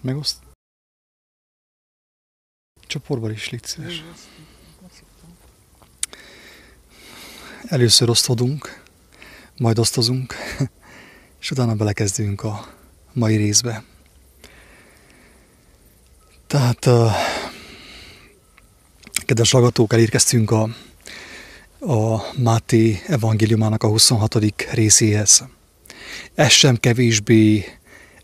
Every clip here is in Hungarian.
Megoszt? Csoportban is légy szíves. Először osztodunk, majd osztozunk, és utána belekezdünk a mai részbe. Tehát, uh, kedves hallgatók, elérkeztünk a, a Máté evangéliumának a 26. részéhez. Ez sem kevésbé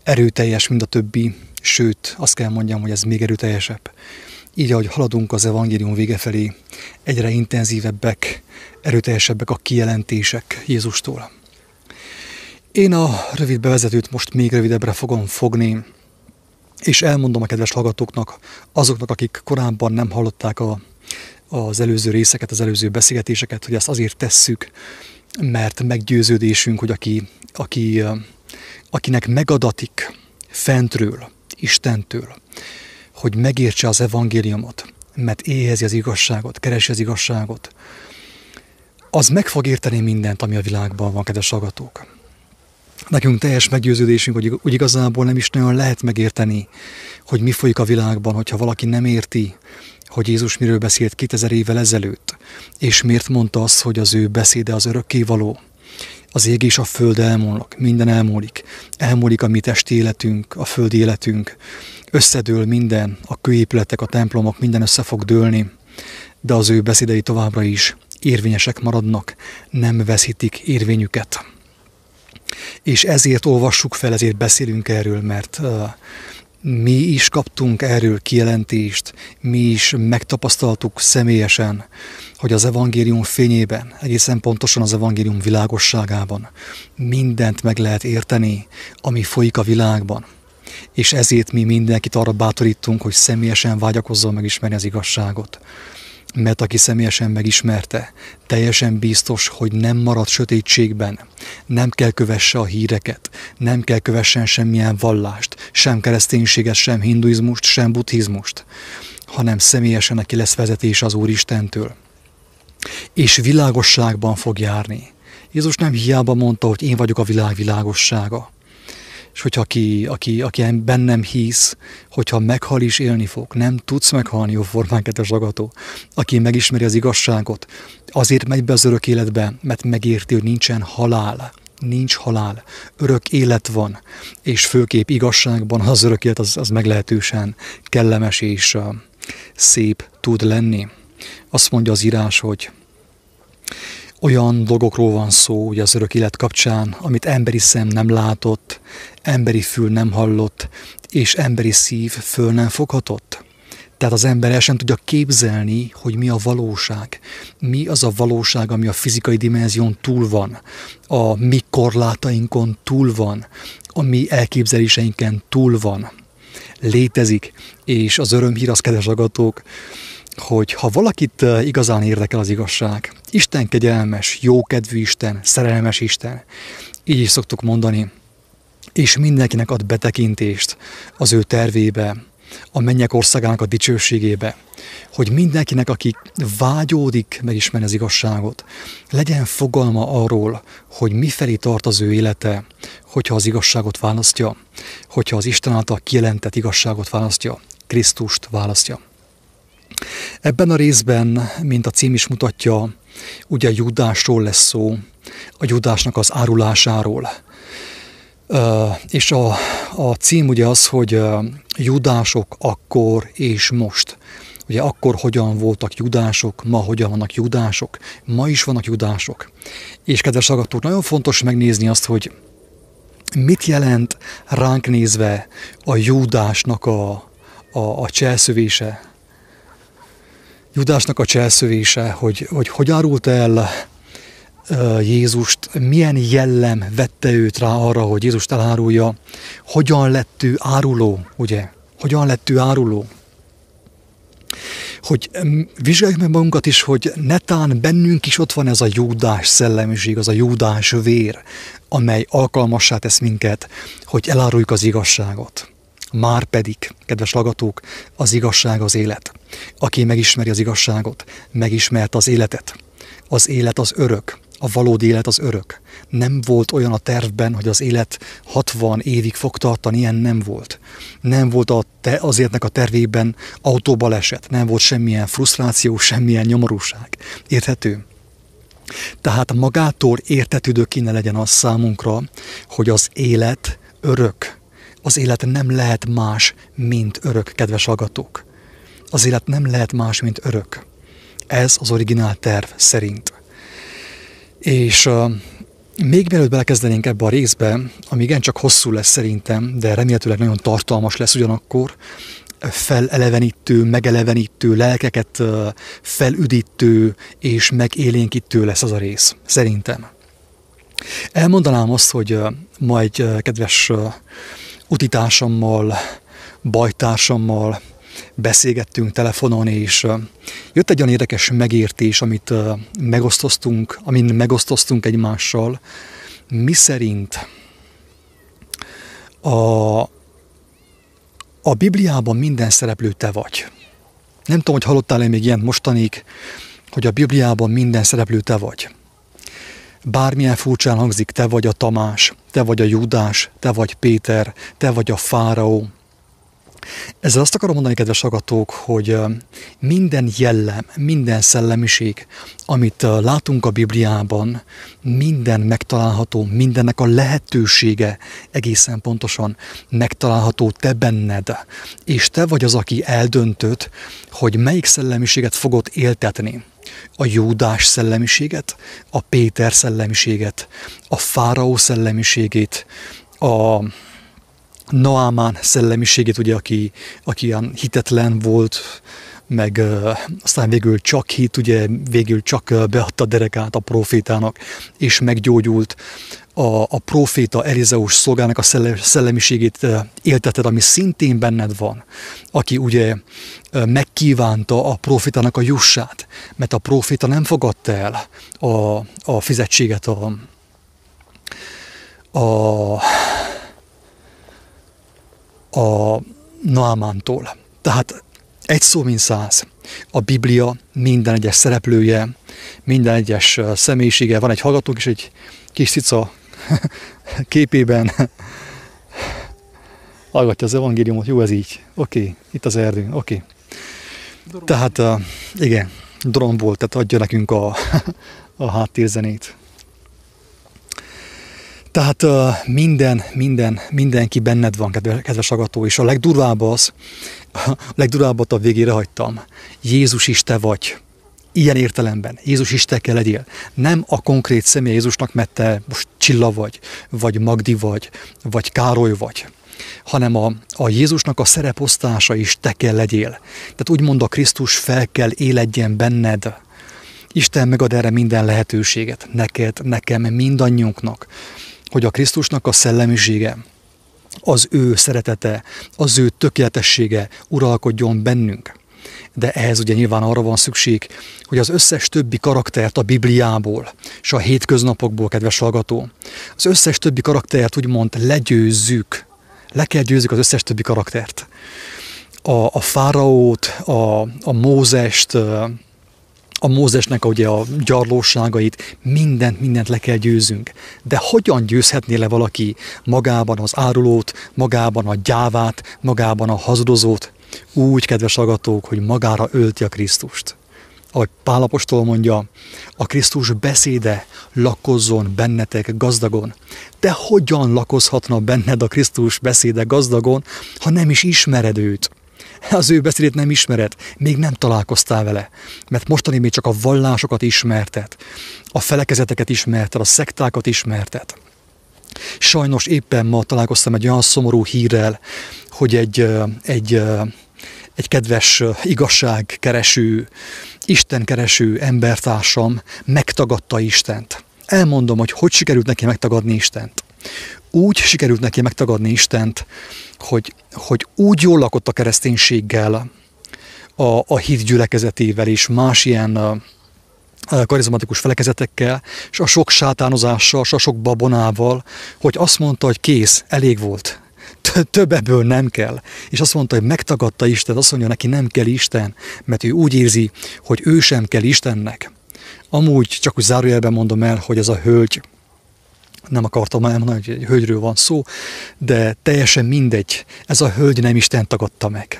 erőteljes, mint a többi, sőt, azt kell mondjam, hogy ez még erőteljesebb. Így, ahogy haladunk az evangélium vége felé, egyre intenzívebbek, erőteljesebbek a kijelentések Jézustól. Én a rövid bevezetőt most még rövidebbre fogom fogni, és elmondom a kedves hallgatóknak, azoknak, akik korábban nem hallották a, az előző részeket, az előző beszélgetéseket, hogy ezt azért tesszük, mert meggyőződésünk, hogy aki, aki, akinek megadatik fentről, Istentől, hogy megértse az evangéliumot, mert éhezi az igazságot, keresi az igazságot, az meg fog érteni mindent, ami a világban van, kedves hallgatók. Nekünk teljes meggyőződésünk, hogy úgy igazából nem is nagyon lehet megérteni, hogy mi folyik a világban, hogyha valaki nem érti, hogy Jézus miről beszélt 2000 évvel ezelőtt, és miért mondta azt, hogy az ő beszéde az örökkévaló. Az ég és a föld elmúlnak, minden elmúlik. Elmúlik a mi testi életünk, a földi életünk. Összedől minden, a kőépületek, a templomok, minden össze fog dőlni, de az ő beszédei továbbra is érvényesek maradnak, nem veszítik érvényüket. És ezért olvassuk fel, ezért beszélünk erről, mert mi is kaptunk erről kijelentést, mi is megtapasztaltuk személyesen, hogy az evangélium fényében, egészen pontosan az evangélium világosságában mindent meg lehet érteni, ami folyik a világban. És ezért mi mindenkit arra bátorítunk, hogy személyesen vágyakozzon megismerni az igazságot mert aki személyesen megismerte, teljesen biztos, hogy nem marad sötétségben, nem kell kövesse a híreket, nem kell kövessen semmilyen vallást, sem kereszténységet, sem hinduizmust, sem buddhizmust, hanem személyesen neki lesz vezetés az Úristentől. És világosságban fog járni. Jézus nem hiába mondta, hogy én vagyok a világ világossága és hogyha aki, aki, aki bennem hisz, hogyha meghal is élni fog, nem tudsz meghalni, jó formán, kedves ragató. Aki megismeri az igazságot, azért megy be az örök életbe, mert megérti, hogy nincsen halál. Nincs halál, örök élet van, és főkép igazságban az örök élet az, az meglehetősen kellemes és uh, szép tud lenni. Azt mondja az írás, hogy olyan dolgokról van szó, ugye az örök élet kapcsán, amit emberi szem nem látott, emberi fül nem hallott, és emberi szív föl nem foghatott. Tehát az ember el sem tudja képzelni, hogy mi a valóság. Mi az a valóság, ami a fizikai dimenzión túl van, a mi korlátainkon túl van, a mi elképzeléseinken túl van. Létezik, és az örömhír az, kedves agatók, hogy ha valakit igazán érdekel az igazság, Isten kegyelmes, jókedvű Isten, szerelmes Isten, így is szoktuk mondani, és mindenkinek ad betekintést az ő tervébe, a mennyek országának a dicsőségébe, hogy mindenkinek, aki vágyódik megismerni az igazságot, legyen fogalma arról, hogy mifelé tart az ő élete, hogyha az igazságot választja, hogyha az Isten által kijelentett igazságot választja, Krisztust választja. Ebben a részben, mint a cím is mutatja, ugye Judásról lesz szó, a Judásnak az árulásáról. És a, a cím ugye az, hogy Judások akkor és most. Ugye akkor hogyan voltak judások, ma hogyan vannak judások, ma is vannak judások. És kedves hallgatók, nagyon fontos megnézni azt, hogy mit jelent ránk nézve a judásnak a, a, a cselszövése, Judásnak a cselszövése, hogy, hogy hogy árult el Jézust, milyen jellem vette őt rá arra, hogy Jézust elárulja, hogyan lett ő áruló, ugye? Hogyan lett ő áruló? Hogy vizsgáljuk meg magunkat is, hogy netán bennünk is ott van ez a júdás szellemiség, az a júdás vér, amely alkalmassá tesz minket, hogy eláruljuk az igazságot. Már pedig, kedves lagatók, az igazság az élet. Aki megismeri az igazságot, megismert az életet. Az élet az örök, A valódi élet az örök. Nem volt olyan a tervben, hogy az élet 60 évig fog tartani, ilyen nem volt. Nem volt a te, az életnek a tervében autóbaleset, nem volt semmilyen frusztráció, semmilyen nyomorúság. Érthető? Tehát magától értetődő kéne legyen az számunkra, hogy az élet örök. Az élet nem lehet más, mint örök, kedves agatók. Az élet nem lehet más, mint örök. Ez az originál terv szerint. És még mielőtt belekezdenénk ebbe a részbe, ami igencsak hosszú lesz szerintem, de remélhetőleg nagyon tartalmas lesz ugyanakkor, felelevenítő, megelevenítő, lelkeket felüdítő és megélénkítő lesz az a rész, szerintem. Elmondanám azt, hogy ma egy kedves utitársammal, bajtársammal beszélgettünk telefonon, és jött egy olyan érdekes megértés, amit megosztoztunk, amin megosztoztunk egymással, mi szerint a, a Bibliában minden szereplő te vagy. Nem tudom, hogy hallottál-e még ilyen mostanig, hogy a Bibliában minden szereplő te vagy. Bármilyen furcsán hangzik, te vagy a Tamás, te vagy a Júdás, te vagy Péter, te vagy a Fáraó, ezzel azt akarom mondani, kedves agatók, hogy minden jellem, minden szellemiség, amit látunk a Bibliában, minden megtalálható, mindennek a lehetősége egészen pontosan megtalálható te benned, és te vagy az, aki eldöntött, hogy melyik szellemiséget fogod éltetni a Júdás szellemiséget, a Péter szellemiséget, a Fáraó szellemiségét, a Noámán szellemiségét, ugye, aki, aki ilyen hitetlen volt, meg uh, aztán végül csak hit, ugye végül csak uh, beadta derekát a profétának, és meggyógyult. A, a proféta Elizeus szolgának a szellemiségét élteted, ami szintén benned van, aki ugye megkívánta a profétának a jussát, mert a proféta nem fogadta el a, a fizetséget a, a a Naamántól. Tehát egy szó, mint száz. A Biblia minden egyes szereplője, minden egyes személyisége. Van egy hallgatók is, egy kis cica képében hallgatja az evangéliumot. Jó, ez így. Oké, okay. itt az erdő. Oké. Okay. Tehát uh, igen, dron volt, tehát adja nekünk a, a háttérzenét. Tehát uh, minden, minden, mindenki benned van, kedves agató, és a legdurvább az, a legdurvábbat a végére hagytam. Jézus is te vagy. Ilyen értelemben. Jézus is te kell legyél. Nem a konkrét személy Jézusnak, mert te most Csilla vagy, vagy Magdi vagy, vagy Károly vagy hanem a, a Jézusnak a szereposztása is te kell legyél. Tehát úgymond a Krisztus fel kell éledjen benned. Isten megad erre minden lehetőséget. Neked, nekem, mindannyiunknak hogy a Krisztusnak a szellemisége, az ő szeretete, az ő tökéletessége uralkodjon bennünk. De ehhez ugye nyilván arra van szükség, hogy az összes többi karaktert a Bibliából és a hétköznapokból, kedves hallgató, az összes többi karaktert úgymond legyőzzük, le kell győzzük az összes többi karaktert. A, a fáraót, a, a Mózest, a Mózesnek ugye a gyarlóságait, mindent, mindent le kell győzünk. De hogyan győzhetné le valaki magában az árulót, magában a gyávát, magában a hazudozót? Úgy, kedves agatók, hogy magára ölti a Krisztust. Ahogy Pálapostól mondja, a Krisztus beszéde lakozzon bennetek gazdagon. De hogyan lakozhatna benned a Krisztus beszéde gazdagon, ha nem is ismered őt? az ő beszédét nem ismered, még nem találkoztál vele, mert mostani még csak a vallásokat ismerted, a felekezeteket ismerted, a szektákat ismerted. Sajnos éppen ma találkoztam egy olyan szomorú hírrel, hogy egy, egy, egy kedves igazságkereső, istenkereső embertársam megtagadta Istent. Elmondom, hogy hogy sikerült neki megtagadni Istent. Úgy sikerült neki megtagadni Istent, hogy, hogy úgy jól lakott a kereszténységgel, a, a hit és más ilyen karizmatikus felekezetekkel, és a sok sátánozással, és a sok babonával, hogy azt mondta, hogy kész, elég volt. Több ebből nem kell. És azt mondta, hogy megtagadta Isten, azt mondja neki, nem kell Isten, mert ő úgy érzi, hogy ő sem kell Istennek. Amúgy csak úgy zárójelben mondom el, hogy ez a hölgy, nem akartam elmondani, hogy egy hölgyről van szó, de teljesen mindegy, ez a hölgy nem Isten tagadta meg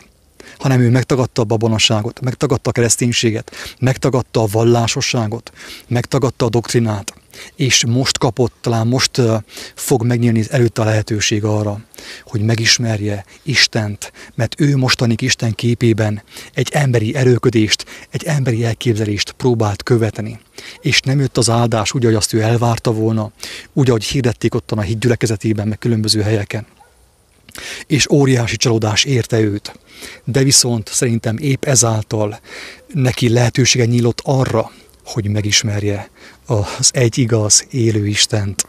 hanem ő megtagadta a babonaságot, megtagadta a kereszténységet, megtagadta a vallásosságot, megtagadta a doktrinát, és most kapott, talán most fog megnyílni előtte a lehetőség arra, hogy megismerje Istent, mert ő mostanik Isten képében egy emberi erőködést, egy emberi elképzelést próbált követni. És nem jött az áldás úgy, ahogy azt ő elvárta volna, úgy, ahogy hirdették ottan a hídgyülekezetében, meg különböző helyeken. És óriási csalódás érte őt. De viszont szerintem épp ezáltal neki lehetősége nyílott arra, hogy megismerje az egy igaz, élő Istent.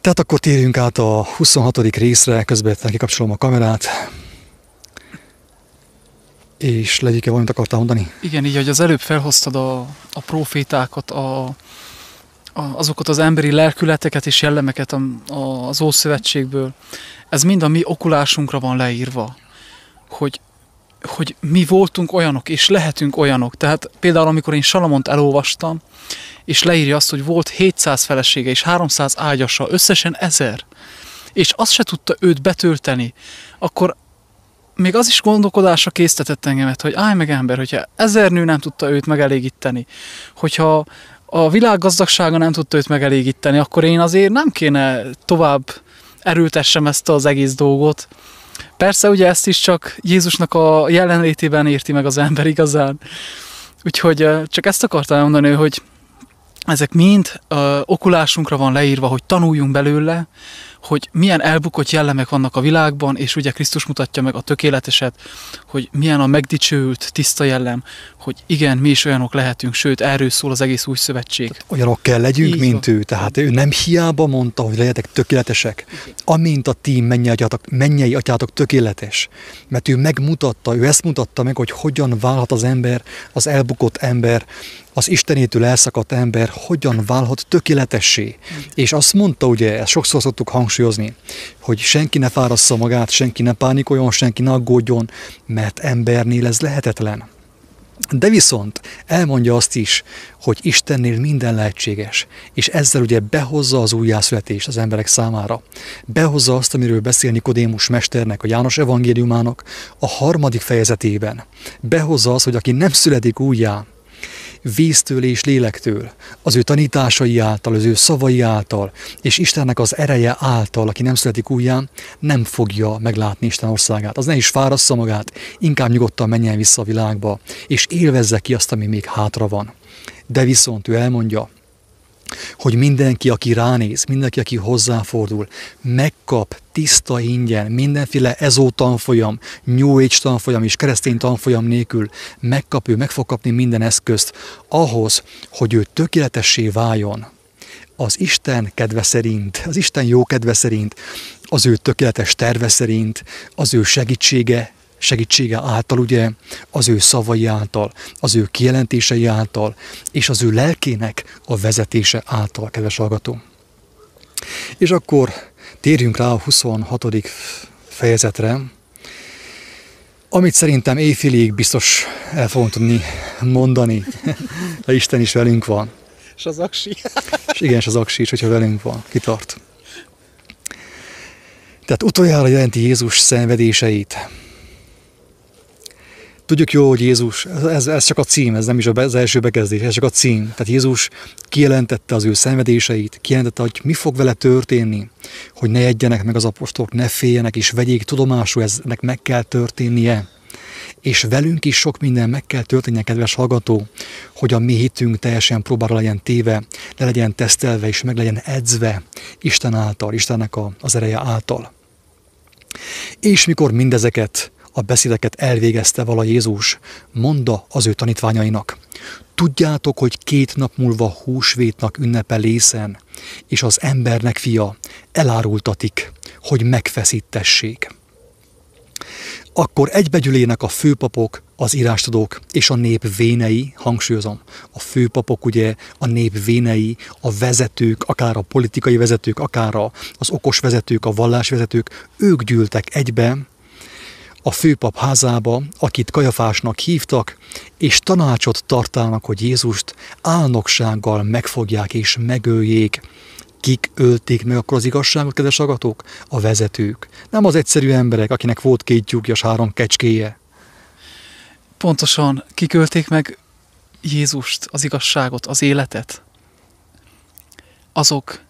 Tehát akkor térjünk át a 26. részre, közben kikapcsolom a kamerát. És legyike valamit akartál mondani? Igen, így, hogy az előbb felhoztad a, a profétákat, a, a, azokat az emberi lelkületeket és jellemeket a, a, az Ószövetségből. Ez mind a mi okulásunkra van leírva, hogy hogy mi voltunk olyanok, és lehetünk olyanok. Tehát például, amikor én Salamont elolvastam, és leírja azt, hogy volt 700 felesége és 300 ágyasa, összesen 1000, és azt se tudta őt betölteni, akkor még az is gondolkodásra késztetett engemet, hogy állj meg ember, hogyha ezer nő nem tudta őt megelégíteni, hogyha a világ gazdagsága nem tudta őt megelégíteni, akkor én azért nem kéne tovább erőtessem ezt az egész dolgot, Persze ugye ezt is csak Jézusnak a jelenlétében érti meg az ember igazán. Úgyhogy csak ezt akartam elmondani, hogy ezek mind ö, okulásunkra van leírva, hogy tanuljunk belőle, hogy milyen elbukott jellemek vannak a világban, és ugye Krisztus mutatja meg a tökéleteset, hogy milyen a megdicsőült, tiszta jellem, hogy igen, mi is olyanok lehetünk, sőt, erről szól az egész új szövetség. Tehát olyanok kell legyünk, Így mint van. ő, tehát ő nem hiába mondta, hogy legyetek tökéletesek, amint a ti mennyei atyátok, mennyei atyátok tökéletes, mert ő megmutatta, ő ezt mutatta meg, hogy hogyan válhat az ember, az elbukott ember, az Istenétől elszakadt ember hogyan válhat tökéletessé. És azt mondta, ugye, ezt sokszor szoktuk hangsúlyozni, hogy senki ne fárassza magát, senki ne pánikoljon, senki ne aggódjon, mert embernél ez lehetetlen. De viszont elmondja azt is, hogy Istennél minden lehetséges, és ezzel ugye behozza az újjászületést az emberek számára. Behozza azt, amiről beszél Nikodémus mesternek, a János evangéliumának a harmadik fejezetében. Behozza azt, hogy aki nem születik újjá, víztől és lélektől, az ő tanításai által, az ő szavai által, és Istennek az ereje által, aki nem születik újján, nem fogja meglátni Isten országát. Az ne is fárassza magát, inkább nyugodtan menjen vissza a világba, és élvezze ki azt, ami még hátra van. De viszont ő elmondja, hogy mindenki, aki ránéz, mindenki, aki hozzáfordul, megkap tiszta ingyen, mindenféle ezó tanfolyam, New Age tanfolyam és keresztény tanfolyam nélkül megkap ő, meg fog kapni minden eszközt ahhoz, hogy ő tökéletessé váljon. Az Isten kedve szerint, az Isten jó kedve szerint, az ő tökéletes terve szerint, az ő segítsége segítsége által, ugye, az ő szavai által, az ő kijelentései által, és az ő lelkének a vezetése által, kedves hallgató. És akkor térjünk rá a 26. fejezetre, amit szerintem éjfélig biztos el fogom tudni mondani, de Isten is velünk van. És az aksi. és igen, és az aksi is, hogyha velünk van, kitart. Tehát utoljára jelenti Jézus szenvedéseit, Tudjuk jó, hogy Jézus, ez, ez csak a cím, ez nem is az első bekezdés, ez csak a cím. Tehát Jézus kijelentette az ő szenvedéseit, kijelentette, hogy mi fog vele történni, hogy ne egyenek meg az apostolok, ne féljenek, és vegyék tudomásul, eznek meg kell történnie. És velünk is sok minden meg kell történnie, kedves hallgató, hogy a mi hitünk teljesen próbára legyen téve, le legyen tesztelve, és meg legyen edzve Isten által, Istennek az ereje által. És mikor mindezeket a beszédeket elvégezte vala Jézus, mondta az ő tanítványainak. Tudjátok, hogy két nap múlva húsvétnak ünnepe lészen, és az embernek fia elárultatik, hogy megfeszítessék. Akkor egybegyülének a főpapok, az írástudók és a nép vénei, hangsúlyozom, a főpapok ugye, a nép vénei, a vezetők, akár a politikai vezetők, akár az okos vezetők, a vallásvezetők, ők gyűltek egybe, a főpap házába, akit Kajafásnak hívtak, és tanácsot tartának, hogy Jézust álnoksággal megfogják és megöljék. Kik ölték meg akkor az igazságot, kedves agatók? A vezetők. Nem az egyszerű emberek, akinek volt két tyúkja, három kecskéje. Pontosan kikölték meg Jézust, az igazságot, az életet. Azok,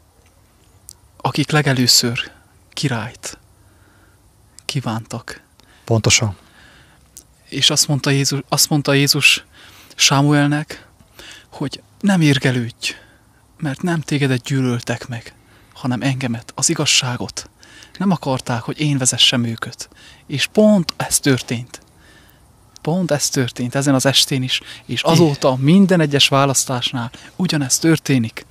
akik legelőször királyt kívántak. Pontosan. És azt mondta Jézus, azt mondta Jézus Sámuelnek, hogy nem érgelődj, mert nem tégedet gyűlöltek meg, hanem engemet, az igazságot. Nem akarták, hogy én vezessem őket. És pont ez történt. Pont ez történt ezen az estén is, és azóta minden egyes választásnál ugyanezt történik.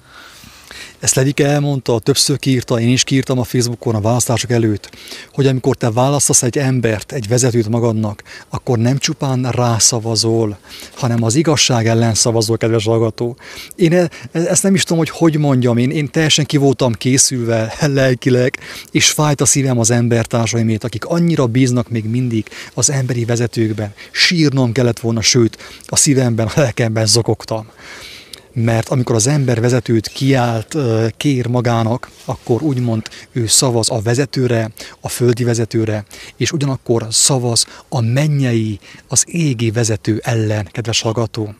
Ezt Levike elmondta, többször kiírta, én is kiírtam a Facebookon a választások előtt, hogy amikor te választasz egy embert, egy vezetőt magadnak, akkor nem csupán rászavazol, hanem az igazság ellen szavazol, kedves hallgató. Én e, e, ezt nem is tudom, hogy hogy mondjam, én, én teljesen ki voltam készülve lelkileg, és fájt a szívem az embertársaimét, akik annyira bíznak még mindig az emberi vezetőkben. Sírnom kellett volna, sőt, a szívemben, a lelkemben zokogtam mert amikor az ember vezetőt kiált, kér magának, akkor úgymond ő szavaz a vezetőre, a földi vezetőre, és ugyanakkor szavaz a mennyei, az égi vezető ellen, kedves hallgató.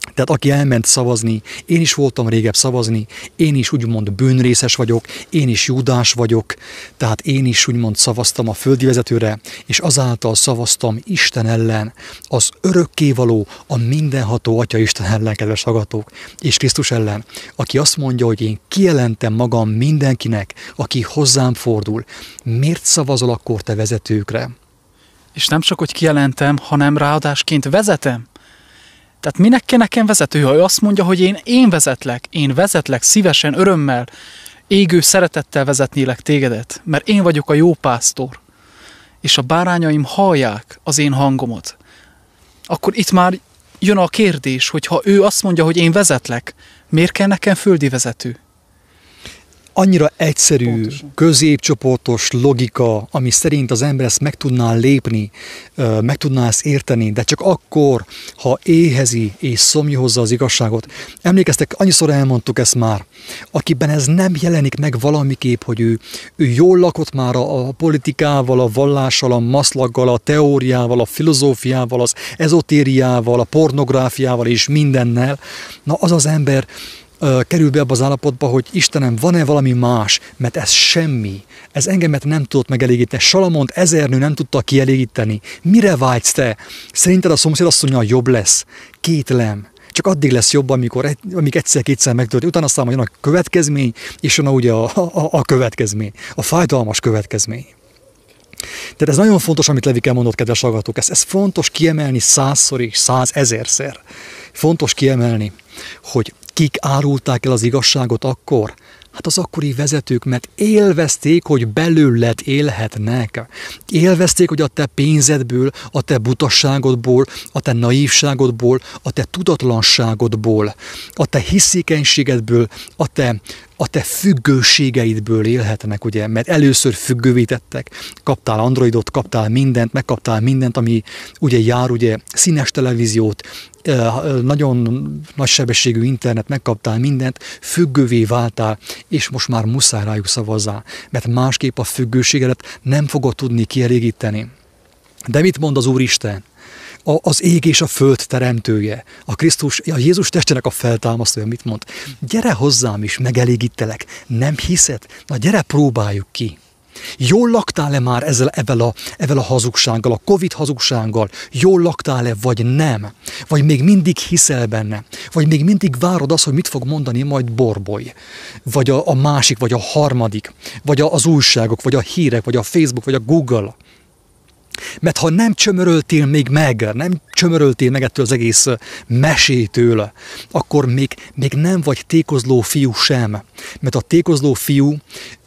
Tehát aki elment szavazni, én is voltam régebb szavazni, én is úgymond bűnrészes vagyok, én is júdás vagyok, tehát én is úgymond szavaztam a földi vezetőre, és azáltal szavaztam Isten ellen, az örökkévaló, a mindenható Atya Isten ellen, kedves hallgatók, és Krisztus ellen, aki azt mondja, hogy én kijelentem magam mindenkinek, aki hozzám fordul. Miért szavazol akkor te vezetőkre? És nem csak, hogy kijelentem, hanem ráadásként vezetem. Tehát minek kell nekem vezető, ha ő azt mondja, hogy én, én vezetlek, én vezetlek szívesen, örömmel, égő szeretettel vezetnélek tégedet, mert én vagyok a jó pásztor, és a bárányaim hallják az én hangomat. Akkor itt már jön a kérdés, hogy ha ő azt mondja, hogy én vezetlek, miért kell nekem földi vezető? Annyira egyszerű, Pontosan. középcsoportos logika, ami szerint az ember ezt meg tudná lépni, meg tudná ezt érteni, de csak akkor, ha éhezi és szomja hozzá az igazságot. Emlékeztek, annyiszor elmondtuk ezt már, akiben ez nem jelenik meg valamiképp, hogy ő, ő jól lakott már a, a politikával, a vallással, a maszlaggal, a teóriával, a filozófiával, az ezotériával, a pornográfiával és mindennel, na az az ember kerül be abba az állapotba, hogy Istenem, van-e valami más, mert ez semmi. Ez engemet nem tudott megelégíteni. Salamont ezer nő nem tudta kielégíteni. Mire vágysz te? Szerinted a szomszéd asszonya jobb lesz? Kétlem. Csak addig lesz jobb, amikor, amíg egyszer-kétszer megtörtént. Utána aztán jön a következmény, és jön a, ugye a, a, a következmény. A fájdalmas következmény. Tehát ez nagyon fontos, amit Levike mondott, kedves hallgatók. Ez, ez fontos kiemelni százszor és százezerszer. Fontos kiemelni, hogy Kik árulták el az igazságot akkor? Hát az akkori vezetők, mert élvezték, hogy belőled élhetnek. Élvezték, hogy a te pénzedből, a te butasságodból, a te naívságodból, a te tudatlanságodból, a te hiszékenységedből, a te a te függőségeidből élhetnek, ugye, mert először függővé tettek, kaptál androidot, kaptál mindent, megkaptál mindent, ami ugye jár, ugye színes televíziót, nagyon nagy sebességű internet, megkaptál mindent, függővé váltál, és most már muszáj rájuk szavazzál, mert másképp a függőségedet nem fogod tudni kielégíteni. De mit mond az Úristen? a, az ég és a föld teremtője, a Krisztus, a Jézus testének a feltámasztója, mit mond? Gyere hozzám is, megelégítelek. Nem hiszed? Na gyere, próbáljuk ki. Jól laktál-e már ezzel, evel, a, evel a hazugsággal, a Covid hazugsággal? Jól laktál-e, vagy nem? Vagy még mindig hiszel benne? Vagy még mindig várod azt, hogy mit fog mondani majd Borboly? Vagy a, a másik, vagy a harmadik? Vagy a, az újságok, vagy a hírek, vagy a Facebook, vagy a Google? Mert ha nem csömöröltél még meg, nem csömöröltél meg ettől az egész mesétől, akkor még, még nem vagy tékozló fiú sem. Mert a tékozló fiú,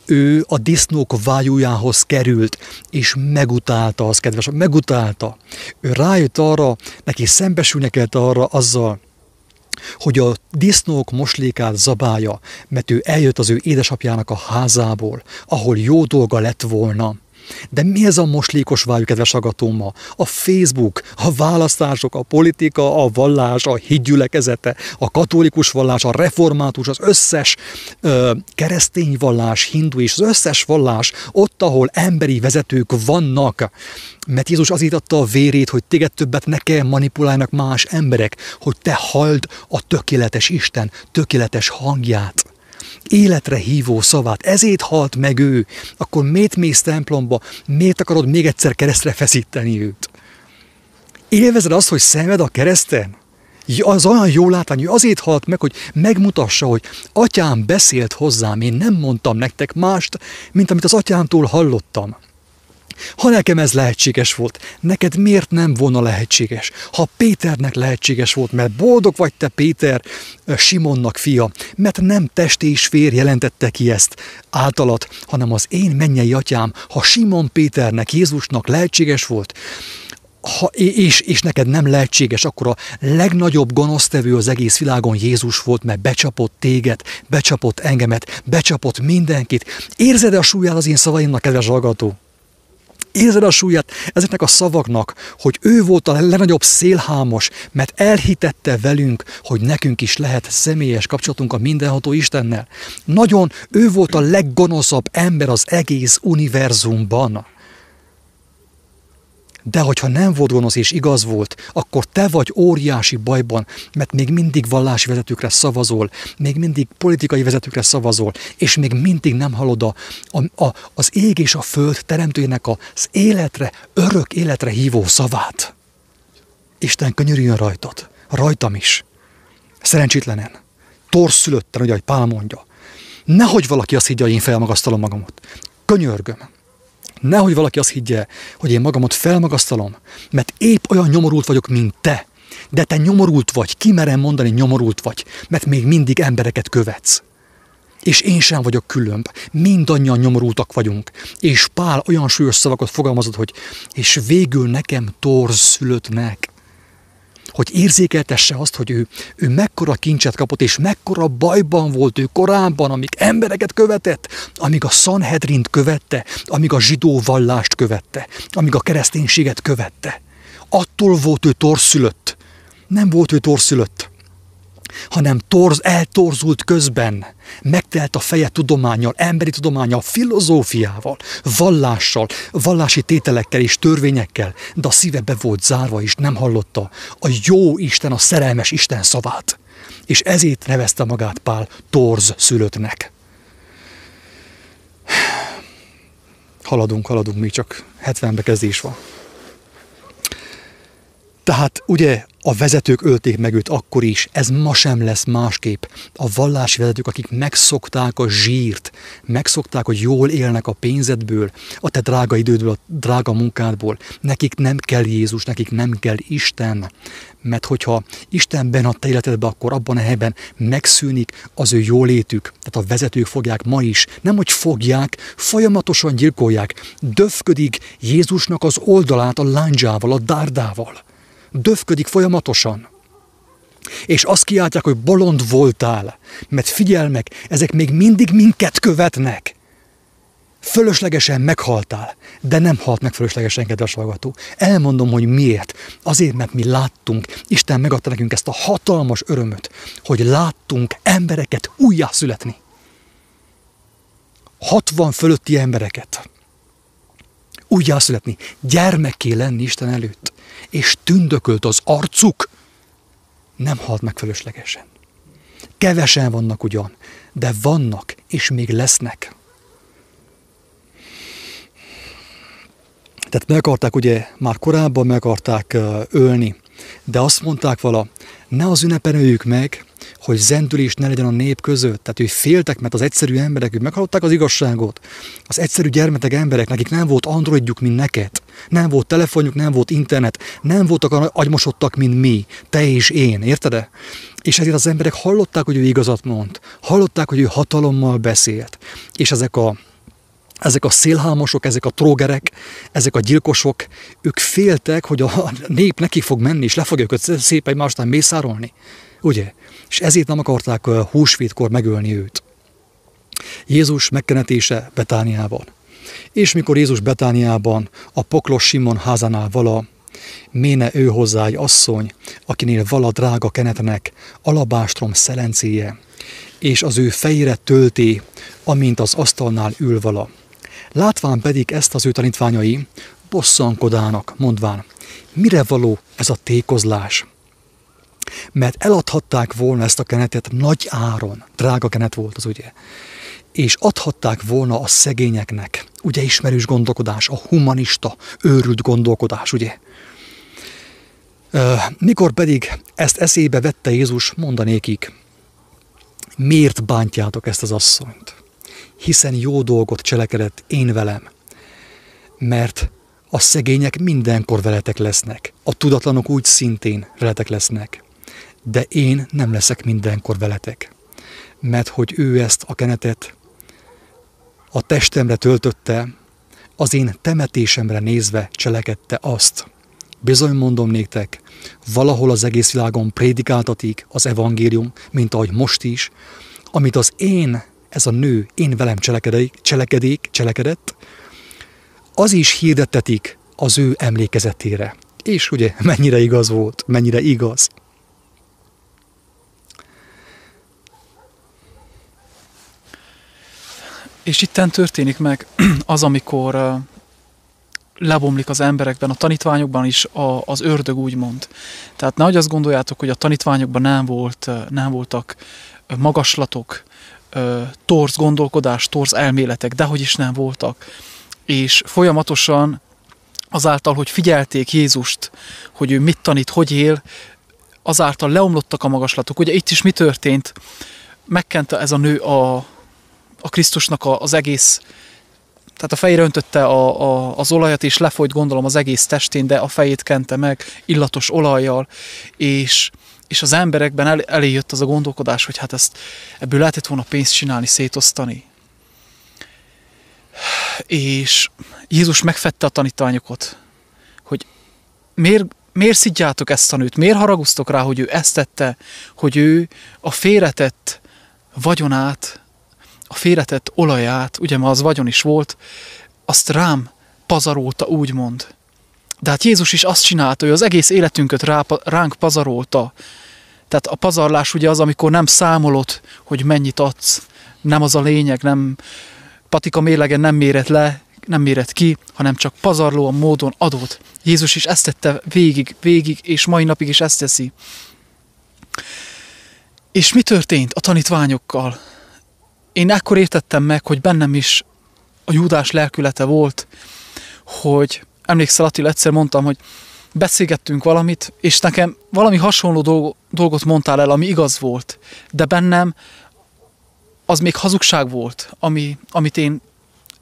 ő a disznók vájújához került, és megutálta az kedves, megutálta. Ő rájött arra, neki szembesülnie kellett arra azzal, hogy a disznók moslékát zabálja, mert ő eljött az ő édesapjának a házából, ahol jó dolga lett volna, De mi ez a moslékos vájú, kedves agatóma? A Facebook, a választások, a politika, a vallás, a hídgyülekezete, a katolikus vallás, a református, az összes ö, keresztény vallás, hindu és az összes vallás, ott, ahol emberi vezetők vannak, mert Jézus azért adta a vérét, hogy téged többet ne kell manipulálnak más emberek, hogy te halld a tökéletes Isten tökéletes hangját életre hívó szavát, ezért halt meg ő, akkor miért mész templomba, miért akarod még egyszer keresztre feszíteni őt? Élvezed azt, hogy szenved a kereszten? Az olyan jó látvány, hogy azért halt meg, hogy megmutassa, hogy atyám beszélt hozzám, én nem mondtam nektek mást, mint amit az atyámtól hallottam. Ha nekem ez lehetséges volt, neked miért nem volna lehetséges? Ha Péternek lehetséges volt, mert boldog vagy te Péter, Simonnak fia, mert nem test és fér jelentette ki ezt általat, hanem az én mennyei atyám, ha Simon Péternek, Jézusnak lehetséges volt, ha, és, és neked nem lehetséges, akkor a legnagyobb gonosztevő az egész világon Jézus volt, mert becsapott téged, becsapott engemet, becsapott mindenkit. Érzed a súlyát az én szavaimnak, kedves hallgató? Érzed a súlyát ezeknek a szavaknak, hogy ő volt a legnagyobb szélhámos, mert elhitette velünk, hogy nekünk is lehet személyes kapcsolatunk a mindenható Istennel. Nagyon ő volt a leggonoszabb ember az egész univerzumban. De hogyha nem volt gonosz és igaz volt, akkor te vagy óriási bajban, mert még mindig vallási vezetőkre szavazol, még mindig politikai vezetőkre szavazol, és még mindig nem hallod a, a, a, az ég és a föld teremtőjének az életre, örök életre hívó szavát. Isten könyörüljön rajtad, rajtam is. Szerencsétlenen, torszülötten, ugye, hogy Pál mondja. Nehogy valaki azt higgye, hogy én felmagasztalom magamat. Könyörgöm. Nehogy valaki azt higgye, hogy én magamat felmagasztalom, mert épp olyan nyomorult vagyok, mint te. De te nyomorult vagy, kimerem mondani nyomorult vagy, mert még mindig embereket követsz. És én sem vagyok különb. Mindannyian nyomorultak vagyunk. És Pál olyan súlyos szavakat fogalmazott, hogy és végül nekem torz szülöttnek hogy érzékeltesse azt, hogy ő, ő mekkora kincset kapott, és mekkora bajban volt ő korábban, amíg embereket követett, amíg a Sanhedrint követte, amíg a zsidó vallást követte, amíg a kereszténységet követte. Attól volt ő torszülött. Nem volt ő torszülött hanem torz, eltorzult közben, megtelt a feje tudományjal, emberi tudományjal, filozófiával, vallással, vallási tételekkel és törvényekkel, de a szíve be volt zárva és nem hallotta a jó Isten, a szerelmes Isten szavát. És ezért nevezte magát Pál torz szülöttnek. Haladunk, haladunk, még csak 70 bekezdés van. Tehát ugye a vezetők ölték meg őt akkor is, ez ma sem lesz másképp. A vallási vezetők, akik megszokták a zsírt, megszokták, hogy jól élnek a pénzedből, a te drága idődből, a drága munkádból, nekik nem kell Jézus, nekik nem kell Isten. Mert hogyha Isten benne a te életedbe, akkor abban a helyben megszűnik az ő jólétük. Tehát a vezetők fogják ma is, nem hogy fogják, folyamatosan gyilkolják. Döfködik Jézusnak az oldalát a lándzsával, a dárdával döfködik folyamatosan. És azt kiáltják, hogy bolond voltál, mert figyelmek, ezek még mindig minket követnek. Fölöslegesen meghaltál, de nem halt meg fölöslegesen, kedves hallgató. Elmondom, hogy miért. Azért, mert mi láttunk, Isten megadta nekünk ezt a hatalmas örömöt, hogy láttunk embereket újjászületni. 60 fölötti embereket újjászületni, gyermekké lenni Isten előtt és tündökölt az arcuk, nem halt meg fölöslegesen. Kevesen vannak ugyan, de vannak, és még lesznek. Tehát meg akarták ugye, már korábban meg akarták ölni, de azt mondták vala, ne az ünnepen meg, hogy zendülés ne legyen a nép között. Tehát ők féltek, mert az egyszerű emberek, ők meghallották az igazságot. Az egyszerű gyermetek emberek, nekik nem volt androidjuk, mint neked. Nem volt telefonjuk, nem volt internet, nem voltak agymosodtak, mint mi, te és én, érted-e? És ezért az emberek hallották, hogy ő igazat mond, hallották, hogy ő hatalommal beszélt. És ezek a ezek a szélhámosok, ezek a trógerek, ezek a gyilkosok, ők féltek, hogy a nép neki fog menni, és le fogja őket szépen másnál mészárolni. Ugye? És ezért nem akarták húsvétkor megölni őt. Jézus megkenetése Betániában. És mikor Jézus Betániában a poklos Simon házánál vala, méne ő hozzá egy asszony, akinél vala drága kenetenek, alabástrom szelencéje, és az ő fejére tölti, amint az asztalnál ül vala. Látván pedig ezt az ő tanítványai, bosszankodának, mondván, mire való ez a tékozlás? Mert eladhatták volna ezt a kenetet nagy áron, drága kenet volt az ugye, és adhatták volna a szegényeknek, ugye ismerős gondolkodás, a humanista, őrült gondolkodás, ugye. Mikor pedig ezt eszébe vette Jézus, mondanékik, miért bántjátok ezt az asszonyt? Hiszen jó dolgot cselekedett én velem, mert a szegények mindenkor veletek lesznek, a tudatlanok úgy szintén veletek lesznek, de én nem leszek mindenkor veletek, mert hogy ő ezt a kenetet a testemre töltötte, az én temetésemre nézve cselekedte azt. Bizony mondom néktek, valahol az egész világon prédikáltatik az evangélium, mint ahogy most is, amit az én, ez a nő, én velem cselekedik, cselekedik, cselekedett, az is hirdettetik az ő emlékezetére. És ugye mennyire igaz volt, mennyire igaz. És itten történik meg az, amikor lebomlik az emberekben, a tanítványokban is a, az ördög úgy mond. Tehát nehogy azt gondoljátok, hogy a tanítványokban nem, volt, nem voltak magaslatok, torz gondolkodás, torz elméletek, de hogy is nem voltak. És folyamatosan azáltal, hogy figyelték Jézust, hogy ő mit tanít, hogy él, azáltal leomlottak a magaslatok. Ugye itt is mi történt? Megkente ez a nő a, a Krisztusnak az egész tehát a fejére öntötte a, a, az olajat, és lefolyt gondolom az egész testén, de a fejét kente meg illatos olajjal, és, és az emberekben el, elé jött az a gondolkodás, hogy hát ezt ebből lehetett volna pénzt csinálni, szétosztani. És Jézus megfette a tanítványokat, hogy miért, miért szidjátok ezt a nőt, miért haraguztok rá, hogy ő ezt tette, hogy ő a félretett vagyonát a félretett olaját, ugye ma az vagyon is volt, azt rám pazarolta, úgymond. De hát Jézus is azt csinálta, hogy az egész életünket rá, ránk pazarolta. Tehát a pazarlás ugye az, amikor nem számolod, hogy mennyit adsz. Nem az a lényeg, nem patika mérlegen nem méret le, nem méret ki, hanem csak pazarlóan módon adott. Jézus is ezt tette végig, végig, és mai napig is ezt teszi. És mi történt a tanítványokkal? Én ekkor értettem meg, hogy bennem is a júdás lelkülete volt, hogy emlékszel Attila, egyszer mondtam, hogy beszélgettünk valamit, és nekem valami hasonló dolgot mondtál el, ami igaz volt, de bennem az még hazugság volt, ami, amit én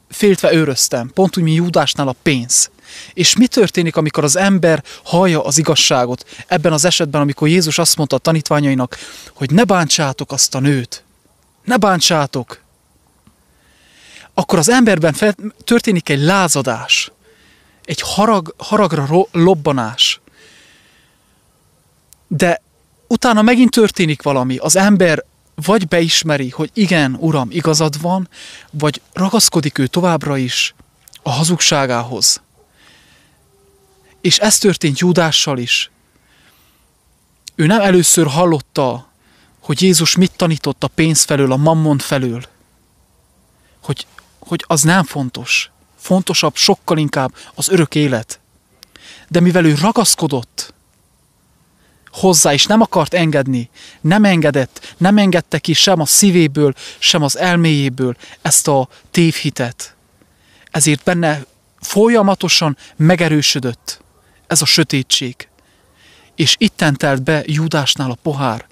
féltve őröztem, pont úgy, mint Júdásnál a pénz. És mi történik, amikor az ember hallja az igazságot? Ebben az esetben, amikor Jézus azt mondta a tanítványainak, hogy ne bántsátok azt a nőt, ne bántsátok, akkor az emberben fel, történik egy lázadás, egy harag, haragra ro, lobbanás. De utána megint történik valami, az ember vagy beismeri, hogy igen, uram, igazad van, vagy ragaszkodik ő továbbra is a hazugságához. És ez történt Júdással is. Ő nem először hallotta hogy Jézus mit tanított a pénz felől, a mammon felől. Hogy, hogy az nem fontos. Fontosabb sokkal inkább az örök élet. De mivel ő ragaszkodott hozzá, és nem akart engedni, nem engedett, nem engedte ki sem a szívéből, sem az elméjéből ezt a tévhitet. Ezért benne folyamatosan megerősödött ez a sötétség. És itten telt be Júdásnál a pohár,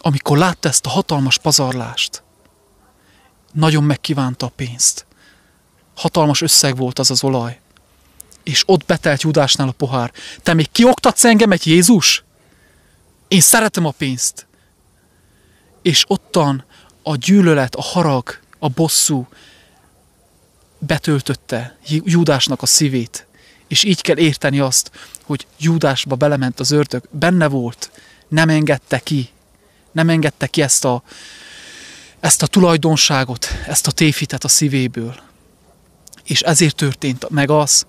amikor látta ezt a hatalmas pazarlást, nagyon megkívánta a pénzt. Hatalmas összeg volt az az olaj. És ott betelt Judásnál a pohár. Te még kioktatsz engemet, Jézus? Én szeretem a pénzt. És ottan a gyűlölet, a harag, a bosszú betöltötte Júdásnak a szívét. És így kell érteni azt, hogy Júdásba belement az ördög, benne volt, nem engedte ki, nem engedte ki ezt a, ezt a tulajdonságot, ezt a téfitet a szívéből. És ezért történt meg az,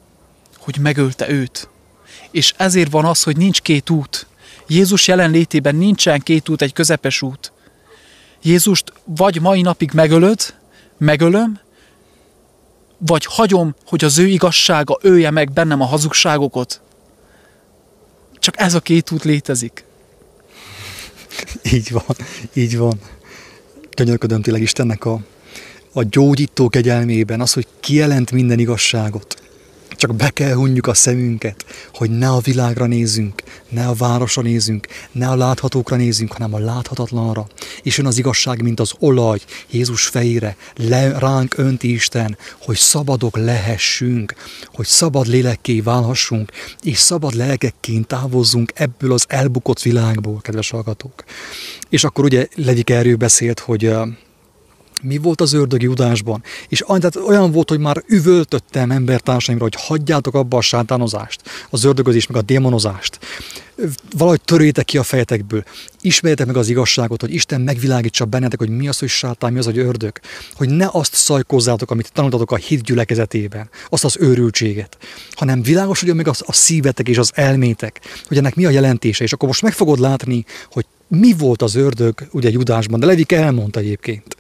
hogy megölte őt. És ezért van az, hogy nincs két út. Jézus jelenlétében nincsen két út, egy közepes út. Jézust vagy mai napig megölöd, megölöm, vagy hagyom, hogy az ő igazsága ője meg bennem a hazugságokat. Csak ez a két út létezik. Így van, így van. Könyörködöm tényleg Istennek a, a gyógyító kegyelmében, az, hogy kijelent minden igazságot. Csak be kell hunjuk a szemünket, hogy ne a világra nézzünk, ne a városra nézzünk, ne a láthatókra nézzünk, hanem a láthatatlanra. És jön az igazság, mint az olaj Jézus fejére, le, ránk önti Isten, hogy szabadok lehessünk, hogy szabad lélekké válhassunk, és szabad lelkekként távozzunk ebből az elbukott világból, kedves hallgatók. És akkor ugye Levik erről beszélt, hogy mi volt az ördögi udásban, és tehát olyan volt, hogy már üvöltöttem embertársaimra, hogy hagyjátok abba a sátánozást, az ördögözést, meg a démonozást. Valahogy törjétek ki a fejetekből, ismerjetek meg az igazságot, hogy Isten megvilágítsa bennetek, hogy mi az, hogy sátán, mi az, hogy ördög. Hogy ne azt szajkozzátok, amit tanultatok a hit gyülekezetében, azt az őrültséget, hanem világosodjon meg az, a szívetek és az elmétek, hogy ennek mi a jelentése, és akkor most meg fogod látni, hogy mi volt az ördög, ugye Judásban, de Levik elmondta egyébként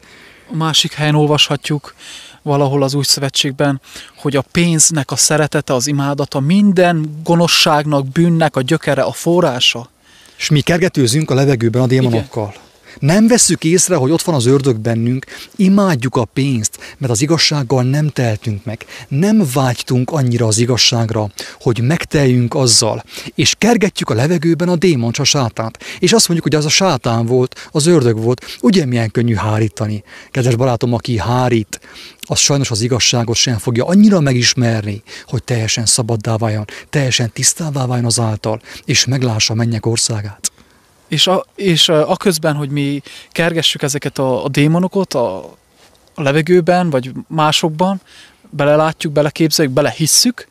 másik helyen olvashatjuk valahol az új szövetségben, hogy a pénznek a szeretete, az imádata minden gonoszságnak, bűnnek a gyökere, a forrása. És mi kergetőzünk a levegőben a démonokkal. Igen. Nem vesszük észre, hogy ott van az ördög bennünk, imádjuk a pénzt, mert az igazsággal nem teltünk meg. Nem vágytunk annyira az igazságra, hogy megteljünk azzal, és kergetjük a levegőben a démon, a sátánt. És azt mondjuk, hogy az a sátán volt, az ördög volt, ugye milyen könnyű hárítani. Kedves barátom, aki hárít, az sajnos az igazságot sem fogja annyira megismerni, hogy teljesen szabaddá váljon, teljesen tisztává váljon azáltal, és meglássa mennyek országát. És, a, és a, közben, hogy mi kergessük ezeket a, a démonokat a, a levegőben, vagy másokban, belelátjuk, beleképzeljük, belehisszük,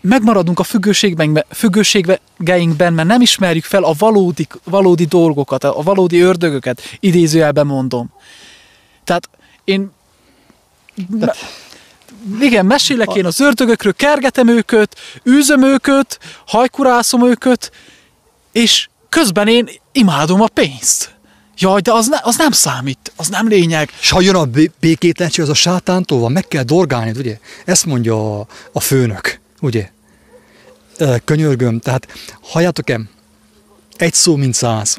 megmaradunk a függőségben, függőségeinkben, mert nem ismerjük fel a valódi, valódi dolgokat, a valódi ördögöket, idézőjelben mondom. Tehát én... Me, igen, mesélek én az ördögökről, kergetem őket, űzöm őket, hajkurászom őket, és közben én imádom a pénzt. Jaj, de az, ne, az nem számít, az nem lényeg. És ha jön a békétlenség, az a sátántól van, meg kell dorgálni, ugye? Ezt mondja a, a főnök, ugye? Könyörgöm, tehát halljátok-e, egy szó, mint száz.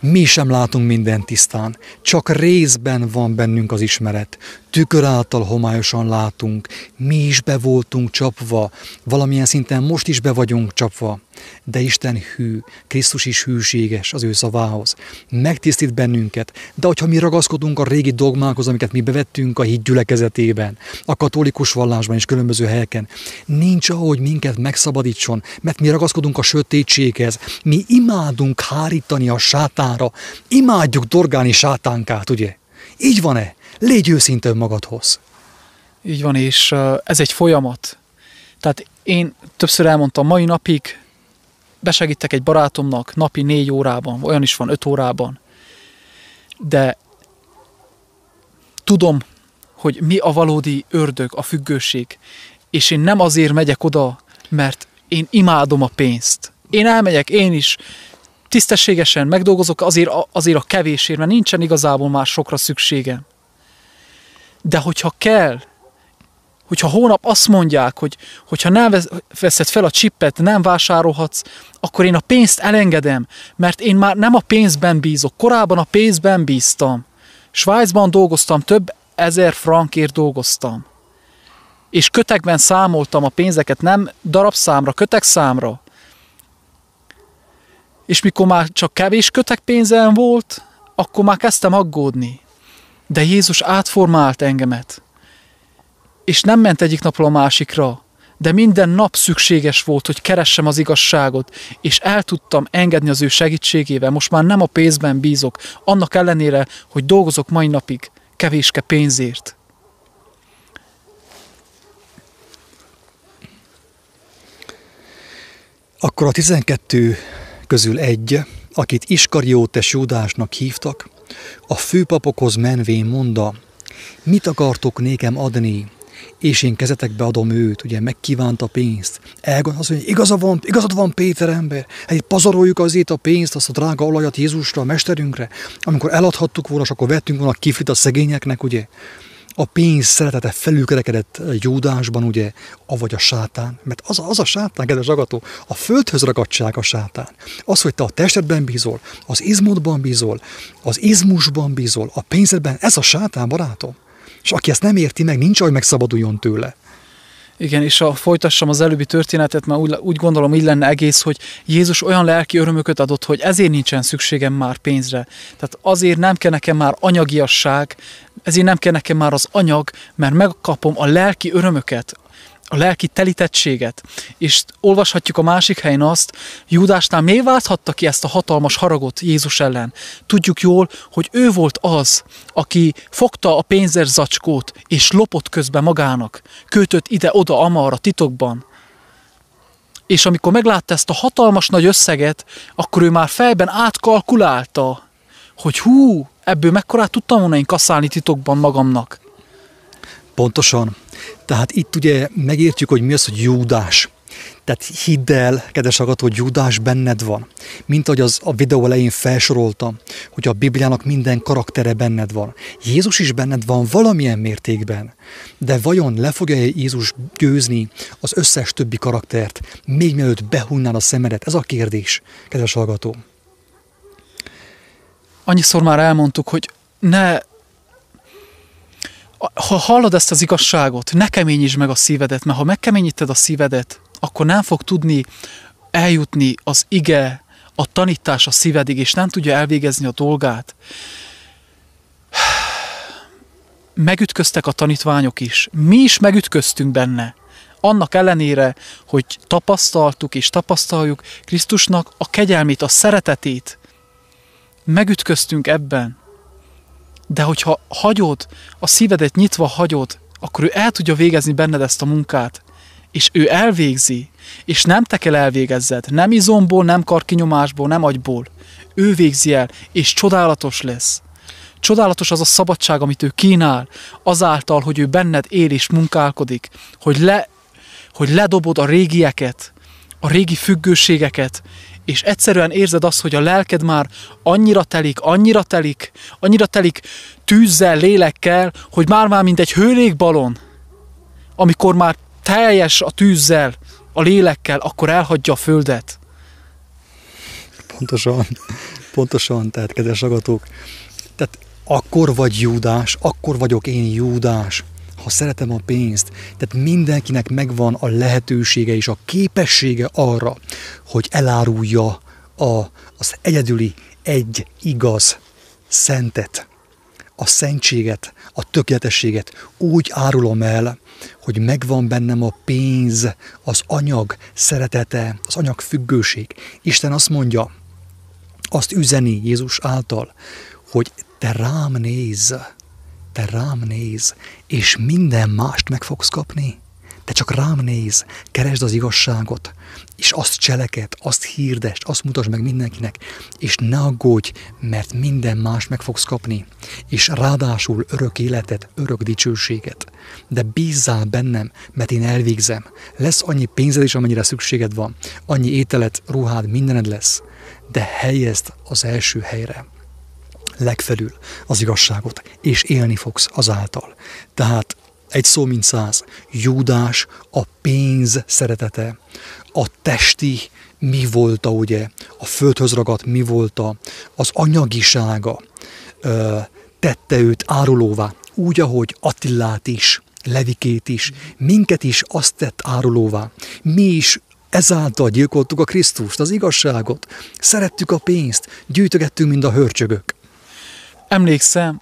Mi sem látunk minden tisztán, csak részben van bennünk az ismeret. Tükör által homályosan látunk, mi is be voltunk csapva, valamilyen szinten most is be vagyunk csapva de Isten hű, Krisztus is hűséges az ő szavához. Megtisztít bennünket, de hogyha mi ragaszkodunk a régi dogmákhoz, amiket mi bevettünk a híd gyülekezetében, a katolikus vallásban és különböző helyeken, nincs ahogy minket megszabadítson, mert mi ragaszkodunk a sötétséghez, mi imádunk hárítani a sátára, imádjuk dorgálni sátánkát, ugye? Így van-e? Légy őszinte magadhoz. Így van, és ez egy folyamat. Tehát én többször elmondtam, mai napig besegítek egy barátomnak napi négy órában, olyan is van öt órában, de tudom, hogy mi a valódi ördög, a függőség, és én nem azért megyek oda, mert én imádom a pénzt. Én elmegyek, én is tisztességesen megdolgozok azért, azért a kevésért, mert nincsen igazából már sokra szükségem. De hogyha kell, hogyha hónap azt mondják, hogy hogyha nem veszed fel a csippet, nem vásárolhatsz, akkor én a pénzt elengedem, mert én már nem a pénzben bízok. Korábban a pénzben bíztam. Svájcban dolgoztam, több ezer frankért dolgoztam. És kötekben számoltam a pénzeket, nem darabszámra, kötekszámra. És mikor már csak kevés kötek pénzem volt, akkor már kezdtem aggódni. De Jézus átformált engemet és nem ment egyik napról a másikra, de minden nap szükséges volt, hogy keressem az igazságot, és el tudtam engedni az ő segítségével. Most már nem a pénzben bízok, annak ellenére, hogy dolgozok mai napig kevéske pénzért. Akkor a tizenkettő közül egy, akit Iskariótes Júdásnak hívtak, a főpapokhoz menvén mondta, mit akartok nékem adni, és én kezetekbe adom őt, ugye megkívánta pénzt. Elgond, azt mondja, igaza van, igazad van Péter ember, hát pazaroljuk azért a pénzt, azt a drága olajat Jézusra, a mesterünkre, amikor eladhattuk volna, akkor vettünk volna kiflit a szegényeknek, ugye a pénz szeretete felülkerekedett Júdásban, ugye, avagy a sátán. Mert az, az a sátán, kedves agató, a földhöz ragadtság a sátán. Az, hogy te a testedben bízol, az izmodban bízol, az izmusban bízol, a pénzedben, ez a sátán, barátom. És aki ezt nem érti meg, nincs, hogy megszabaduljon tőle. Igen, és a folytassam az előbbi történetet, mert úgy, úgy gondolom, így lenne egész, hogy Jézus olyan lelki örömöket adott, hogy ezért nincsen szükségem már pénzre. Tehát azért nem kell nekem már anyagiasság, ezért nem kell nekem már az anyag, mert megkapom a lelki örömöket, a lelki telítettséget. És olvashatjuk a másik helyen azt, Júdásnál miért válthatta ki ezt a hatalmas haragot Jézus ellen? Tudjuk jól, hogy ő volt az, aki fogta a pénzerzacskót, és lopott közben magának, kötött ide-oda amarra titokban. És amikor meglátta ezt a hatalmas nagy összeget, akkor ő már fejben átkalkulálta, hogy hú, ebből mekkorát tudtam volna én kaszálni titokban magamnak. Pontosan. Tehát itt ugye megértjük, hogy mi az, hogy Júdás. Tehát hidd el, kedves agató, hogy Júdás benned van. Mint ahogy az a videó elején felsoroltam, hogy a Bibliának minden karaktere benned van. Jézus is benned van valamilyen mértékben. De vajon le fogja Jézus győzni az összes többi karaktert, még mielőtt behunnád a szemedet? Ez a kérdés, kedves hallgató. Annyiszor már elmondtuk, hogy ne ha hallod ezt az igazságot, ne keményítsd meg a szívedet, mert ha megkeményíted a szívedet, akkor nem fog tudni eljutni az ige, a tanítás a szívedig, és nem tudja elvégezni a dolgát. Megütköztek a tanítványok is. Mi is megütköztünk benne. Annak ellenére, hogy tapasztaltuk és tapasztaljuk Krisztusnak a kegyelmét, a szeretetét. Megütköztünk ebben. De hogyha hagyod, a szívedet nyitva hagyod, akkor ő el tudja végezni benned ezt a munkát. És ő elvégzi, és nem te kell elvégezzed, nem izomból, nem karkinyomásból, nem agyból. Ő végzi el, és csodálatos lesz. Csodálatos az a szabadság, amit ő kínál, azáltal, hogy ő benned él és munkálkodik, hogy, le, hogy ledobod a régieket, a régi függőségeket, és egyszerűen érzed azt, hogy a lelked már annyira telik, annyira telik, annyira telik tűzzel, lélekkel, hogy már-már mint egy hőlékbalon, amikor már teljes a tűzzel, a lélekkel, akkor elhagyja a földet. Pontosan, pontosan, tehát kedves agatók. Tehát akkor vagy Júdás, akkor vagyok én Júdás, ha szeretem a pénzt. Tehát mindenkinek megvan a lehetősége és a képessége arra, hogy elárulja a, az egyedüli egy igaz szentet, a szentséget, a tökéletességet úgy árulom el, hogy megvan bennem a pénz, az anyag szeretete, az anyag függőség. Isten azt mondja, azt üzeni Jézus által, hogy te rám nézz, te rám néz, és minden mást meg fogsz kapni. Te csak rám néz, keresd az igazságot, és azt cseleked, azt hirdest, azt mutasd meg mindenkinek, és ne aggódj, mert minden más meg fogsz kapni, és ráadásul örök életet, örök dicsőséget. De bízzál bennem, mert én elvégzem. Lesz annyi pénzed is, amennyire szükséged van, annyi ételet, ruhád, mindened lesz, de helyezd az első helyre legfelül az igazságot, és élni fogsz azáltal. Tehát egy szó mint száz, Júdás a pénz szeretete, a testi mi volt, ugye, a földhöz ragadt mi volt, az anyagisága tette őt árulóvá, úgy, ahogy Attillát is, Levikét is, minket is azt tett árulóvá. Mi is ezáltal gyilkoltuk a Krisztust, az igazságot. Szerettük a pénzt, gyűjtögettünk, mint a hörcsögök emlékszem,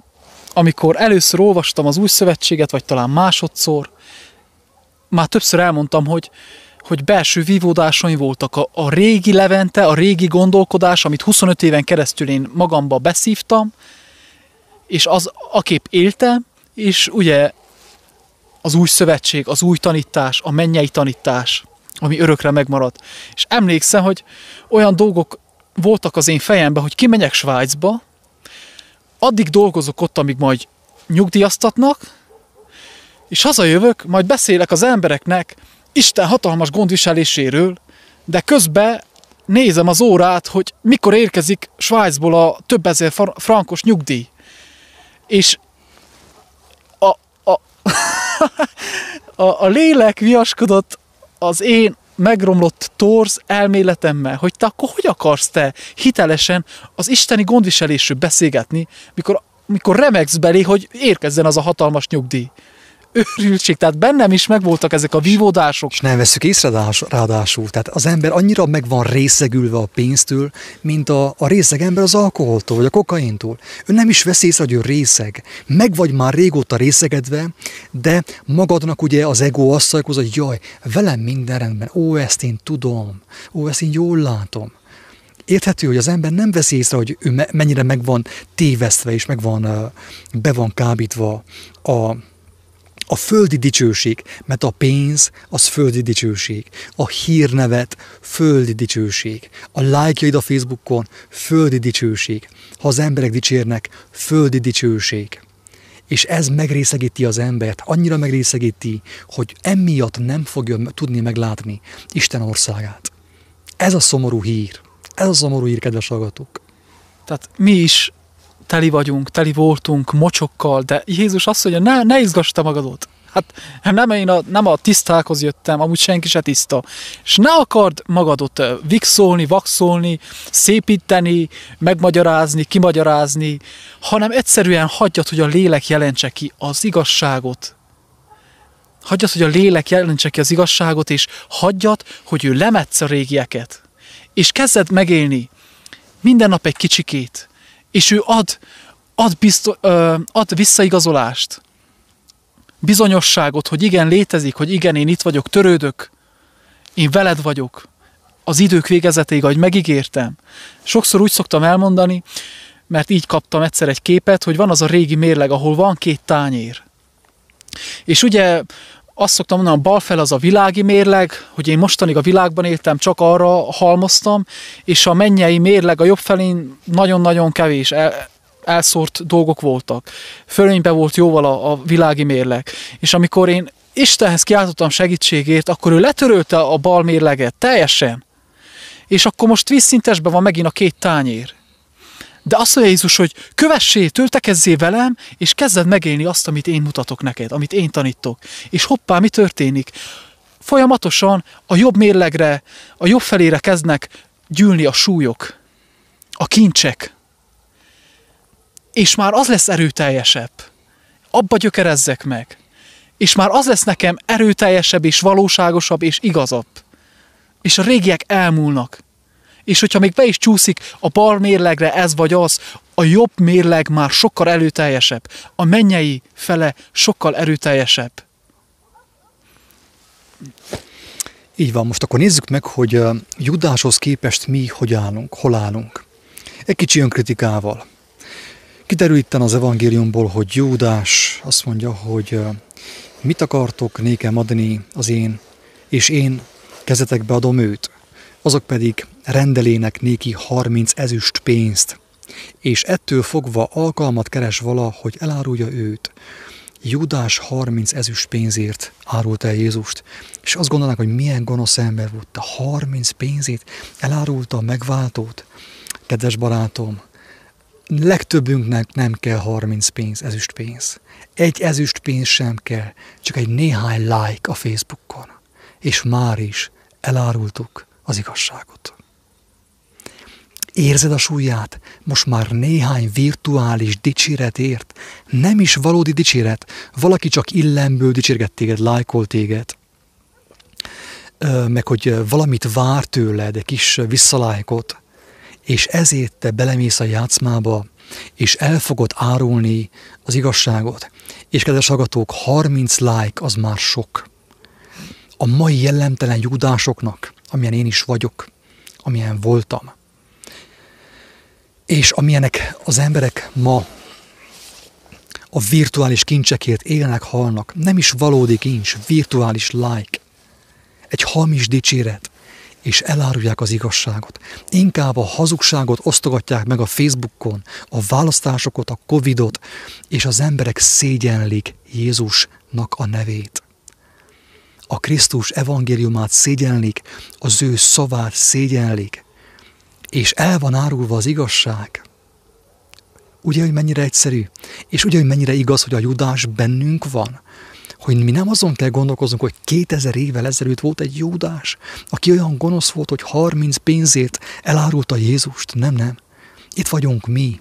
amikor először olvastam az új szövetséget, vagy talán másodszor, már többször elmondtam, hogy, hogy belső vívódásaim voltak. A, a régi Levente, a régi gondolkodás, amit 25 éven keresztül én magamba beszívtam, és az akép éltem, és ugye az új szövetség, az új tanítás, a mennyei tanítás, ami örökre megmaradt. És emlékszem, hogy olyan dolgok voltak az én fejemben, hogy kimegyek Svájcba, addig dolgozok ott, amíg majd nyugdíjaztatnak, és hazajövök, majd beszélek az embereknek Isten hatalmas gondviseléséről, de közben nézem az órát, hogy mikor érkezik Svájcból a több ezer frankos nyugdíj. És a, a, a, a lélek viaskodott az én megromlott torz elméletemmel, hogy te akkor hogy akarsz te hitelesen az isteni gondviselésről beszélgetni, mikor, mikor remegsz belé, hogy érkezzen az a hatalmas nyugdíj őrültség, tehát bennem is megvoltak ezek a vívódások. És nem veszük észre ráadásul, tehát az ember annyira meg van részegülve a pénztől, mint a, a részeg ember az alkoholtól, vagy a kokaintól. Ő nem is vesz észre, hogy ő részeg. Meg vagy már régóta részegedve, de magadnak ugye az ego azt szajkoz, hogy jaj, velem minden rendben, ó, ezt én tudom, ó, ezt én jól látom. Érthető, hogy az ember nem veszi észre, hogy ő mennyire meg van tévesztve, és meg van, be van kábítva a, a földi dicsőség, mert a pénz az földi dicsőség, a hírnevet földi dicsőség, a lájkjaid a Facebookon földi dicsőség, ha az emberek dicsérnek, földi dicsőség. És ez megrészegíti az embert, annyira megrészegíti, hogy emiatt nem fogja tudni meglátni Isten országát. Ez a szomorú hír. Ez a szomorú hír, kedves hallgatók. Tehát mi is teli vagyunk, teli voltunk mocsokkal, de Jézus azt mondja, ne, ne izgass te magadot. Hát nem én a, nem a tisztákhoz jöttem, amúgy senki se tiszta. És ne akard magadot vixolni, vaxolni, szépíteni, megmagyarázni, kimagyarázni, hanem egyszerűen hagyjad, hogy a lélek jelentse ki az igazságot. Hagyjad, hogy a lélek jelentse ki az igazságot, és hagyjad, hogy ő lemetsz a régieket. És kezded megélni minden nap egy kicsikét, és ő ad, ad, bizto, ö, ad visszaigazolást, bizonyosságot, hogy igen, létezik, hogy igen, én itt vagyok, törődök, én veled vagyok, az idők végezetéig, ahogy megígértem. Sokszor úgy szoktam elmondani, mert így kaptam egyszer egy képet, hogy van az a régi mérleg, ahol van két tányér. És ugye azt szoktam mondani, a bal fel az a világi mérleg, hogy én mostanig a világban éltem, csak arra halmoztam, és a mennyei mérleg a jobb felén nagyon-nagyon kevés el, elszórt dolgok voltak. Fölénybe volt jóval a, a világi mérleg. És amikor én Istenhez kiáltottam segítségért, akkor ő letörölte a bal mérleget teljesen. És akkor most vízszintesben van megint a két tányér. De azt mondja Jézus, hogy kövessé, töltekezzé velem, és kezded megélni azt, amit én mutatok neked, amit én tanítok. És hoppá, mi történik? Folyamatosan a jobb mérlegre, a jobb felére kezdnek gyűlni a súlyok, a kincsek. És már az lesz erőteljesebb. Abba gyökerezzek meg. És már az lesz nekem erőteljesebb és valóságosabb és igazabb. És a régiek elmúlnak és hogyha még be is csúszik a bal mérlegre ez vagy az, a jobb mérleg már sokkal erőteljesebb, a mennyei fele sokkal erőteljesebb. Így van, most akkor nézzük meg, hogy Judáshoz képest mi hogy állunk, hol állunk. Egy kicsi önkritikával. Kiderül itten az evangéliumból, hogy Júdás azt mondja, hogy mit akartok nékem adni az én, és én kezetekbe adom őt azok pedig rendelének néki 30 ezüst pénzt, és ettől fogva alkalmat keres vala, hogy elárulja őt. Judás 30 ezüst pénzért árult el Jézust, és azt gondolnak, hogy milyen gonosz ember volt, a 30 pénzét elárulta a megváltót. Kedves barátom, legtöbbünknek nem kell 30 pénz, ezüst pénz. Egy ezüst pénz sem kell, csak egy néhány like a Facebookon. És már is elárultuk az igazságot. Érzed a súlyát? Most már néhány virtuális dicséretért, nem is valódi dicséret, valaki csak illemből dicsérget téged, lájkol téged, meg hogy valamit vár tőled, egy kis visszalájkot, és ezért te belemész a játszmába, és el fogod árulni az igazságot. És kedves hallgatók, 30 like az már sok. A mai jellemtelen judásoknak, amilyen én is vagyok, amilyen voltam. És amilyenek az emberek ma a virtuális kincsekért élnek, halnak. Nem is valódi kincs, virtuális like. Egy hamis dicséret. és elárulják az igazságot. Inkább a hazugságot osztogatják meg a Facebookon, a választásokat, a Covidot, és az emberek szégyenlik Jézusnak a nevét. A Krisztus evangéliumát szégyenlik, az ő szavát szégyenlik, és el van árulva az igazság. Ugye, hogy mennyire egyszerű? És ugye, hogy mennyire igaz, hogy a judás bennünk van? Hogy mi nem azon kell gondolkoznunk, hogy 2000 évvel ezelőtt volt egy judás, aki olyan gonosz volt, hogy 30 pénzért elárulta Jézust. Nem, nem. Itt vagyunk mi,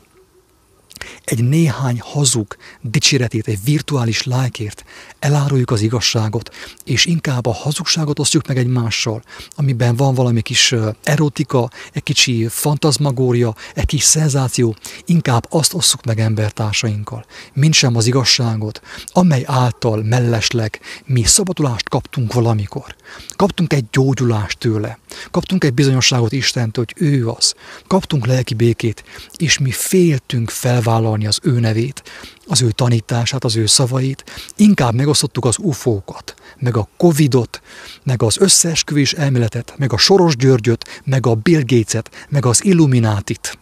egy néhány hazug dicséretét, egy virtuális lájkért eláruljuk az igazságot, és inkább a hazugságot osztjuk meg egymással, amiben van valami kis erotika, egy kicsi fantazmagória, egy kis szenzáció, inkább azt osszuk meg embertársainkkal, mint sem az igazságot, amely által mellesleg mi szabadulást kaptunk valamikor. Kaptunk egy gyógyulást tőle, kaptunk egy bizonyosságot Istentől, hogy ő az, kaptunk lelki békét, és mi féltünk felvállalni az ő nevét, az ő tanítását, az ő szavait, inkább megosztottuk az ufókat, meg a Covidot, meg az összeesküvés elméletet, meg a Soros Györgyöt, meg a Bill Gates-et, meg az Illuminátit.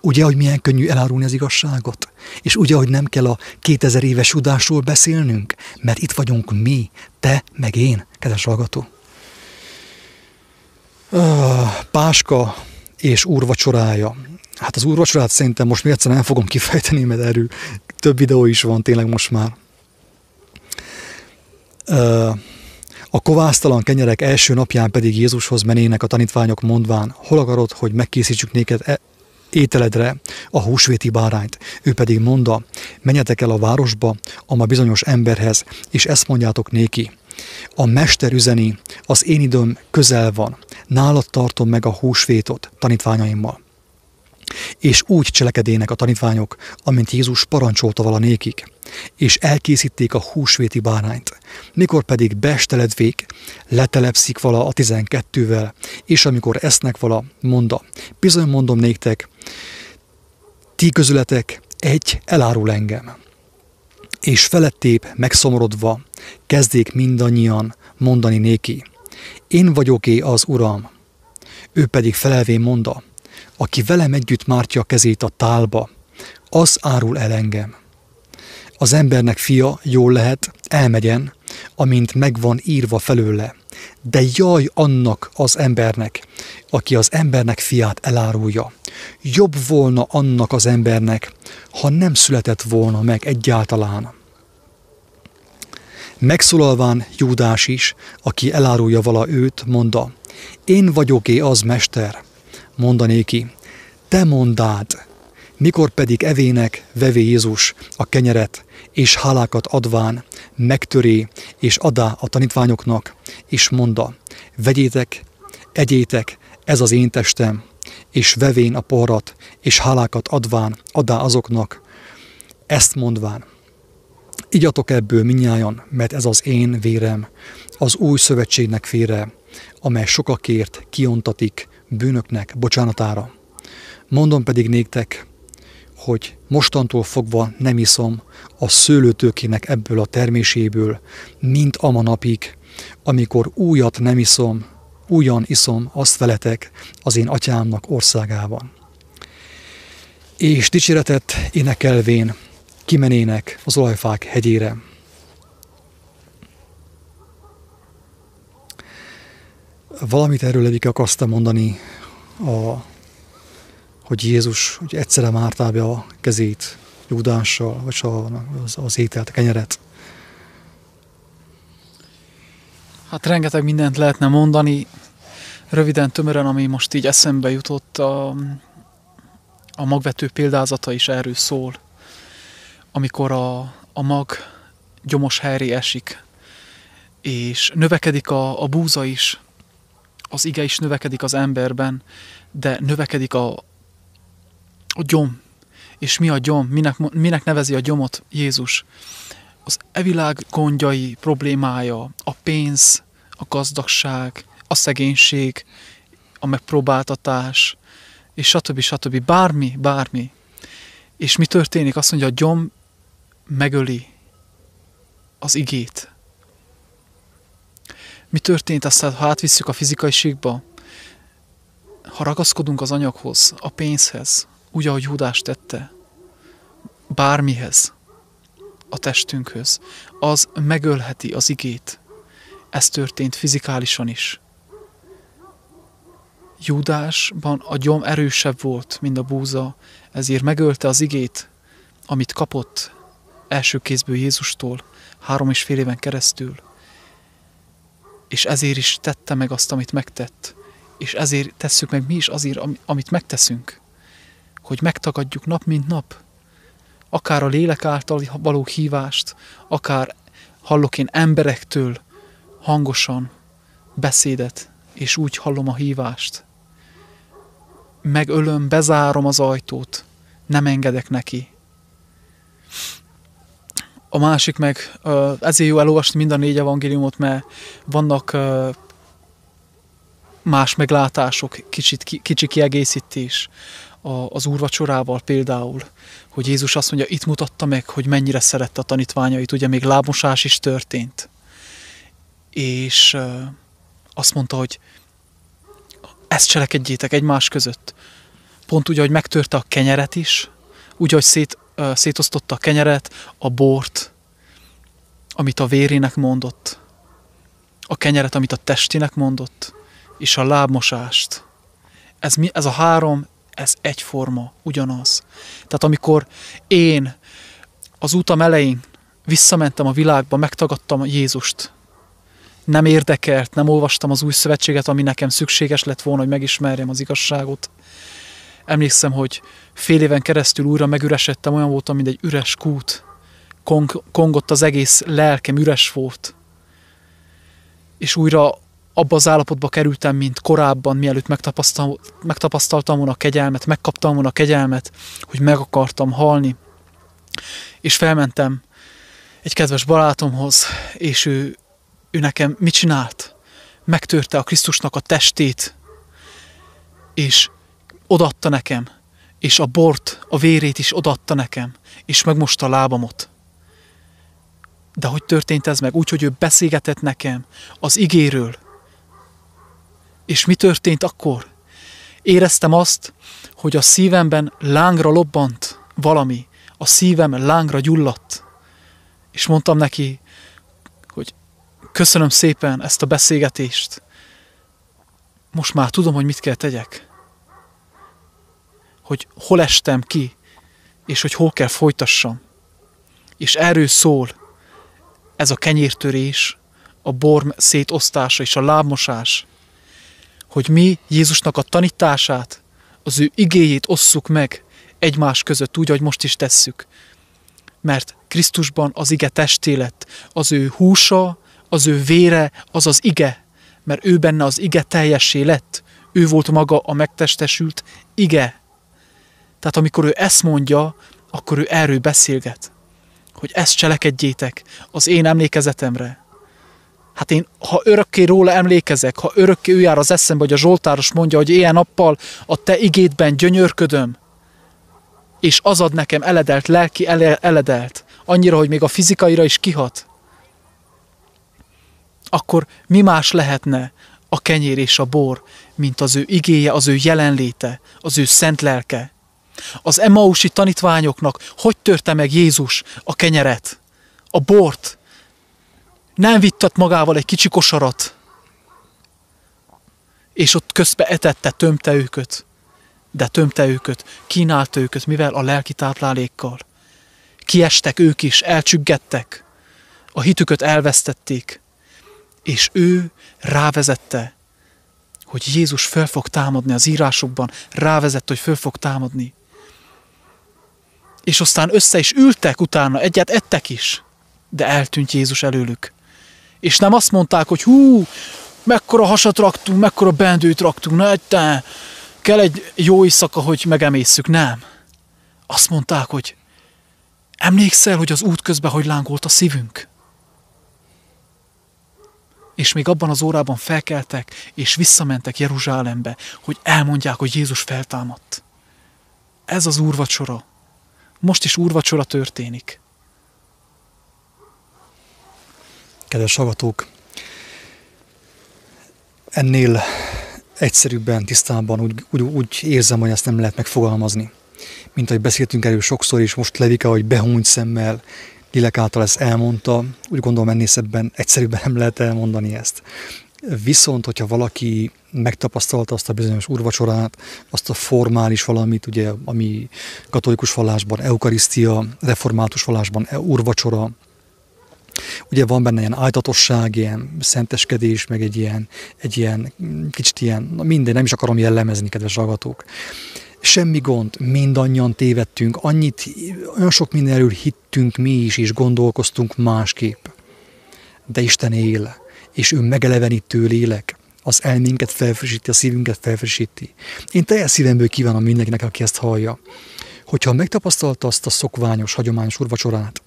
Ugye, hogy milyen könnyű elárulni az igazságot? És ugye, hogy nem kell a 2000 éves udásról beszélnünk? Mert itt vagyunk mi, te, meg én, kedves hallgató. Páska és úrvacsorája. Hát az úrvacsorát szerintem most még egyszer nem fogom kifejteni, mert erről több videó is van tényleg most már. A kovásztalan kenyerek első napján pedig Jézushoz menének a tanítványok mondván, hol akarod, hogy megkészítsük néked e- ételedre a húsvéti bárányt. Ő pedig mondta, menjetek el a városba, a bizonyos emberhez, és ezt mondjátok néki. A mester üzeni, az én időm közel van, nálad tartom meg a húsvétot tanítványaimmal. És úgy cselekedének a tanítványok, amint Jézus parancsolta vala nékik, és elkészíték a húsvéti bárányt. Mikor pedig besteledvék, letelepszik vala a tizenkettővel, és amikor esznek vala, monda, bizony mondom néktek, ti közületek egy elárul engem. És felettép megszomorodva kezdék mindannyian mondani néki, én vagyok-é az Uram. Ő pedig felelvén monda, aki velem együtt mártja a kezét a tálba, az árul el engem. Az embernek fia jól lehet, elmegyen, amint megvan írva felőle, de jaj annak az embernek, aki az embernek fiát elárulja. Jobb volna annak az embernek, ha nem született volna meg egyáltalán. Megszólalván Júdás is, aki elárulja vala őt, mondta, én vagyok-é az mester, mondanéki, te mondád, mikor pedig evének vevé Jézus a kenyeret, és hálákat adván megtöré és adá a tanítványoknak, és monda, vegyétek, egyétek, ez az én testem, és vevén a porrat, és hálákat adván adá azoknak, ezt mondván, igyatok ebből minnyájan, mert ez az én vérem, az új szövetségnek vére, amely sokakért kiontatik bűnöknek bocsánatára. Mondom pedig néktek, hogy mostantól fogva nem iszom a szőlőtőkének ebből a terméséből, mint a napig, amikor újat nem iszom, újan iszom azt veletek az én atyámnak országában. És dicséretet énekelvén kimenének az olajfák hegyére. Valamit erről eddig akartam mondani a hogy Jézus hogy egyszerre mártál be a kezét Judással, vagy az, az ételt, a kenyeret. Hát rengeteg mindent lehetne mondani, röviden, tömören, ami most így eszembe jutott, a, a magvető példázata is erről szól. Amikor a, a mag gyomos helyre esik, és növekedik a, a búza is, az ige is növekedik az emberben, de növekedik a, a gyom. És mi a gyom? Minek, minek nevezi a gyomot Jézus? Az evilág gondjai, problémája, a pénz, a gazdagság, a szegénység, a megpróbáltatás, és stb. stb. Bármi, bármi. És mi történik? Azt mondja, a gyom megöli az igét. Mi történt aztán, ha átvisszük a fizikaiségba? Ha ragaszkodunk az anyaghoz, a pénzhez, úgy, ahogy Júdás tette, bármihez, a testünkhöz, az megölheti az igét. Ez történt fizikálisan is. Júdásban a gyom erősebb volt, mint a búza, ezért megölte az igét, amit kapott első kézből Jézustól, három és fél éven keresztül. És ezért is tette meg azt, amit megtett. És ezért tesszük meg mi is azért, amit megteszünk. Hogy megtagadjuk nap mint nap. Akár a lélek által való hívást, akár hallok én emberektől hangosan beszédet, és úgy hallom a hívást. Megölöm, bezárom az ajtót, nem engedek neki. A másik meg, ezért jó elolvasni mind a négy evangéliumot, mert vannak más meglátások, kicsit, kicsi kiegészítés az úrvacsorával például, hogy Jézus azt mondja, itt mutatta meg, hogy mennyire szerette a tanítványait, ugye még lábmosás is történt. És azt mondta, hogy ezt cselekedjétek egymás között. Pont úgy, hogy megtörte a kenyeret is, úgy, hogy szét, szétosztotta a kenyeret, a bort, amit a vérének mondott, a kenyeret, amit a testének mondott, és a lábmosást. Ez, mi, ez a három, ez egyforma, ugyanaz. Tehát amikor én az utam elején visszamentem a világba, megtagadtam Jézust, nem érdekelt, nem olvastam az új szövetséget, ami nekem szükséges lett volna, hogy megismerjem az igazságot. Emlékszem, hogy fél éven keresztül újra megüresedtem, olyan voltam, mint egy üres kút. Kong, kongott az egész lelkem, üres volt. És újra abba az állapotba kerültem, mint korábban, mielőtt megtapasztal, megtapasztaltam volna a kegyelmet, megkaptam volna a kegyelmet, hogy meg akartam halni. És felmentem egy kedves barátomhoz, és ő, ő nekem mit csinált? Megtörte a Krisztusnak a testét, és odatta nekem, és a bort, a vérét is odatta nekem, és megmosta a lábamot. De hogy történt ez meg? Úgy, hogy ő beszélgetett nekem az igéről. És mi történt akkor? Éreztem azt, hogy a szívemben lángra lobbant valami, a szívem lángra gyulladt. És mondtam neki, hogy köszönöm szépen ezt a beszélgetést. Most már tudom, hogy mit kell tegyek hogy hol estem ki, és hogy hol kell folytassam. És erről szól ez a kenyértörés, a bor szétosztása és a lábmosás, hogy mi Jézusnak a tanítását, az ő igéjét osszuk meg egymás között, úgy, ahogy most is tesszük. Mert Krisztusban az ige testé lett, az ő húsa, az ő vére, az az ige, mert ő benne az ige teljessé lett. Ő volt maga a megtestesült ige. Tehát amikor ő ezt mondja, akkor ő erről beszélget. Hogy ezt cselekedjétek az én emlékezetemre. Hát én, ha örökké róla emlékezek, ha örökké ő jár az eszembe, hogy a Zsoltáros mondja, hogy ilyen nappal a te igédben gyönyörködöm, és az ad nekem eledelt, lelki eledelt, annyira, hogy még a fizikaira is kihat, akkor mi más lehetne a kenyér és a bor, mint az ő igéje, az ő jelenléte, az ő szent lelke. Az Emmausi tanítványoknak hogy törte meg Jézus a kenyeret, a bort? Nem vittat magával egy kicsi kosarat, és ott közbe etette, tömte őket, de tömte őket, kínálta őket, mivel a lelki táplálékkal. Kiestek ők is, elcsüggettek, a hitüköt elvesztették, és ő rávezette, hogy Jézus föl fog támadni az írásokban, rávezette, hogy föl fog támadni és aztán össze is ültek utána, egyet ettek is, de eltűnt Jézus előlük. És nem azt mondták, hogy hú, mekkora hasat raktunk, mekkora bendőt raktunk, ne te, kell egy jó éjszaka, hogy megemészszük. Nem. Azt mondták, hogy emlékszel, hogy az út közben hogy lángolt a szívünk? És még abban az órában felkeltek, és visszamentek Jeruzsálembe, hogy elmondják, hogy Jézus feltámadt. Ez az úrvacsora, most is úrvacsora történik. Kedves hallgatók, ennél egyszerűbben, tisztában úgy, úgy, úgy érzem, hogy ezt nem lehet megfogalmazni. Mint ahogy beszéltünk erről sokszor, és most Levika, hogy behúnyt szemmel, Lilek által ezt elmondta, úgy gondolom ennél szebben egyszerűbben nem lehet elmondani ezt. Viszont, hogyha valaki megtapasztalta azt a bizonyos urvacsorát, azt a formális valamit, ugye, ami katolikus vallásban eukarisztia, református vallásban e, urvacsora, ugye van benne ilyen ájtatosság, ilyen szenteskedés, meg egy ilyen, egy ilyen kicsit ilyen, na minden, nem is akarom jellemezni, kedves hallgatók. Semmi gond, mindannyian tévedtünk, annyit, olyan sok mindenről hittünk mi is, és gondolkoztunk másképp. De Isten él, és ő megelevenítő lélek, az elménket felfrissíti, a szívünket felfrissíti. Én teljes szívemből kívánom mindenkinek, aki ezt hallja, hogyha megtapasztalta azt a szokványos, hagyományos urvacsorát,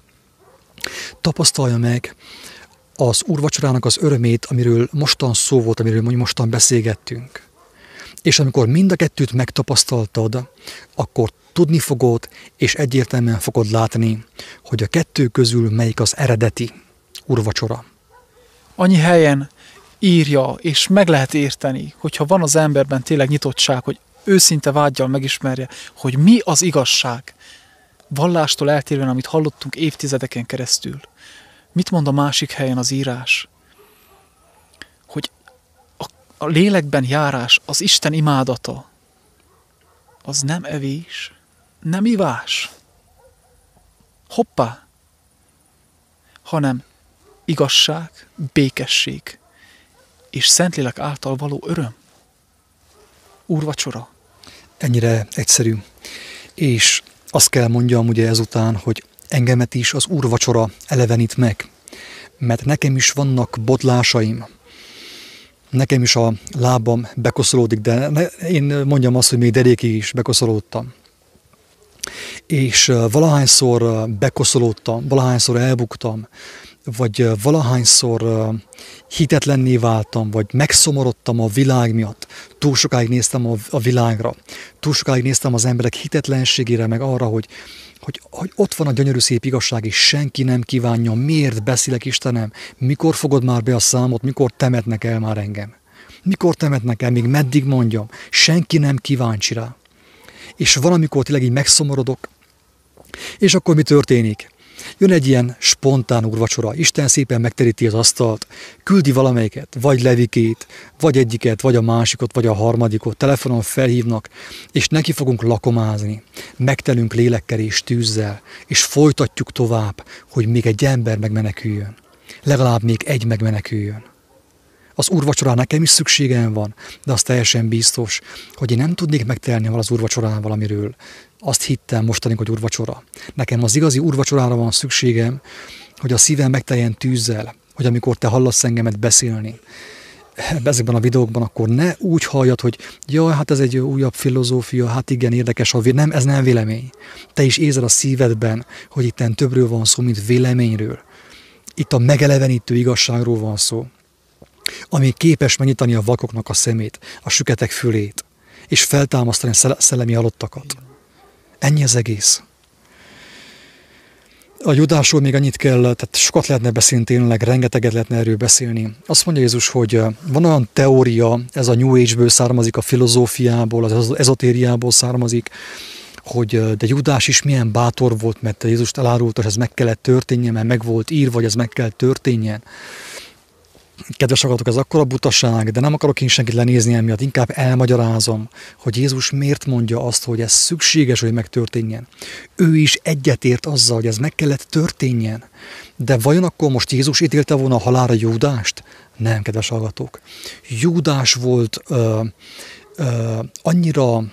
tapasztalja meg az úrvacsorának az örömét, amiről mostan szó volt, amiről mostan beszélgettünk. És amikor mind a kettőt megtapasztaltad, akkor tudni fogod, és egyértelműen fogod látni, hogy a kettő közül melyik az eredeti urvacsora. Annyi helyen írja, és meg lehet érteni, hogyha van az emberben tényleg nyitottság, hogy őszinte vágyjal megismerje, hogy mi az igazság, vallástól eltérően, amit hallottunk évtizedeken keresztül. Mit mond a másik helyen az írás? Hogy a, a lélekben járás, az Isten imádata, az nem evés, nem ivás. Hoppá! Hanem igazság, békesség és Szentlélek által való öröm. Úrvacsora. Ennyire egyszerű. És azt kell mondjam ugye ezután, hogy engemet is az úrvacsora elevenít meg, mert nekem is vannak bodlásaim, nekem is a lábam bekoszolódik, de én mondjam azt, hogy még derékig is bekoszolódtam. És valahányszor bekoszolódtam, valahányszor elbuktam, vagy valahányszor hitetlenné váltam, vagy megszomorodtam a világ miatt, túl sokáig néztem a, világra, túl sokáig néztem az emberek hitetlenségére, meg arra, hogy, hogy, hogy ott van a gyönyörű szép igazság, és senki nem kívánja, miért beszélek Istenem, mikor fogod már be a számot, mikor temetnek el már engem. Mikor temetnek el, még meddig mondjam, senki nem kíváncsi rá. És valamikor tényleg így megszomorodok, és akkor mi történik? Jön egy ilyen spontán úrvacsora, Isten szépen megteríti az asztalt, küldi valamelyiket, vagy Levikét, vagy egyiket, vagy a másikot, vagy a harmadikot, telefonon felhívnak, és neki fogunk lakomázni. Megtelünk lélekkel és tűzzel, és folytatjuk tovább, hogy még egy ember megmeneküljön. Legalább még egy megmeneküljön. Az úrvacsorán nekem is szükségem van, de az teljesen biztos, hogy én nem tudnék megtelni az úrvacsorán valamiről, azt hittem mostani, hogy urvacsora. Nekem az igazi urvacsorára van szükségem, hogy a szívem megteljen tűzzel, hogy amikor te hallasz engemet beszélni, ezekben a videókban, akkor ne úgy halljad, hogy jaj, hát ez egy újabb filozófia, hát igen, érdekes, ha nem, ez nem vélemény. Te is érzed a szívedben, hogy itt többről van szó, mint véleményről. Itt a megelevenítő igazságról van szó, ami képes megnyitani a vakoknak a szemét, a süketek fülét, és feltámasztani a szellemi halottakat. Ennyi az egész. A Judásról még annyit kell, tehát sokat lehetne beszélni tényleg, rengeteget lehetne erről beszélni. Azt mondja Jézus, hogy van olyan teória, ez a New Age-ből származik, a filozófiából, az ezotériából származik, hogy de Judás is milyen bátor volt, mert Jézust elárulta, hogy ez meg kellett történjen, mert meg volt írva, hogy ez meg kell történjen. Kedves hallgatók, ez akkora butaság, de nem akarok én senkit lenézni emiatt, inkább elmagyarázom, hogy Jézus miért mondja azt, hogy ez szükséges, hogy megtörténjen. Ő is egyetért azzal, hogy ez meg kellett történjen. De vajon akkor most Jézus ítélte volna a halára Júdást? Nem, kedves hallgatók. Júdás volt ö, ö, annyira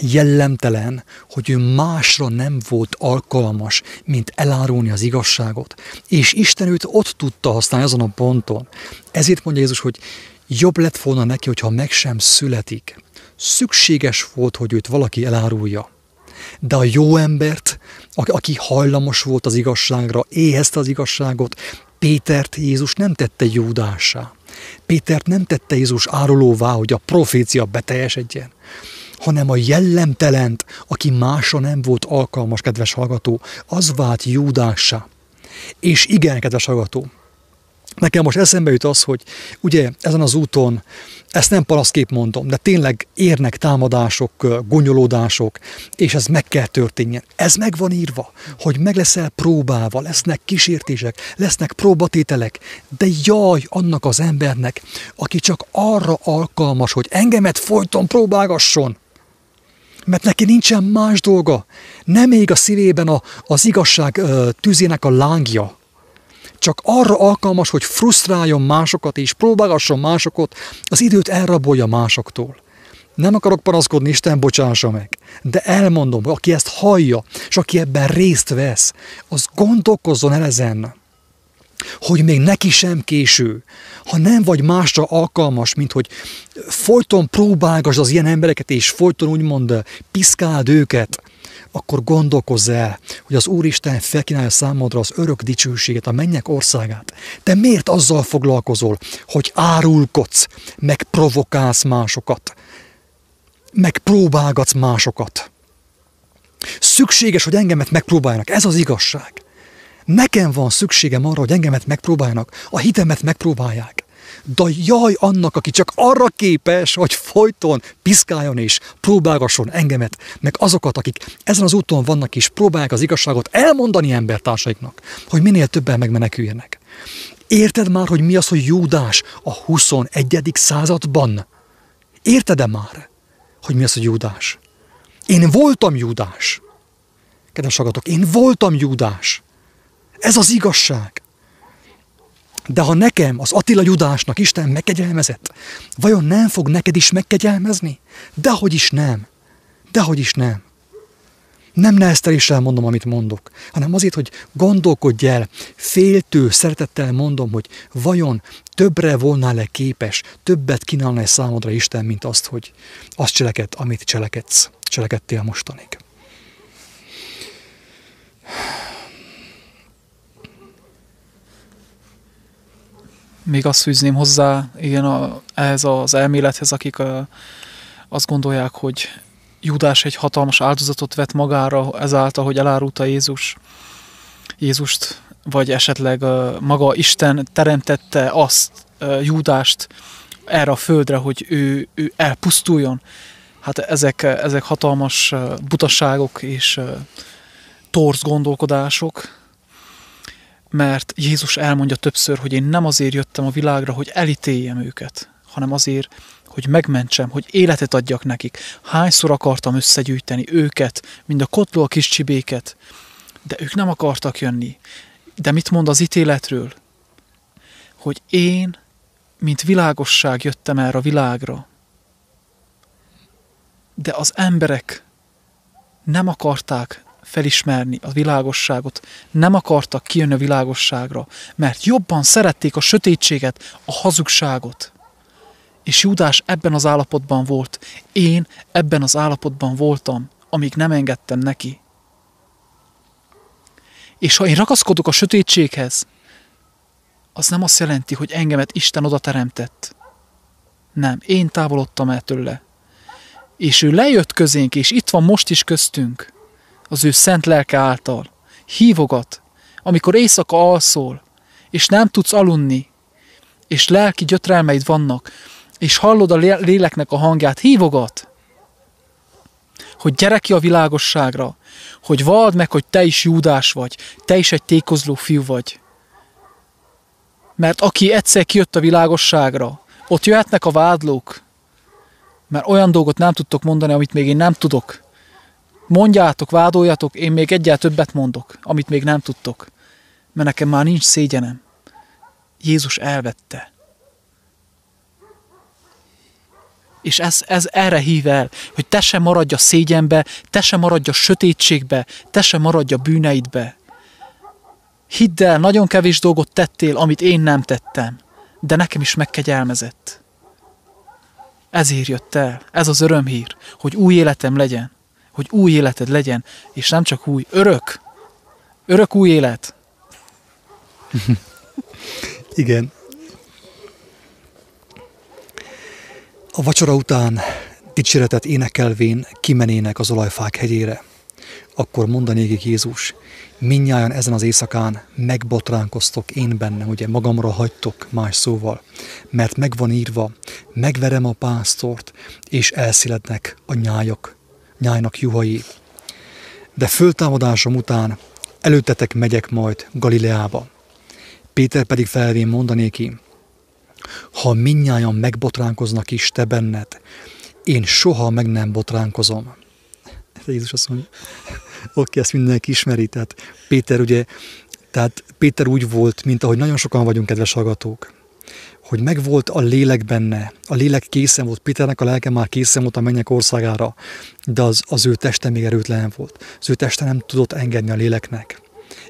jellemtelen, hogy ő másra nem volt alkalmas, mint elárulni az igazságot. És Isten őt ott tudta használni azon a ponton. Ezért mondja Jézus, hogy jobb lett volna neki, hogyha meg sem születik. Szükséges volt, hogy őt valaki elárulja. De a jó embert, aki hajlamos volt az igazságra, éhezte az igazságot, Pétert Jézus nem tette Júdássá. Pétert nem tette Jézus árulóvá, hogy a profécia beteljesedjen hanem a jellemtelent, aki másra nem volt alkalmas, kedves hallgató, az vált Júdássá. És igen, kedves hallgató, Nekem most eszembe jut az, hogy ugye ezen az úton, ezt nem palaszkép mondom, de tényleg érnek támadások, gonyolódások, és ez meg kell történjen. Ez meg van írva, hogy meg leszel próbálva, lesznek kísértések, lesznek próbatételek, de jaj annak az embernek, aki csak arra alkalmas, hogy engemet folyton próbálgasson. Mert neki nincsen más dolga. Nem még a szívében a, az igazság ö, tüzének a lángja, csak arra alkalmas, hogy frusztráljon másokat és próbálgasson másokat, az időt elrabolja másoktól. Nem akarok panaszkodni, Isten bocsássa meg, de elmondom, hogy aki ezt hallja, és aki ebben részt vesz, az gondolkozzon el ezen, hogy még neki sem késő, ha nem vagy másra alkalmas, mint hogy folyton próbálgasd az ilyen embereket, és folyton úgymond piszkáld őket, akkor gondolkozz el, hogy az Úristen felkínálja számodra az örök dicsőséget, a mennyek országát. Te miért azzal foglalkozol, hogy árulkodsz, meg provokálsz másokat, meg próbálgatsz másokat? Szükséges, hogy engemet megpróbáljanak. Ez az igazság. Nekem van szükségem arra, hogy engemet megpróbáljanak, a hitemet megpróbálják. De jaj annak, aki csak arra képes, hogy folyton piszkáljon és próbálgasson engemet, meg azokat, akik ezen az úton vannak és próbálják az igazságot elmondani embertársaiknak, hogy minél többen megmeneküljenek. Érted már, hogy mi az, hogy Júdás a 21. században? Érted-e már, hogy mi az, hogy Júdás? Én voltam Júdás. Kedves agatok, én voltam Júdás. Ez az igazság. De ha nekem, az Attila Judásnak Isten megkegyelmezett, vajon nem fog neked is megkegyelmezni? Dehogy is nem. Dehogy is nem. Nem nehezteléssel mondom, amit mondok, hanem azért, hogy gondolkodj el, féltő szeretettel mondom, hogy vajon többre volnál-e képes, többet kínálna-e számodra Isten, mint azt, hogy azt cseleked, amit cselekedsz, cselekedtél mostanig. Még azt fűzném hozzá, igen, a, ehhez az elmélethez, akik a, azt gondolják, hogy Judás egy hatalmas áldozatot vett magára ezáltal, hogy elárulta Jézus, Jézust, vagy esetleg uh, maga Isten teremtette azt, Judást erre a földre, hogy ő, ő elpusztuljon. Hát ezek, ezek hatalmas butasságok és torz gondolkodások, mert Jézus elmondja többször, hogy én nem azért jöttem a világra, hogy elítéljem őket, hanem azért, hogy megmentsem, hogy életet adjak nekik. Hányszor akartam összegyűjteni őket, mind a kotló a kis csibéket, de ők nem akartak jönni. De mit mond az ítéletről? Hogy én, mint világosság jöttem erre a világra, de az emberek nem akarták felismerni a világosságot, nem akartak kijönni a világosságra, mert jobban szerették a sötétséget, a hazugságot. És Júdás ebben az állapotban volt. Én ebben az állapotban voltam, amíg nem engedtem neki. És ha én ragaszkodok a sötétséghez, az nem azt jelenti, hogy engemet Isten oda teremtett. Nem, én távolodtam el tőle. És ő lejött közénk, és itt van most is köztünk az ő szent lelke által. Hívogat, amikor éjszaka alszol, és nem tudsz aludni, és lelki gyötrelmeid vannak, és hallod a léleknek a hangját, hívogat, hogy gyere ki a világosságra, hogy vald meg, hogy te is Júdás vagy, te is egy tékozló fiú vagy. Mert aki egyszer kijött a világosságra, ott jöhetnek a vádlók, mert olyan dolgot nem tudtok mondani, amit még én nem tudok. Mondjátok, vádoljatok, én még egyel többet mondok, amit még nem tudtok. Mert nekem már nincs szégyenem. Jézus elvette. És ez, ez erre hív el, hogy te se maradj a szégyenbe, te se maradj a sötétségbe, te se maradj a bűneidbe. Hidd el, nagyon kevés dolgot tettél, amit én nem tettem, de nekem is megkegyelmezett. Ezért jött el, ez az örömhír, hogy új életem legyen hogy új életed legyen, és nem csak új, örök. Örök új élet. Igen. A vacsora után dicséretet énekelvén kimenének az olajfák hegyére. akkor mondanék Jézus, minnyáján ezen az éjszakán megbotránkoztok én bennem, ugye magamra hagytok más szóval, mert megvan írva, megverem a pásztort, és elszilednek a nyájak, nyájnak juhai. De föltámadásom után előttetek megyek majd Galileába. Péter pedig felvén mondanéki, ha minnyáján megbotránkoznak is te benned, én soha meg nem botránkozom. Jézus azt mondja, oké, ezt mindenki ismeri, tehát Péter ugye, tehát Péter úgy volt, mint ahogy nagyon sokan vagyunk, kedves hallgatók, hogy megvolt a lélek benne, a lélek készen volt, Péternek a lelke már készen volt a mennyek országára, de az, az ő teste még erőtlen volt. Az ő teste nem tudott engedni a léleknek.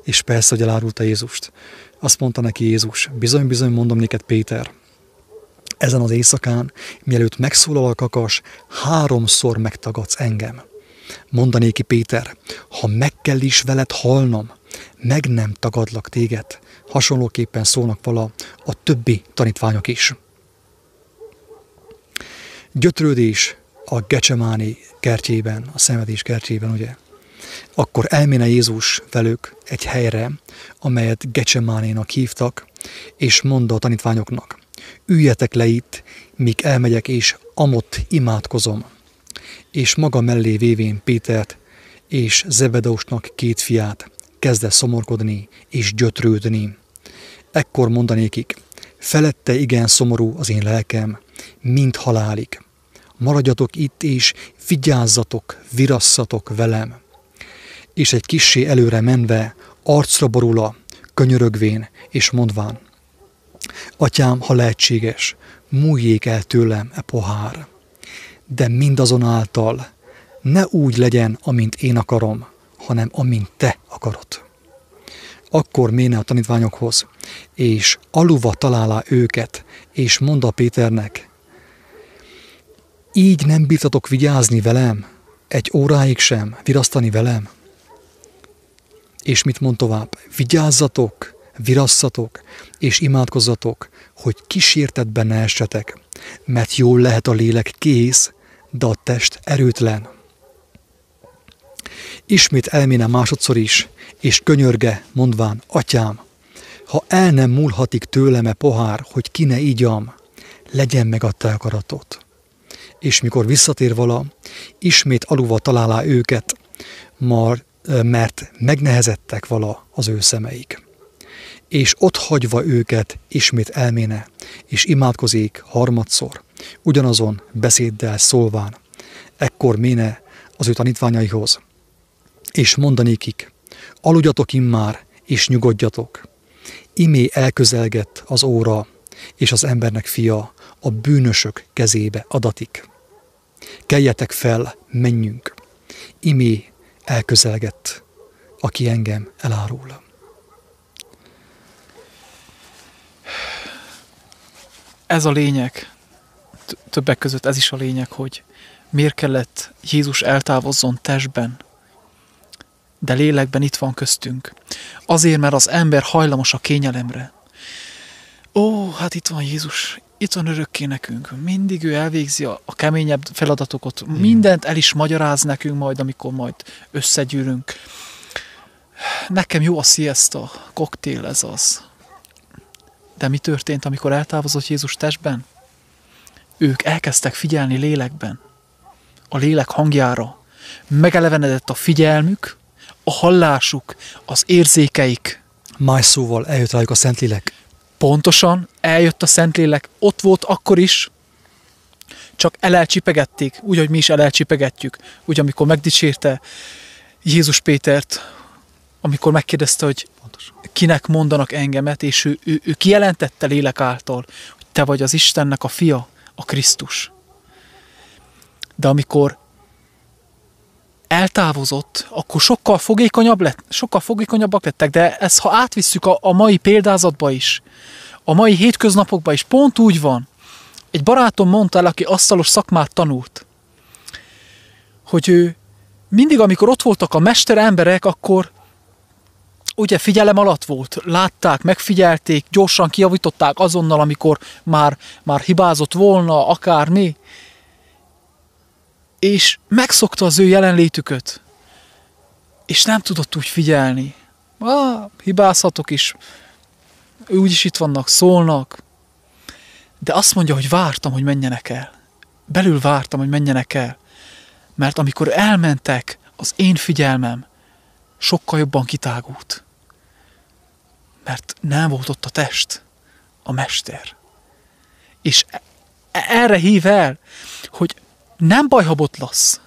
És persze, hogy elárulta Jézust. Azt mondta neki Jézus, bizony-bizony mondom néked Péter, ezen az éjszakán, mielőtt megszólal a kakas, háromszor megtagadsz engem. Mondanéki Péter, ha meg kell is veled halnom, meg nem tagadlak téged. Hasonlóképpen szólnak vala a többi tanítványok is. Gyötrődés a Gecsemáni kertjében, a szenvedés kertjében, ugye? Akkor elméne Jézus velük egy helyre, amelyet Gecsemánénak hívtak, és mondta a tanítványoknak, üljetek le itt, míg elmegyek és amott imádkozom. És maga mellé vévén Pétert és Zebedeusnak két fiát kezdte szomorkodni és gyötrődni. Ekkor mondanékik, felette igen szomorú az én lelkem, mint halálig. Maradjatok itt és vigyázzatok, virasszatok velem. És egy kissé előre menve, arcra borula, könyörögvén és mondván, Atyám, ha lehetséges, múljék el tőlem e pohár, de mindazonáltal ne úgy legyen, amint én akarom, hanem amint te akarod. Akkor méne a tanítványokhoz, és aluva találá őket, és mondta Péternek, így nem bírtatok vigyázni velem, egy óráig sem virasztani velem? És mit mond tovább? Vigyázzatok, virasszatok és imádkozzatok, hogy kísértetben ne essetek, mert jól lehet a lélek kész, de a test erőtlen. Ismét elméne másodszor is, és könyörge, mondván, atyám, ha el nem múlhatik tőlem-e pohár, hogy ki ne igyam, legyen meg a te akaratot. És mikor visszatér vala, ismét aluva találá őket, mert megnehezettek vala az ő szemeik és ott hagyva őket ismét elméne, és imádkozik harmadszor, ugyanazon beszéddel szólván. Ekkor méne az ő tanítványaihoz, és mondanékik, aludjatok immár, és nyugodjatok. Imé elközelgett az óra, és az embernek fia a bűnösök kezébe adatik. Keljetek fel, menjünk. Imé elközelgett, aki engem elárul. ez a lényeg, többek között ez is a lényeg, hogy miért kellett Jézus eltávozzon testben, de lélekben itt van köztünk. Azért, mert az ember hajlamos a kényelemre. Ó, hát itt van Jézus, itt van örökké nekünk. Mindig ő elvégzi a, a keményebb feladatokat. Hmm. Mindent el is magyaráz nekünk majd, amikor majd összegyűrünk. Nekem jó a siesta, koktél ez az. De mi történt, amikor eltávozott Jézus testben? Ők elkezdtek figyelni lélekben, a lélek hangjára. Megelevenedett a figyelmük, a hallásuk, az érzékeik. Más szóval eljött rájuk a Szentlélek. Pontosan, eljött a Szentlélek. Ott volt akkor is, csak elelcsipegették, úgy, hogy mi is elelcsipegetjük. Úgy, amikor megdicsérte Jézus Pétert, amikor megkérdezte, hogy kinek mondanak engemet, és ő, ő, ő kijelentette lélek által, hogy te vagy az Istennek a fia, a Krisztus. De amikor eltávozott, akkor sokkal fogékonyabb lett, sokkal fogékonyabbak lettek, de ezt ha átvisszük a, a mai példázatba is, a mai hétköznapokba is, pont úgy van. Egy barátom mondta el, aki asztalos szakmát tanult, hogy ő mindig, amikor ott voltak a mester emberek, akkor ugye figyelem alatt volt, látták, megfigyelték, gyorsan kijavították azonnal, amikor már, már hibázott volna, akármi, és megszokta az ő jelenlétüket. és nem tudott úgy figyelni. Ah, hibázhatok is, úgyis itt vannak, szólnak, de azt mondja, hogy vártam, hogy menjenek el. Belül vártam, hogy menjenek el. Mert amikor elmentek, az én figyelmem sokkal jobban kitágult. Mert nem volt ott a test, a mester. És e- erre hív el, hogy nem baj, ha botlasz.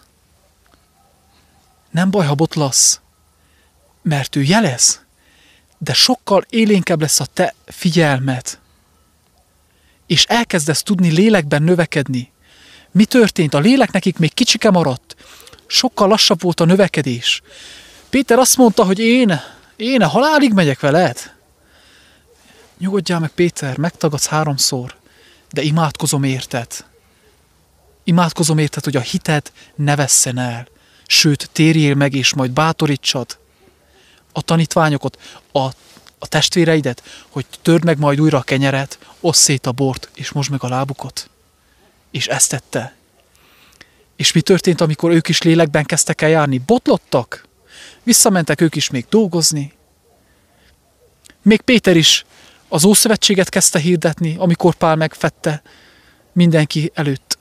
Nem baj, ha botlasz, mert ő jelez, de sokkal élénkebb lesz a te figyelmed, és elkezdesz tudni lélekben növekedni. Mi történt? A lélek nekik még kicsike maradt. Sokkal lassabb volt a növekedés. Péter azt mondta, hogy én, én a halálig megyek veled. Nyugodjál meg, Péter, megtagadsz háromszor, de imádkozom érted. Imádkozom érted, hogy a hited ne vesszen el. Sőt, térjél meg, és majd bátorítsad a tanítványokat, a, a testvéreidet, hogy törd meg majd újra a kenyeret, osz szét a bort, és most meg a lábukat. És ezt tette. És mi történt, amikor ők is lélekben kezdtek el járni? Botlottak. Visszamentek ők is még dolgozni. Még Péter is az Ószövetséget kezdte hirdetni, amikor Pál megfette mindenki előtt.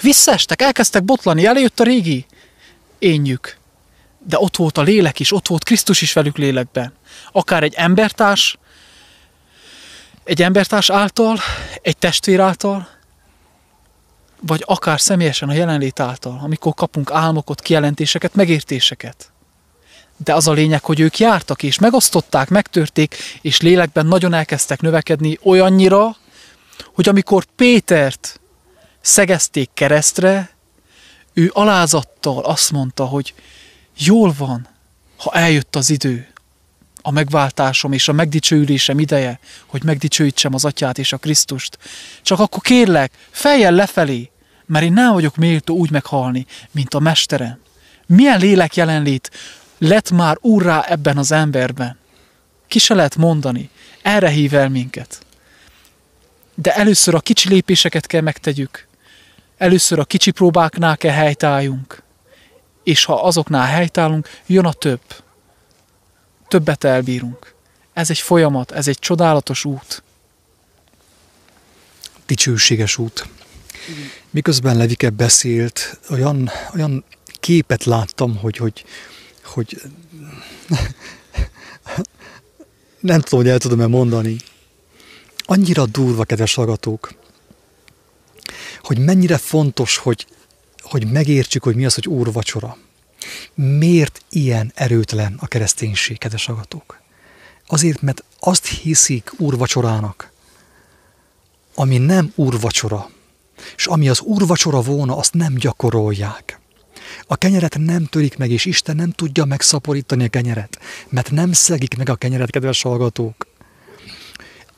Visszaestek, elkezdtek botlani, eljött a régi énjük. De ott volt a lélek is, ott volt Krisztus is velük lélekben. Akár egy embertárs, egy embertárs által, egy testvér által, vagy akár személyesen a jelenlét által, amikor kapunk álmokat, kijelentéseket, megértéseket. De az a lényeg, hogy ők jártak és megosztották, megtörték, és lélekben nagyon elkezdtek növekedni olyannyira, hogy amikor Pétert szegezték keresztre, ő alázattal azt mondta, hogy jól van, ha eljött az idő, a megváltásom és a megdicsőülésem ideje, hogy megdicsőítsem az atyát és a Krisztust. Csak akkor kérlek, fejjel lefelé, mert én nem vagyok méltó úgy meghalni, mint a mesterem. Milyen lélek jelenlét lett már úrrá ebben az emberben? Ki se lehet mondani. Erre hív el minket. De először a kicsi lépéseket kell megtegyük. Először a kicsi próbáknál kell helytálljunk. És ha azoknál helytállunk, jön a több többet elbírunk. Ez egy folyamat, ez egy csodálatos út. Dicsőséges út. Miközben Levike beszélt, olyan, olyan képet láttam, hogy, hogy, hogy nem tudom, hogy el tudom-e mondani. Annyira durva, kedves hallgatók, hogy mennyire fontos, hogy, hogy megértsük, hogy mi az, hogy úrvacsora. Miért ilyen erőtlen a kereszténység, kedves agatók? Azért, mert azt hiszik úrvacsorának, ami nem úrvacsora, és ami az úrvacsora volna, azt nem gyakorolják. A kenyeret nem törik meg, és Isten nem tudja megszaporítani a kenyeret, mert nem szegik meg a kenyeret, kedves hallgatók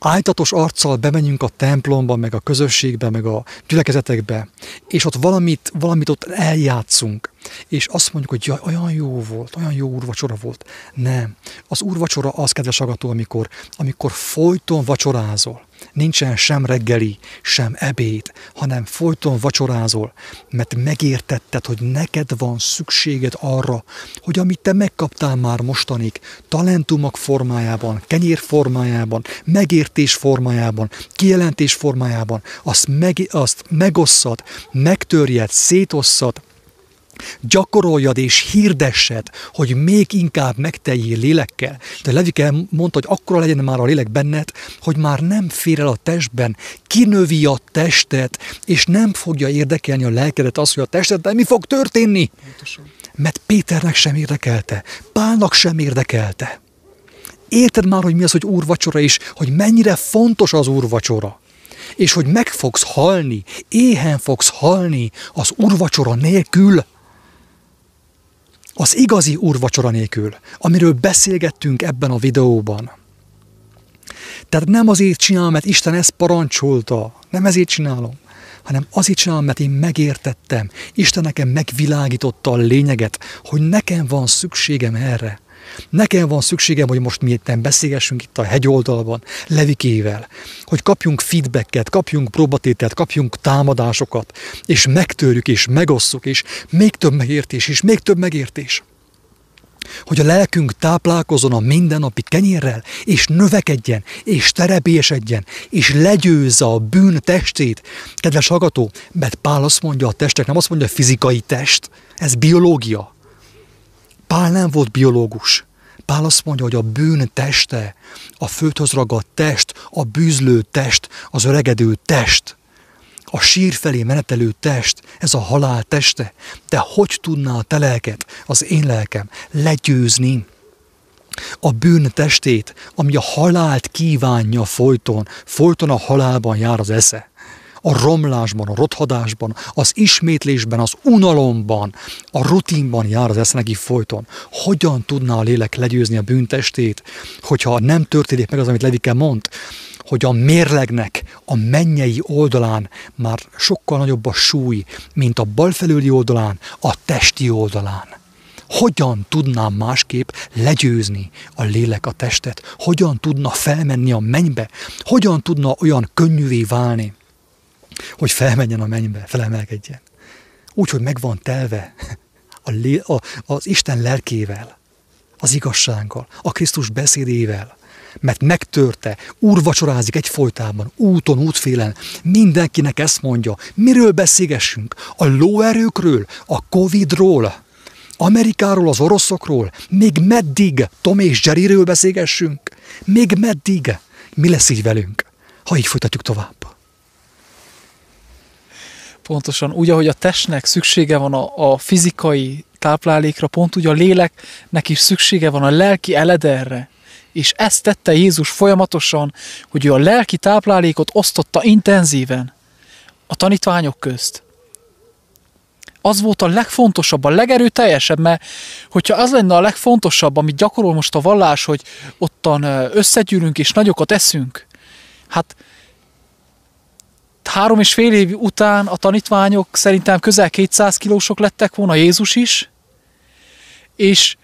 ájtatos arccal bemegyünk a templomba, meg a közösségbe, meg a gyülekezetekbe, és ott valamit, valamit ott eljátszunk, és azt mondjuk, hogy jaj, olyan jó volt, olyan jó úrvacsora volt. Nem. Az úrvacsora az, kedves agató, amikor, amikor folyton vacsorázol. Nincsen sem reggeli, sem ebéd, hanem folyton vacsorázol, mert megértetted, hogy neked van szükséged arra, hogy amit te megkaptál már mostanig, talentumok formájában, kenyér formájában, megértés formájában, kijelentés formájában, azt, meg, azt megosszad, megtörjed, szétosszad, gyakoroljad és hirdessed, hogy még inkább megteljél lélekkel. De Levike mondta, hogy akkora legyen már a lélek benned, hogy már nem fér el a testben, kinövi a testet, és nem fogja érdekelni a lelkedet az, hogy a testeddel mi fog történni. Mert Péternek sem érdekelte, Pálnak sem érdekelte. Érted már, hogy mi az, hogy úrvacsora is, hogy mennyire fontos az úrvacsora és hogy meg fogsz halni, éhen fogsz halni az úrvacsora nélkül az igazi úrvacsora nélkül, amiről beszélgettünk ebben a videóban. Tehát nem azért csinálom, mert Isten ezt parancsolta, nem ezért csinálom, hanem azért csinálom, mert én megértettem. Isten nekem megvilágította a lényeget, hogy nekem van szükségem erre. Nekem van szükségem, hogy most mi itt beszélgessünk itt a hegyoldalban, Levikével, hogy kapjunk feedbacket, kapjunk próbatételt, kapjunk támadásokat, és megtörjük, és megosszuk, és még több megértés, és még több megértés. hogy a lelkünk táplálkozon a mindennapi kenyérrel, és növekedjen, és terebésedjen, és legyőzze a bűn testét. Kedves hallgató, mert Pál azt mondja a testek, nem azt mondja a fizikai test, ez biológia. Pál nem volt biológus. Pál azt mondja, hogy a bűn teste, a földhöz ragadt test, a bűzlő test, az öregedő test, a sír felé menetelő test, ez a halál teste, de hogy tudná a te lelket, az én lelkem legyőzni a bűn testét, ami a halált kívánja folyton, folyton a halálban jár az esze a romlásban, a rothadásban, az ismétlésben, az unalomban, a rutinban jár az esze neki folyton. Hogyan tudná a lélek legyőzni a bűntestét, hogyha nem történik meg az, amit Levike mond, hogy a mérlegnek a mennyei oldalán már sokkal nagyobb a súly, mint a balfelüli oldalán, a testi oldalán. Hogyan tudnám másképp legyőzni a lélek a testet? Hogyan tudna felmenni a mennybe? Hogyan tudna olyan könnyűvé válni, hogy felmenjen a mennybe, felemelkedjen? Úgy, hogy meg van telve a, a, az Isten lelkével, az igazsággal, a Krisztus beszédével, mert megtörte, úrvacsorázik egyfolytában, úton, útfélen, mindenkinek ezt mondja, miről beszélgessünk? A lóerőkről, a Covidról, Amerikáról, az oroszokról, még meddig Tom és Jerryről beszélgessünk? Még meddig? Mi lesz így velünk, ha így folytatjuk tovább? Pontosan, úgy, ahogy a testnek szüksége van a, a fizikai táplálékra, pont úgy a léleknek is szüksége van a lelki elederre. És ezt tette Jézus folyamatosan, hogy ő a lelki táplálékot osztotta intenzíven a tanítványok közt. Az volt a legfontosabb, a legerőteljesebb, mert hogyha az lenne a legfontosabb, amit gyakorol most a vallás, hogy ottan összegyűrünk és nagyokat eszünk, hát három és fél év után a tanítványok szerintem közel 200 kilósok lettek volna Jézus is, és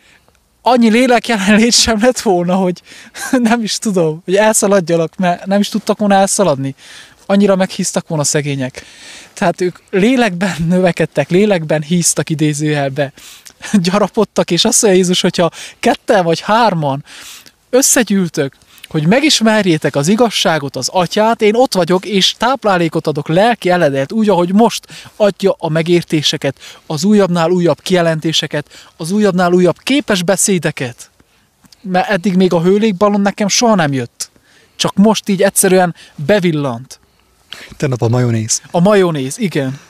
annyi lélek jelenlét sem lett volna, hogy nem is tudom, hogy elszaladjalak, mert nem is tudtak volna elszaladni. Annyira meghíztak volna szegények. Tehát ők lélekben növekedtek, lélekben híztak idézőjelbe, gyarapodtak, és azt mondja Jézus, hogyha ketten vagy hárman összegyűltök, hogy megismerjétek az igazságot, az atyát, én ott vagyok, és táplálékot adok lelki eledelt, úgy, ahogy most adja a megértéseket, az újabbnál újabb kijelentéseket, az újabbnál újabb képes beszédeket. Mert eddig még a hőlékballon nekem soha nem jött. Csak most így egyszerűen bevillant. Tegnap a majonéz. A majonéz, igen.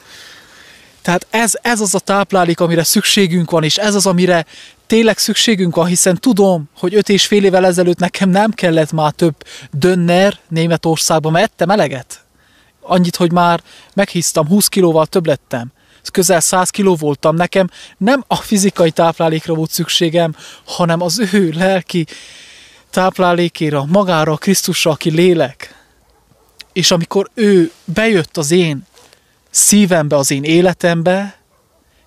Tehát ez, ez az a táplálék, amire szükségünk van, és ez az, amire tényleg szükségünk van, hiszen tudom, hogy öt és fél évvel ezelőtt nekem nem kellett már több dönner Németországban, mert ettem eleget. Annyit, hogy már meghíztam, 20 kilóval több lettem. Közel 100 kiló voltam. Nekem nem a fizikai táplálékra volt szükségem, hanem az ő lelki táplálékéra, magára, Krisztusra, aki lélek. És amikor ő bejött az én szívembe, az én életembe,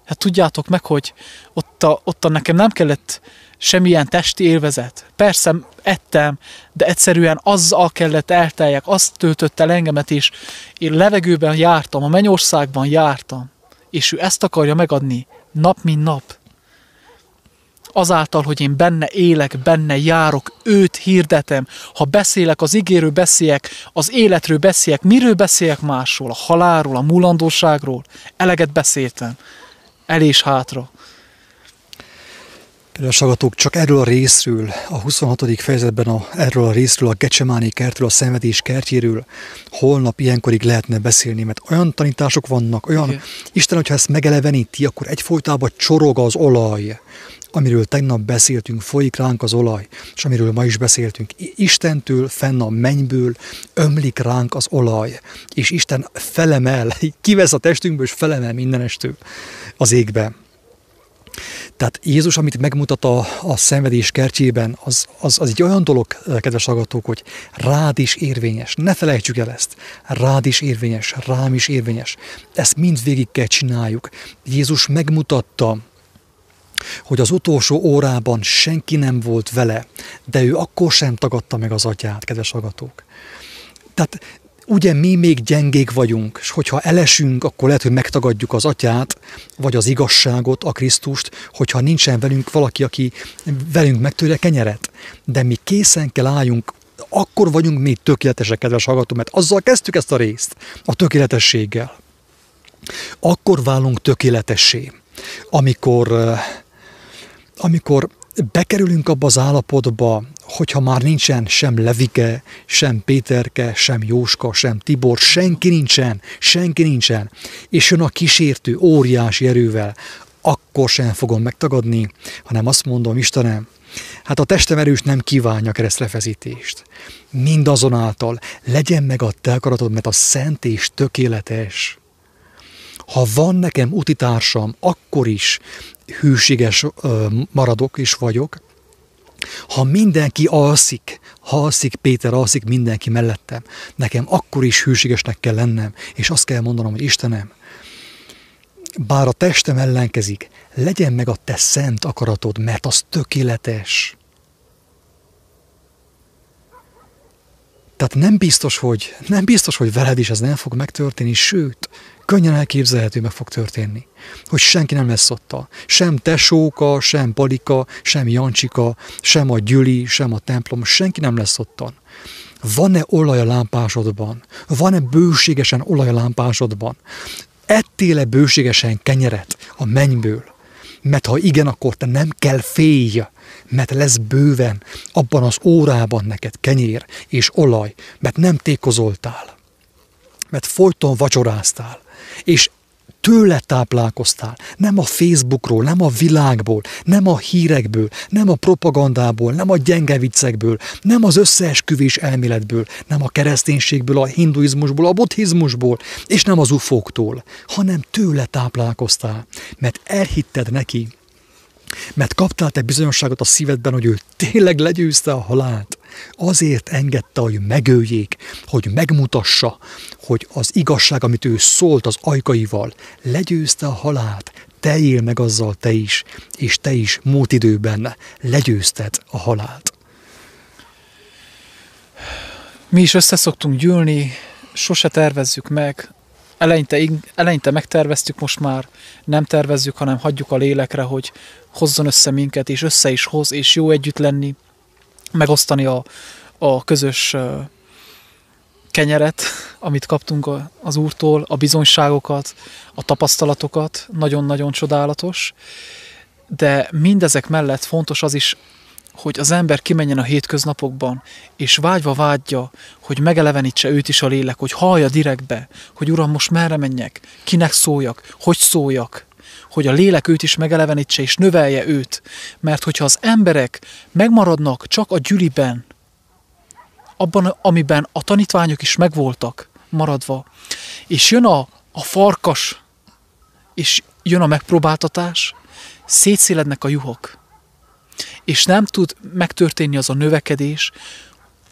hát tudjátok meg, hogy ott, a, ott a nekem nem kellett semmilyen testi élvezet. Persze ettem, de egyszerűen azzal kellett elteljek, azt töltött el engemet, és én levegőben jártam, a mennyországban jártam, és ő ezt akarja megadni nap mint nap. Azáltal, hogy én benne élek, benne járok, őt hirdetem. Ha beszélek, az igéről beszélek, az életről beszélek, miről beszélek másról? A halálról, a múlandóságról? Eleget beszéltem. El és hátra. Kedves hallgatók, csak erről a részről, a 26. fejezetben a, erről a részről, a Gecsemáni kertről, a szenvedés kertjéről holnap ilyenkorig lehetne beszélni, mert olyan tanítások vannak, olyan, Igen. Isten, hogyha ezt megeleveníti, akkor egyfolytában csorog az olaj, amiről tegnap beszéltünk, folyik ránk az olaj, és amiről ma is beszéltünk. Istentől, fenn a mennyből ömlik ránk az olaj, és Isten felemel, kivesz a testünkből, és felemel mindenestől az égbe. Tehát Jézus, amit megmutat a, a szenvedés kertjében, az, az, az egy olyan dolog, kedves hallgatók, hogy rád is érvényes. Ne felejtsük el ezt. Rád is érvényes, rám is érvényes. Ezt mind végig kell csináljuk. Jézus megmutatta, hogy az utolsó órában senki nem volt vele, de ő akkor sem tagadta meg az atyát, kedves hallgatók. Tehát ugye mi még gyengék vagyunk, és hogyha elesünk, akkor lehet, hogy megtagadjuk az atyát, vagy az igazságot, a Krisztust, hogyha nincsen velünk valaki, aki velünk megtörje kenyeret. De mi készen kell álljunk, akkor vagyunk mi tökéletesek, kedves hallgató, mert azzal kezdtük ezt a részt, a tökéletességgel. Akkor válunk tökéletessé, amikor, eh, amikor bekerülünk abba az állapotba, hogyha már nincsen sem Levike, sem Péterke, sem Jóska, sem Tibor, senki nincsen, senki nincsen, és jön a kísértő óriási erővel, akkor sem fogom megtagadni, hanem azt mondom, Istenem, hát a testem erős nem kívánja keresztrefezítést. Mindazonáltal legyen meg a te akaratod, mert a szent és tökéletes. Ha van nekem utitársam, akkor is hűséges maradok és vagyok. Ha mindenki alszik, ha alszik Péter, alszik mindenki mellettem, nekem akkor is hűségesnek kell lennem, és azt kell mondanom, hogy Istenem, bár a testem ellenkezik, legyen meg a te szent akaratod, mert az tökéletes. Tehát nem biztos, hogy, nem biztos, hogy veled is ez nem fog megtörténni, sőt, könnyen elképzelhető meg fog történni, hogy senki nem lesz ott. Sem tesóka, sem palika, sem jancsika, sem a gyüli, sem a templom, senki nem lesz ottan. Van-e olaj a lámpásodban? Van-e bőségesen olaj a lámpásodban? Ettél-e bőségesen kenyeret a mennyből? Mert ha igen, akkor te nem kell félj, mert lesz bőven abban az órában neked kenyér és olaj, mert nem tékozoltál, mert folyton vacsoráztál, és tőle táplálkoztál, nem a Facebookról, nem a világból, nem a hírekből, nem a propagandából, nem a gyenge viccekből, nem az összeesküvés elméletből, nem a kereszténységből, a hinduizmusból, a buddhizmusból, és nem az ufóktól, hanem tőle táplálkoztál, mert elhitted neki, mert kaptál te bizonyosságot a szívedben, hogy ő tényleg legyőzte a halált. Azért engedte, hogy megöljék, hogy megmutassa, hogy az igazság, amit ő szólt az ajkaival, legyőzte a halált. Te él meg azzal te is, és te is múlt legyőzted a halált. Mi is összeszoktunk gyűlni, sose tervezzük meg, eleinte, eleinte megterveztük, most már nem tervezzük, hanem hagyjuk a lélekre, hogy hozzon össze minket, és össze is hoz, és jó együtt lenni, megosztani a, a közös kenyeret, amit kaptunk az Úrtól, a bizonyságokat, a tapasztalatokat, nagyon-nagyon csodálatos. De mindezek mellett fontos az is, hogy az ember kimenjen a hétköznapokban, és vágyva vágyja, hogy megelevenítse őt is a lélek, hogy hallja direktbe, hogy Uram, most merre menjek, kinek szóljak, hogy szóljak, hogy a lélek őt is megelevenítse és növelje őt. Mert hogyha az emberek megmaradnak csak a gyüliben, abban, amiben a tanítványok is megvoltak maradva, és jön a, a farkas, és jön a megpróbáltatás, szétszélednek a juhok, és nem tud megtörténni az a növekedés,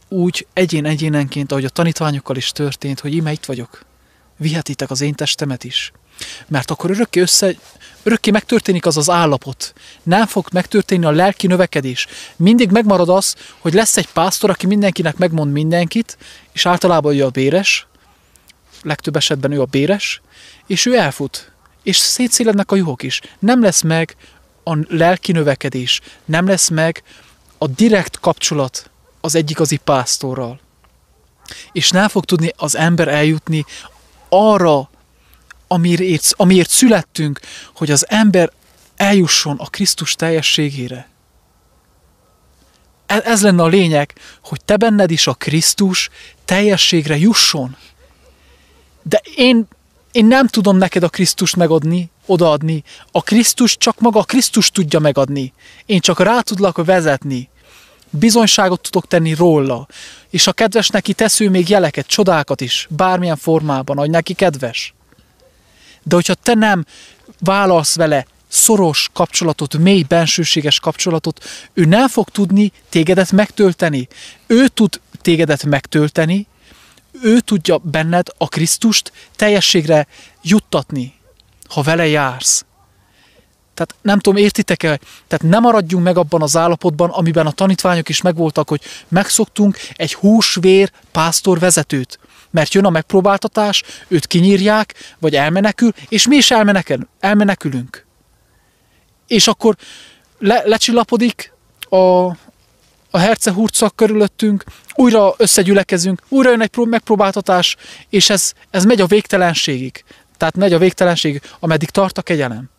úgy egyén-egyénenként, ahogy a tanítványokkal is történt, hogy ime itt vagyok, vihetitek az én testemet is. Mert akkor örökké össze, örökké megtörténik az az állapot. Nem fog megtörténni a lelki növekedés. Mindig megmarad az, hogy lesz egy pásztor, aki mindenkinek megmond mindenkit, és általában ő a béres, legtöbb esetben ő a béres, és ő elfut. És szétszélednek a juhok is. Nem lesz meg a lelki növekedés, nem lesz meg a direkt kapcsolat az egy igazi pásztorral. És nem fog tudni az ember eljutni arra, amiért, amiért születtünk, hogy az ember eljusson a Krisztus teljességére. E, ez lenne a lényeg, hogy te benned is a Krisztus teljességre jusson. De én, én nem tudom neked a Krisztust megadni, odaadni. A Krisztus csak maga a Krisztus tudja megadni. Én csak rá tudlak vezetni. Bizonyságot tudok tenni róla. És a kedves neki tesző még jeleket, csodákat is, bármilyen formában, ahogy neki kedves. De hogyha te nem válasz vele szoros kapcsolatot, mély bensőséges kapcsolatot, ő nem fog tudni tégedet megtölteni. Ő tud tégedet megtölteni, ő tudja benned a Krisztust teljességre juttatni, ha vele jársz. Tehát nem tudom, értitek-e? Tehát nem maradjunk meg abban az állapotban, amiben a tanítványok is megvoltak, hogy megszoktunk egy húsvér pásztor vezetőt. Mert jön a megpróbáltatás, őt kinyírják, vagy elmenekül, és mi is elmenekül, elmenekülünk. És akkor le, lecsillapodik a, a hercehurcak körülöttünk, újra összegyülekezünk, újra jön egy megpróbáltatás, és ez, ez megy a végtelenségig. Tehát megy a végtelenség, ameddig tart a kegyelem.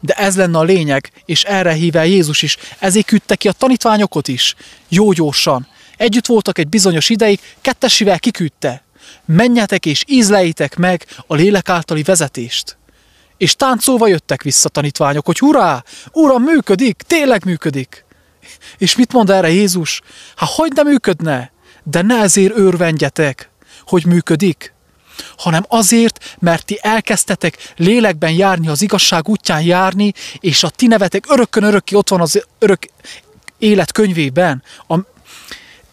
De ez lenne a lényeg, és erre hív el Jézus is. Ezért küldte ki a tanítványokat is, jó gyorsan. Együtt voltak egy bizonyos ideig, kettesivel kiküldte. Menjetek és ízleitek meg a lélek általi vezetést. És táncolva jöttek vissza tanítványok, hogy hurrá, uram, működik, tényleg működik. És mit mond erre Jézus? Hát hogy nem működne? De ne ezért örvendjetek, hogy működik, hanem azért, mert ti elkezdtetek lélekben járni, az igazság útján járni, és a ti nevetek örökkön örökké ott van az örök élet könyvében.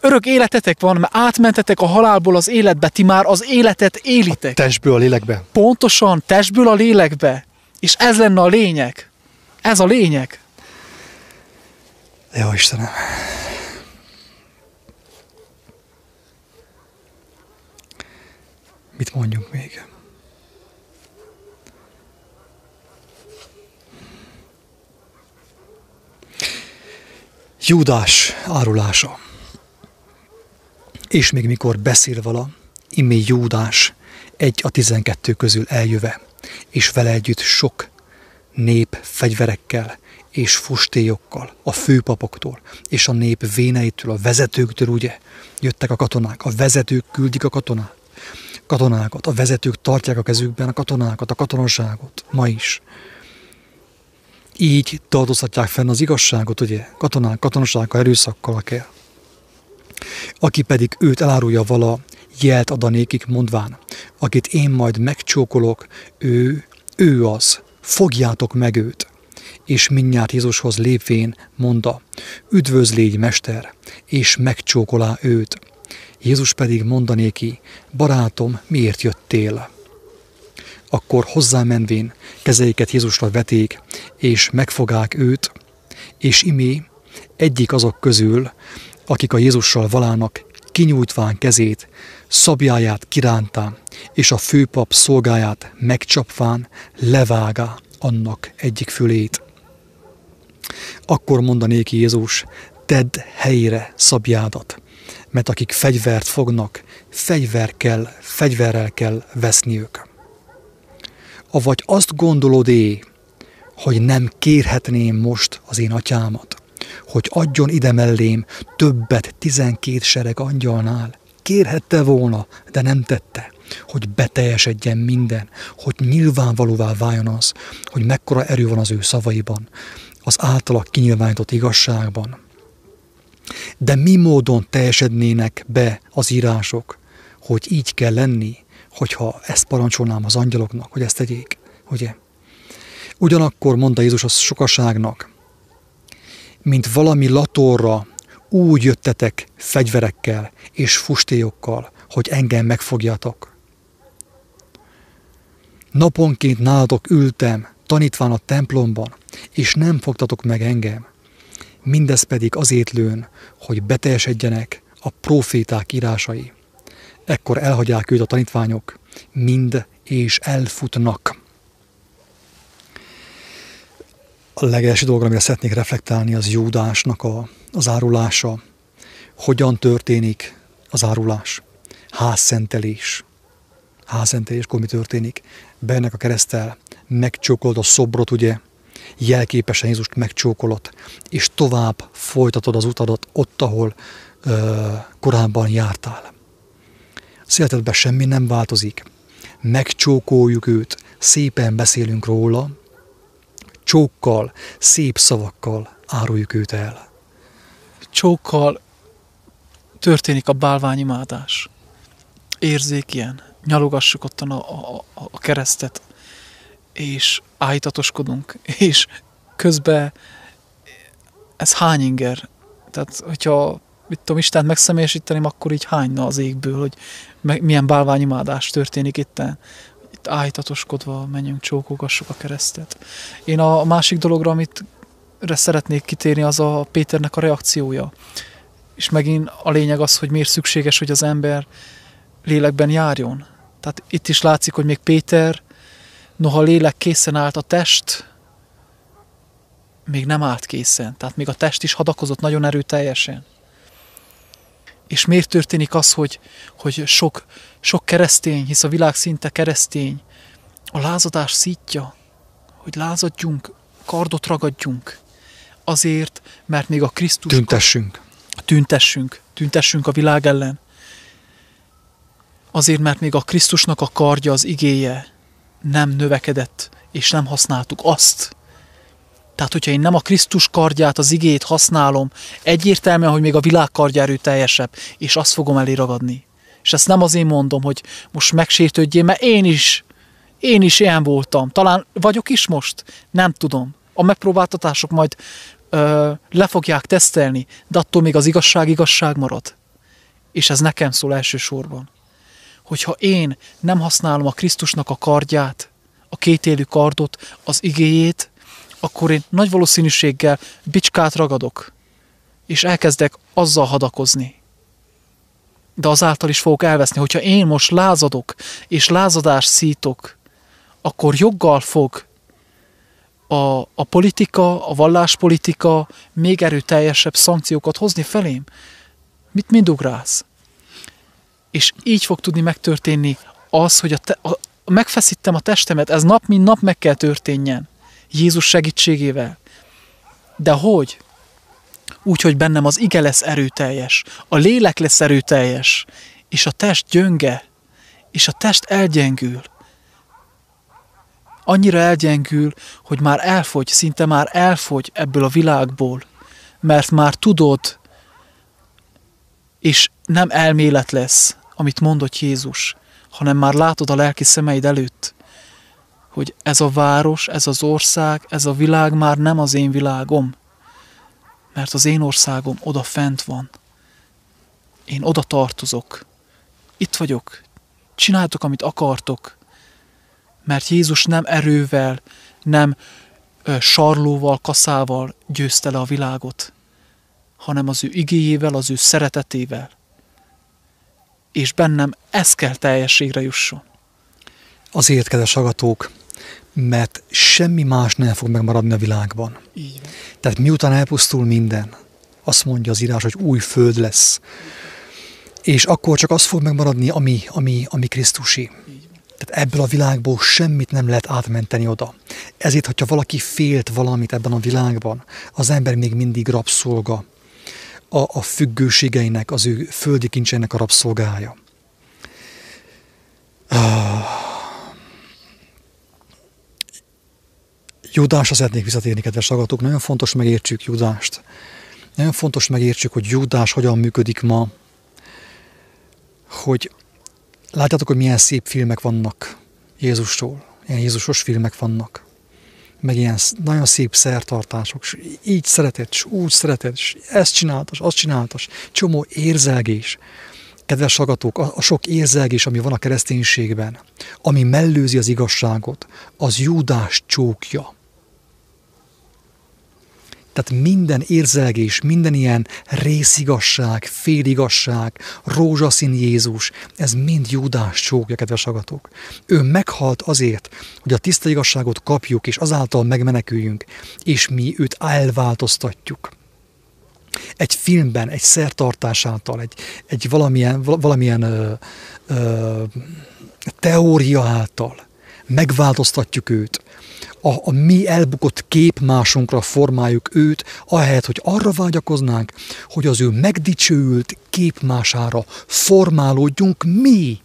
Örök életetek van, mert átmentetek a halálból az életbe, ti már az életet élitek. A testből a lélekbe. Pontosan, testből a lélekbe. És ez lenne a lényeg. Ez a lényeg. Jó Istenem. Mit mondjunk még? Júdás árulása. És még mikor beszél vala, imé Júdás egy a tizenkettő közül eljöve, és vele együtt sok nép fegyverekkel és fustélyokkal, a főpapoktól és a nép véneitől, a vezetőktől, ugye, jöttek a katonák, a vezetők küldik a katonát, katonákat, a vezetők tartják a kezükben a katonákat, a katonaságot, ma is. Így tartozhatják fenn az igazságot, ugye, katonák, katonasággal, erőszakkal kell. Aki pedig őt elárulja vala, jelt adanékik mondván, akit én majd megcsókolok, ő, ő az, fogjátok meg őt. És mindjárt Jézushoz lépvén mondta, üdvözlégy, mester, és megcsókolá őt. Jézus pedig mondanéki, barátom, miért jöttél? Akkor hozzámenvén kezeiket Jézusra veték, és megfogák őt, és imé egyik azok közül, akik a Jézussal valának, kinyújtván kezét, szabjáját kirántá, és a főpap szolgáját megcsapván levágá annak egyik fülét. Akkor mondanéki Jézus, tedd helyre szabjádat, mert akik fegyvert fognak, fegyver kell, fegyverrel kell veszniük. Avagy azt gondolod-é, hogy nem kérhetném most az én atyámat, hogy adjon ide mellém többet tizenkét sereg angyalnál. Kérhette volna, de nem tette, hogy beteljesedjen minden, hogy nyilvánvalóvá váljon az, hogy mekkora erő van az ő szavaiban, az általa kinyilvánított igazságban. De mi módon teljesednének be az írások, hogy így kell lenni, hogyha ezt parancsolnám az angyaloknak, hogy ezt tegyék, ugye? Ugyanakkor mondta Jézus a sokaságnak, mint valami latorra úgy jöttetek fegyverekkel és fustélyokkal, hogy engem megfogjatok. Naponként nálatok ültem, tanítván a templomban, és nem fogtatok meg engem. Mindez pedig azért lőn, hogy beteljesedjenek a proféták írásai. Ekkor elhagyják őt a tanítványok, mind és elfutnak. A legelső dolog, amire szeretnék reflektálni, az Júdásnak a, az árulása. Hogyan történik az árulás? Házszentelés. Házszentelés, mi történik? Bennek a keresztel, megcsókolod a szobrot, ugye, jelképesen Jézust megcsókolod, és tovább folytatod az utadat ott, ahol ö, korábban jártál. Születetben semmi nem változik. Megcsókoljuk őt, szépen beszélünk róla, csókkal, szép szavakkal áruljuk őt el. Csókkal történik a bálványimádás. Érzék ilyen. Nyalogassuk ott a, a, a keresztet, és áhítatoskodunk, és közben ez hány inger? Tehát, hogyha mit tudom, Istent megszemélyesíteném, akkor így hányna az égből, hogy milyen bálványimádás történik itten itt áhítatoskodva menjünk, csókogassuk a keresztet. Én a másik dologra, amit szeretnék kitérni, az a Péternek a reakciója. És megint a lényeg az, hogy miért szükséges, hogy az ember lélekben járjon. Tehát itt is látszik, hogy még Péter, noha lélek készen állt, a test még nem állt készen. Tehát még a test is hadakozott nagyon erőteljesen. És miért történik az, hogy, hogy sok, sok keresztény, hisz a világ szinte keresztény, a lázadás szítja, hogy lázadjunk, kardot ragadjunk. Azért, mert még a Krisztus... Tüntessünk. Tüntessünk. Tüntessünk a világ ellen. Azért, mert még a Krisztusnak a kardja, az igéje nem növekedett, és nem használtuk azt. Tehát, hogyha én nem a Krisztus kardját, az igét használom, egyértelműen, hogy még a világ kardja erőteljesebb, és azt fogom elé ragadni. És ezt nem azért mondom, hogy most megsértődjél, mert én is, én is ilyen voltam. Talán vagyok is most? Nem tudom. A megpróbáltatások majd ö, le fogják tesztelni, de attól még az igazság igazság marad. És ez nekem szól elsősorban. Hogyha én nem használom a Krisztusnak a kardját, a kétélű kardot, az igéjét, akkor én nagy valószínűséggel bicskát ragadok, és elkezdek azzal hadakozni. De azáltal is fogok elveszni, hogyha én most lázadok, és lázadás szítok, akkor joggal fog a, a politika, a valláspolitika még erőteljesebb szankciókat hozni felém. Mit mind ugrálsz? És így fog tudni megtörténni az, hogy a te, a, megfeszítem a testemet, ez nap mint nap meg kell történjen. Jézus segítségével. De hogy? Úgy, hogy bennem az ige lesz erőteljes, a lélek lesz erőteljes, és a test gyönge, és a test elgyengül. Annyira elgyengül, hogy már elfogy, szinte már elfogy ebből a világból, mert már tudod, és nem elmélet lesz, amit mondott Jézus, hanem már látod a lelki szemeid előtt, hogy ez a város, ez az ország, ez a világ már nem az én világom, mert az én országom oda fent van. Én oda tartozok. Itt vagyok. Csináltok, amit akartok. Mert Jézus nem erővel, nem ö, sarlóval, kaszával győzte le a világot, hanem az ő igéjével, az ő szeretetével. És bennem ez kell teljességre jusson. Azért, kedves agatók, mert semmi más nem fog megmaradni a világban. Van. Tehát miután elpusztul minden, azt mondja az írás, hogy új föld lesz. És akkor csak az fog megmaradni, ami, ami, ami Krisztusi. Tehát ebből a világból semmit nem lehet átmenteni oda. Ezért, hogyha valaki félt valamit ebben a világban, az ember még mindig rabszolga. A, a függőségeinek, az ő földi kincseinek a rabszolgája. Ah. Judásra szeretnék visszatérni, kedves hallgatók. Nagyon fontos megértsük Judást. Nagyon fontos megértsük, hogy Judás hogyan működik ma. Hogy látjátok, hogy milyen szép filmek vannak Jézusról. Ilyen Jézusos filmek vannak. Meg ilyen nagyon szép szertartások. És így szereted, és úgy szereted, és ezt csináltas, azt csináltas. Csomó érzelgés. Kedves hallgatók, a, a sok érzelgés, ami van a kereszténységben, ami mellőzi az igazságot, az Júdás csókja. Tehát minden érzelgés, minden ilyen részigasság, féligasság, rózsaszín Jézus, ez mind Júdás csókja, kedves agatok. Ő meghalt azért, hogy a tiszta igazságot kapjuk, és azáltal megmeneküljünk, és mi őt elváltoztatjuk. Egy filmben, egy szertartás által, egy, egy valamilyen, valamilyen ö, ö, teória által megváltoztatjuk őt, a, a mi elbukott képmásunkra formáljuk őt, ahelyett, hogy arra vágyakoznánk, hogy az ő megdicsőült képmására formálódjunk mi.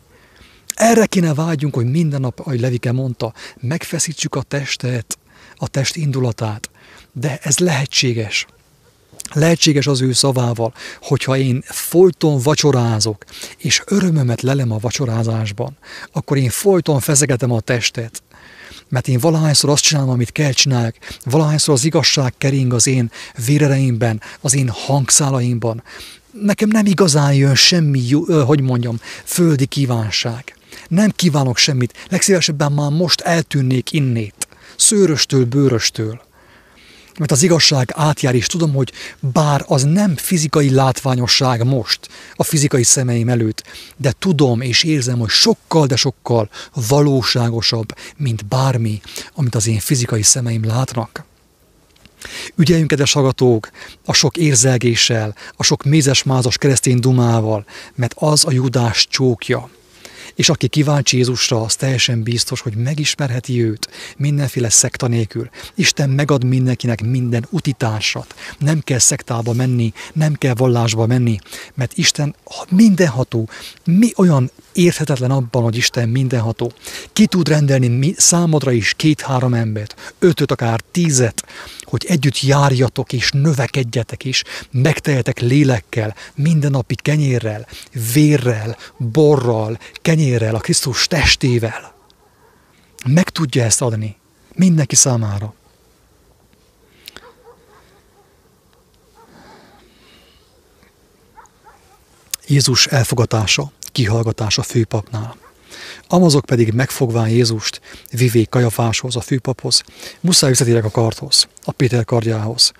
Erre kéne vágyunk, hogy minden nap, ahogy Levike mondta, megfeszítsük a testet, a test indulatát. De ez lehetséges. Lehetséges az ő szavával, hogyha én folyton vacsorázok, és örömömet lelem a vacsorázásban, akkor én folyton fezegetem a testet, mert én valahányszor azt csinálom, amit kell csináljak, valahányszor az igazság kering az én vérereimben, az én hangszálaimban. Nekem nem igazán jön semmi, hogy mondjam, földi kívánság. Nem kívánok semmit, legszívesebben már most eltűnnék innét, szőröstől, bőröstől. Mert az igazság átjár, és tudom, hogy bár az nem fizikai látványosság most a fizikai szemeim előtt, de tudom és érzem, hogy sokkal, de sokkal valóságosabb, mint bármi, amit az én fizikai szemeim látnak. Ügyeljünk, kedves hallgatók, a sok érzelgéssel, a sok mézes-mázas keresztény dumával, mert az a judás csókja, és aki kíváncsi Jézusra, az teljesen biztos, hogy megismerheti őt mindenféle szekta nélkül. Isten megad mindenkinek minden utitársat. Nem kell szektába menni, nem kell vallásba menni, mert Isten mindenható. Mi olyan érthetetlen abban, hogy Isten mindenható. Ki tud rendelni mi, számodra is két-három embert, ötöt, akár tízet, hogy együtt járjatok és növekedjetek is, megtehetek lélekkel, mindennapi kenyérrel, vérrel, borral, kenyérrel, a Krisztus testével. Meg tudja ezt adni mindenki számára. Jézus elfogatása, kihallgatása főpapnál. Amazok pedig megfogván Jézust, vivék Kajafáshoz, a főpaphoz, muszáj visszatérek a karthoz, a Péter kardjához.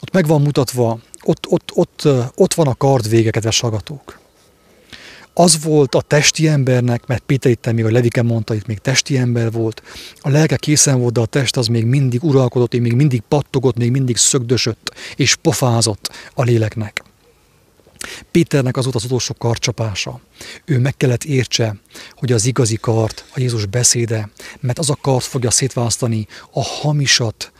Ott meg van mutatva, ott, ott, ott, ott van a kard vége, kedves hallgatók. Az volt a testi embernek, mert Péter itt még a Levike mondta, itt még testi ember volt, a lelke készen volt, de a test az még mindig uralkodott, még mindig pattogott, még mindig szögdösött és pofázott a léleknek. Péternek az volt az utolsó karcsapása. Ő meg kellett értse, hogy az igazi kart, a Jézus beszéde, mert az a kart fogja szétválasztani a hamisat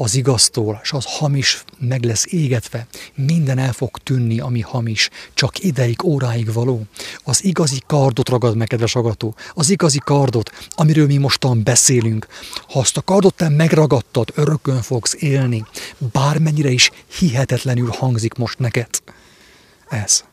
az igaztól, és az hamis meg lesz égetve. Minden el fog tűnni, ami hamis, csak ideig, óráig való. Az igazi kardot ragad meg, kedves agató. Az igazi kardot, amiről mi mostan beszélünk. Ha azt a kardot te megragadtad, örökön fogsz élni, bármennyire is hihetetlenül hangzik most neked ez.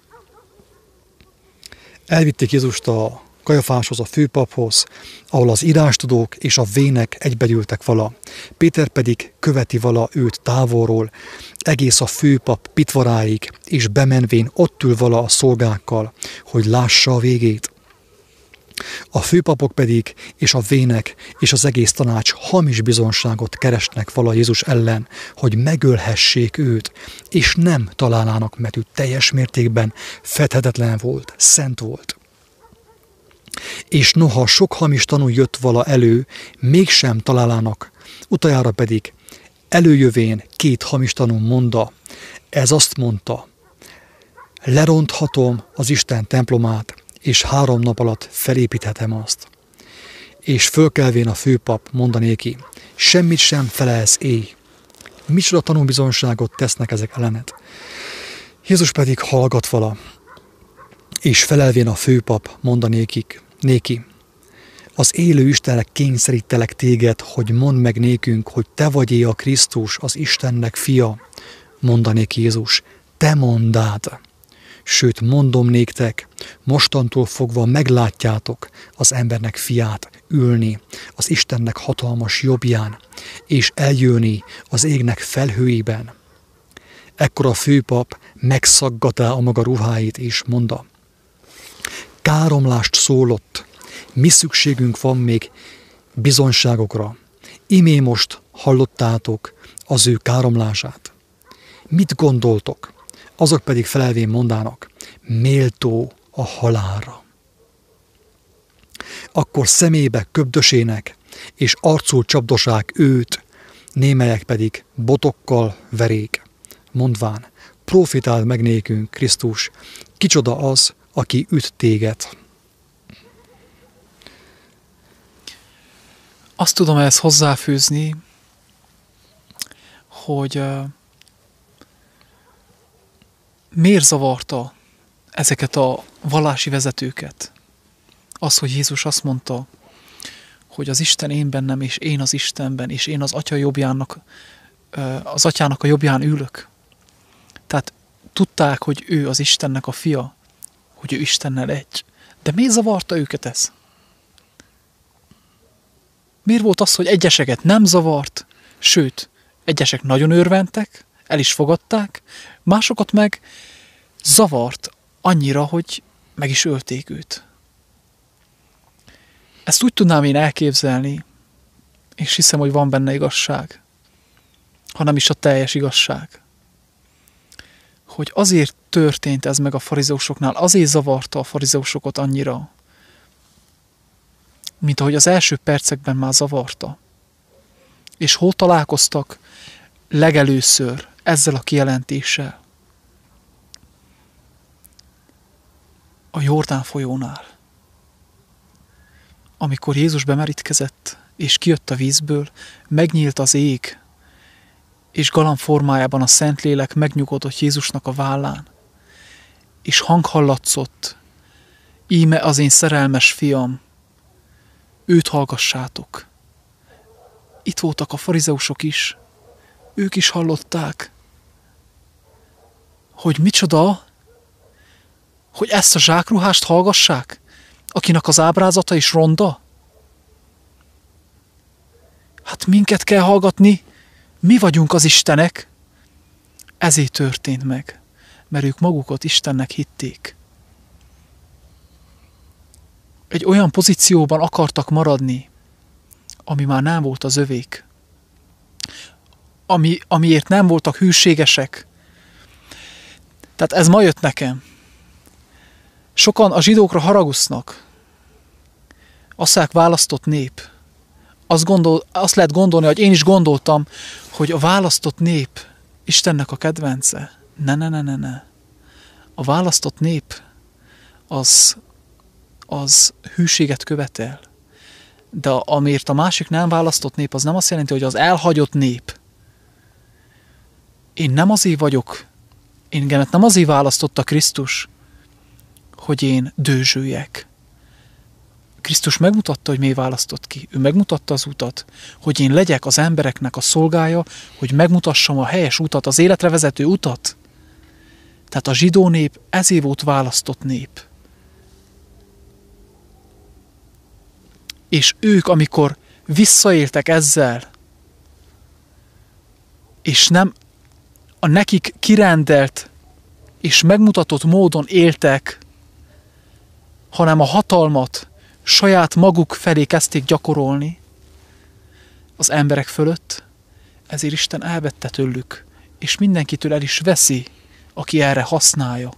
Elvitték Jézust a Kajafáshoz, a főpaphoz, ahol az írástudók és a vének egybegyűltek vala. Péter pedig követi vala őt távolról, egész a főpap pitvaráig, és bemenvén ott ül vala a szolgákkal, hogy lássa a végét. A főpapok pedig, és a vének, és az egész tanács hamis bizonságot keresnek vala Jézus ellen, hogy megölhessék őt, és nem találnának, mert ő teljes mértékben fedhetetlen volt, szent volt. És noha sok hamis tanú jött vala elő, mégsem találnának, utajára pedig előjövén két hamis tanú monda, ez azt mondta, leronthatom az Isten templomát, és három nap alatt felépíthetem azt. És fölkelvén a főpap mondanéki, semmit sem felelsz éj. Micsoda tanúbizonságot tesznek ezek ellenet. Jézus pedig hallgat vala, és felelvén a főpap mondanékik, néki, az élő Istennek kényszerítelek téged, hogy mondd meg nékünk, hogy te vagy a Krisztus, az Istennek fia, mondanék Jézus, te mondád. Sőt, mondom néktek, mostantól fogva meglátjátok az embernek fiát ülni az Istennek hatalmas jobbján, és eljönni az égnek felhőiben. Ekkor a főpap megszaggatá a maga ruháit, és monda, káromlást szólott, mi szükségünk van még bizonságokra. Imé most hallottátok az ő káromlását. Mit gondoltok? Azok pedig felelvén mondának, méltó a halálra. Akkor szemébe köbdösének, és arcul csapdosák őt, némelyek pedig botokkal verék, mondván, profitáld meg nékünk, Krisztus, kicsoda az, aki üt téged. Azt tudom ezt hozzáfűzni, hogy miért zavarta ezeket a vallási vezetőket? Az, hogy Jézus azt mondta, hogy az Isten én bennem, és én az Istenben, és én az Atya jobbjának, az Atyának a jobbján ülök. Tehát tudták, hogy ő az Istennek a fia, hogy ő Istennel egy. De miért zavarta őket ez? Miért volt az, hogy egyeseket nem zavart, sőt, egyesek nagyon örventek, el is fogadták, másokat meg zavart annyira, hogy meg is ölték őt. Ezt úgy tudnám én elképzelni, és hiszem, hogy van benne igazság, hanem is a teljes igazság. Hogy azért történt ez meg a farizeusoknál, azért zavarta a farizeusokat annyira, mint ahogy az első percekben már zavarta. És hol találkoztak legelőször ezzel a kijelentéssel? A Jordán folyónál. Amikor Jézus bemerítkezett, és kijött a vízből, megnyílt az ég, és galamb formájában a Szentlélek megnyugodott Jézusnak a vállán, és hang hallatszott, íme az én szerelmes fiam, őt hallgassátok. Itt voltak a farizeusok is, ők is hallották, hogy micsoda, hogy ezt a zsákruhást hallgassák, akinek az ábrázata is ronda? Hát minket kell hallgatni, mi vagyunk az Istenek. Ezért történt meg, mert ők magukat Istennek hitték. Egy olyan pozícióban akartak maradni, ami már nem volt az övék. Ami, amiért nem voltak hűségesek. Tehát ez ma jött nekem. Sokan a zsidókra haragusznak. Asszák választott nép azt, gondol, azt lehet gondolni, hogy én is gondoltam, hogy a választott nép Istennek a kedvence. Ne, ne, ne, ne, ne. A választott nép az, az hűséget követel. De amért a másik nem választott nép, az nem azt jelenti, hogy az elhagyott nép. Én nem azért vagyok, én nem azért választotta Krisztus, hogy én dőzsüljek Krisztus megmutatta, hogy mi választott ki. Ő megmutatta az utat, hogy én legyek az embereknek a szolgája, hogy megmutassam a helyes utat, az életre vezető utat. Tehát a zsidó nép ezé volt választott nép. És ők, amikor visszaéltek ezzel, és nem a nekik kirendelt és megmutatott módon éltek, hanem a hatalmat, saját maguk felé kezdték gyakorolni az emberek fölött, ezért Isten elvette tőlük, és mindenkitől el is veszi, aki erre használja.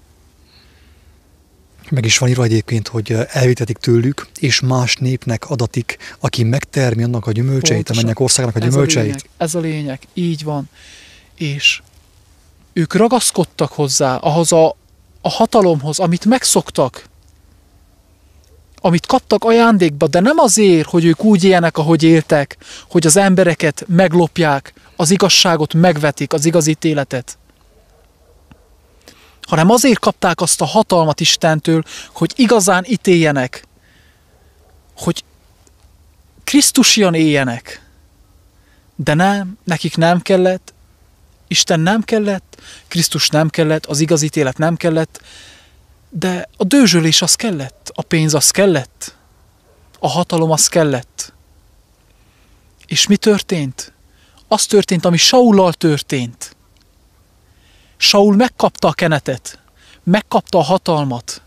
Meg is van írva egyébként, hogy elvitetik tőlük, és más népnek adatik, aki megtermi annak a gyümölcseit, Pontosan. a mennyek országnak a gyümölcseit. Ez a, lényeg, ez a lényeg, így van. És ők ragaszkodtak hozzá, ahhoz a, a hatalomhoz, amit megszoktak, amit kaptak ajándékba, de nem azért, hogy ők úgy élnek, ahogy éltek, hogy az embereket meglopják, az igazságot megvetik, az igazi életet, hanem azért kapták azt a hatalmat Istentől, hogy igazán ítéljenek, hogy Krisztusian éljenek. De nem, nekik nem kellett, Isten nem kellett, Krisztus nem kellett, az igazi élet nem kellett, de a dőzsölés az kellett, a pénz az kellett, a hatalom az kellett. És mi történt? Az történt, ami Saullal történt. Saul megkapta a kenetet, megkapta a hatalmat,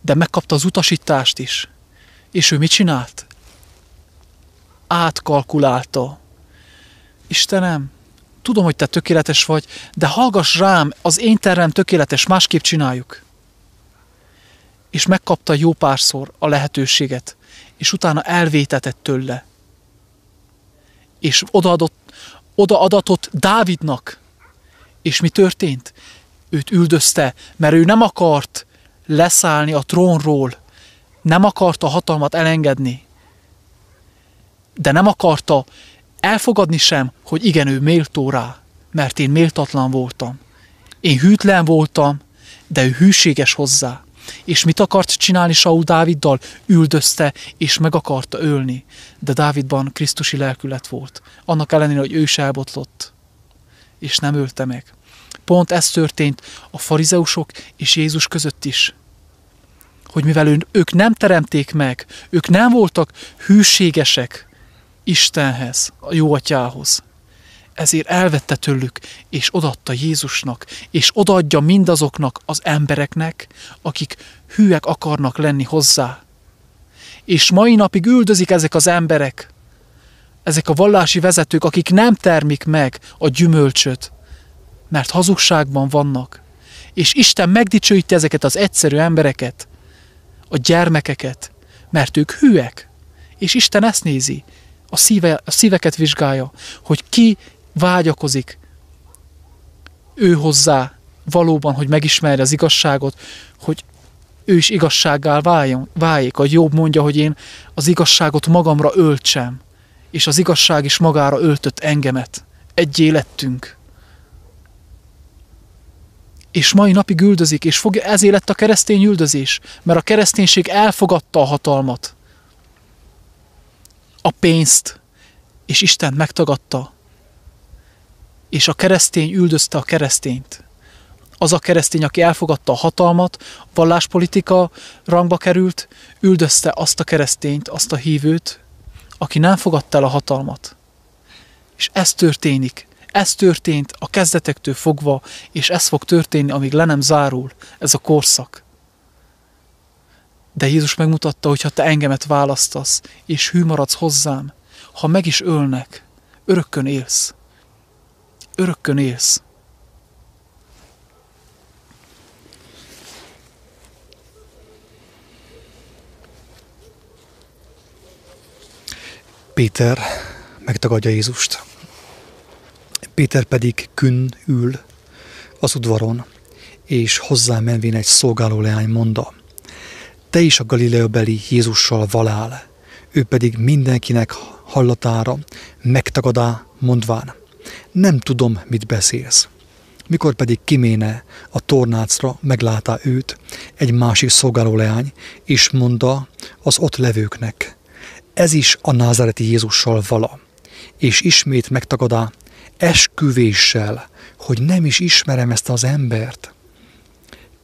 de megkapta az utasítást is. És ő mit csinált? Átkalkulálta. Istenem, tudom, hogy te tökéletes vagy, de hallgass rám, az én tervem tökéletes, másképp csináljuk. És megkapta jó párszor a lehetőséget, és utána elvétetett tőle. És odaadott, odaadatott Dávidnak. És mi történt? Őt üldözte, mert ő nem akart leszállni a trónról, nem akarta hatalmat elengedni, de nem akarta elfogadni sem, hogy igen, ő méltó rá, mert én méltatlan voltam. Én hűtlen voltam, de ő hűséges hozzá. És mit akart csinálni Saul Dáviddal? Üldözte, és meg akarta ölni. De Dávidban Krisztusi lelkület volt. Annak ellenére, hogy ő is elbotlott. És nem ölte meg. Pont ez történt a farizeusok és Jézus között is. Hogy mivel ők nem teremték meg, ők nem voltak hűségesek, Istenhez, a jó atyához. Ezért elvette tőlük, és odaadta Jézusnak, és odaadja mindazoknak az embereknek, akik hűek akarnak lenni hozzá. És mai napig üldözik ezek az emberek ezek a vallási vezetők, akik nem termik meg a gyümölcsöt, mert hazugságban vannak. És Isten megdicsőíti ezeket az egyszerű embereket, a gyermekeket, mert ők hűek. És Isten ezt nézi, a, szíve, a szíveket vizsgálja, hogy ki vágyakozik ő hozzá valóban, hogy megismerje az igazságot, hogy ő is igazsággá váljon, váljék. A jobb mondja, hogy én az igazságot magamra öltsem, és az igazság is magára öltött engemet. Egy élettünk. És mai napig üldözik, és fog, ezért lett a keresztény üldözés, mert a kereszténység elfogadta a hatalmat, a pénzt, és Isten megtagadta. És a keresztény üldözte a keresztényt az a keresztény, aki elfogadta a hatalmat, valláspolitika rangba került, üldözte azt a keresztényt, azt a hívőt, aki nem fogadta el a hatalmat. És ez történik. Ez történt a kezdetektől fogva, és ez fog történni, amíg le nem zárul ez a korszak. De Jézus megmutatta, hogy ha te engemet választasz, és hű maradsz hozzám, ha meg is ölnek, örökkön élsz. Örökkön élsz. Péter megtagadja Jézust. Péter pedig kün ül az udvaron, és hozzá menvén egy szolgáló leány mondta, te is a Galilea beli Jézussal valál, ő pedig mindenkinek hallatára megtagadá, mondván, nem tudom, mit beszélsz. Mikor pedig kiméne a tornácra, meglátá őt egy másik szolgáló leány, és mondta az ott levőknek, ez is a názareti Jézussal vala, és ismét megtagadá esküvéssel, hogy nem is ismerem ezt az embert.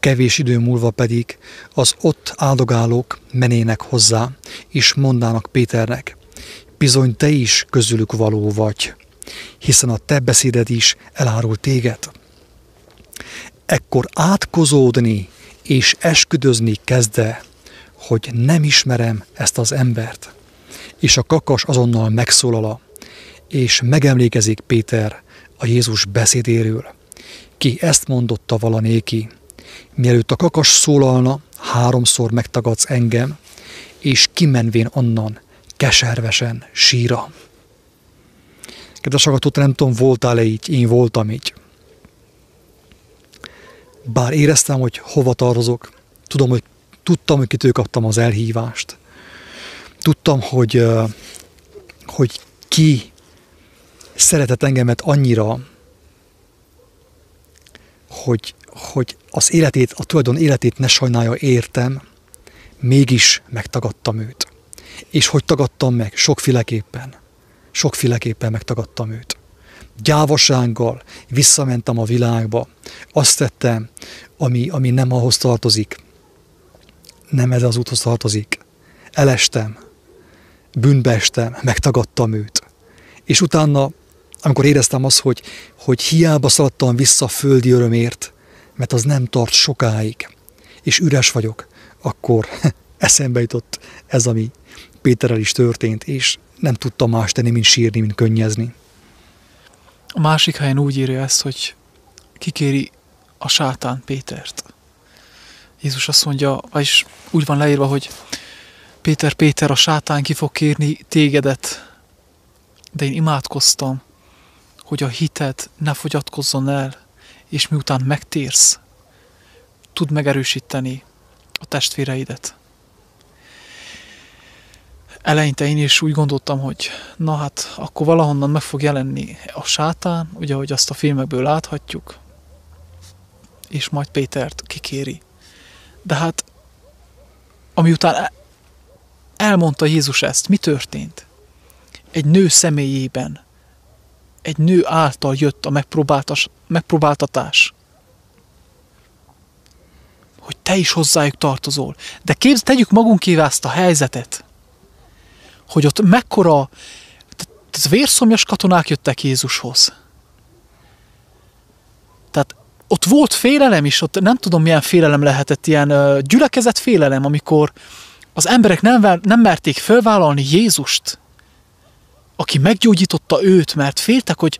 Kevés idő múlva pedig az ott áldogálók menének hozzá, és mondának Péternek, bizony te is közülük való vagy, hiszen a te beszéded is elárul téged. Ekkor átkozódni és esküdözni kezde, hogy nem ismerem ezt az embert. És a kakas azonnal megszólala, és megemlékezik Péter a Jézus beszédéről, ki ezt mondotta valanéki, mielőtt a kakas szólalna, háromszor megtagadsz engem, és kimenvén onnan keservesen síra. Kedves agatot, nem tudom, voltál-e így, én voltam így. Bár éreztem, hogy hova tartozok, tudom, hogy tudtam, hogy kitől kaptam az elhívást, tudtam, hogy, hogy ki szeretett engemet annyira, hogy, hogy az életét, a tulajdon életét ne sajnálja értem, mégis megtagadtam őt. És hogy tagadtam meg? Sokféleképpen. Sokféleképpen megtagadtam őt. Gyávasággal visszamentem a világba. Azt tettem, ami, ami nem ahhoz tartozik. Nem ez az úthoz tartozik. Elestem, bűnbe estem, megtagadtam őt. És utána, amikor éreztem azt, hogy, hogy hiába szaladtam vissza a földi örömért, mert az nem tart sokáig, és üres vagyok, akkor eszembe jutott ez, ami Péterrel is történt, és nem tudtam más tenni, mint sírni, mint könnyezni. A másik helyen úgy írja ezt, hogy kikéri a sátán Pétert. Jézus azt mondja, és úgy van leírva, hogy Péter, Péter, a sátán ki fog kérni tégedet, de én imádkoztam, hogy a hited ne fogyatkozzon el, és miután megtérsz, tud megerősíteni a testvéreidet. Eleinte én is úgy gondoltam, hogy na hát, akkor valahonnan meg fog jelenni a sátán, ugye, hogy azt a filmekből láthatjuk, és majd Pétert kikéri. De hát, amiután elmondta Jézus ezt. Mi történt? Egy nő személyében, egy nő által jött a megpróbáltatás. Hogy te is hozzájuk tartozol. De képz, tegyük magunkévá ezt a helyzetet, hogy ott mekkora, tehát vérszomjas katonák jöttek Jézushoz. Tehát ott volt félelem is, ott nem tudom milyen félelem lehetett, ilyen gyülekezett félelem, amikor az emberek nem, nem merték fölvállalni Jézust, aki meggyógyította őt, mert féltek, hogy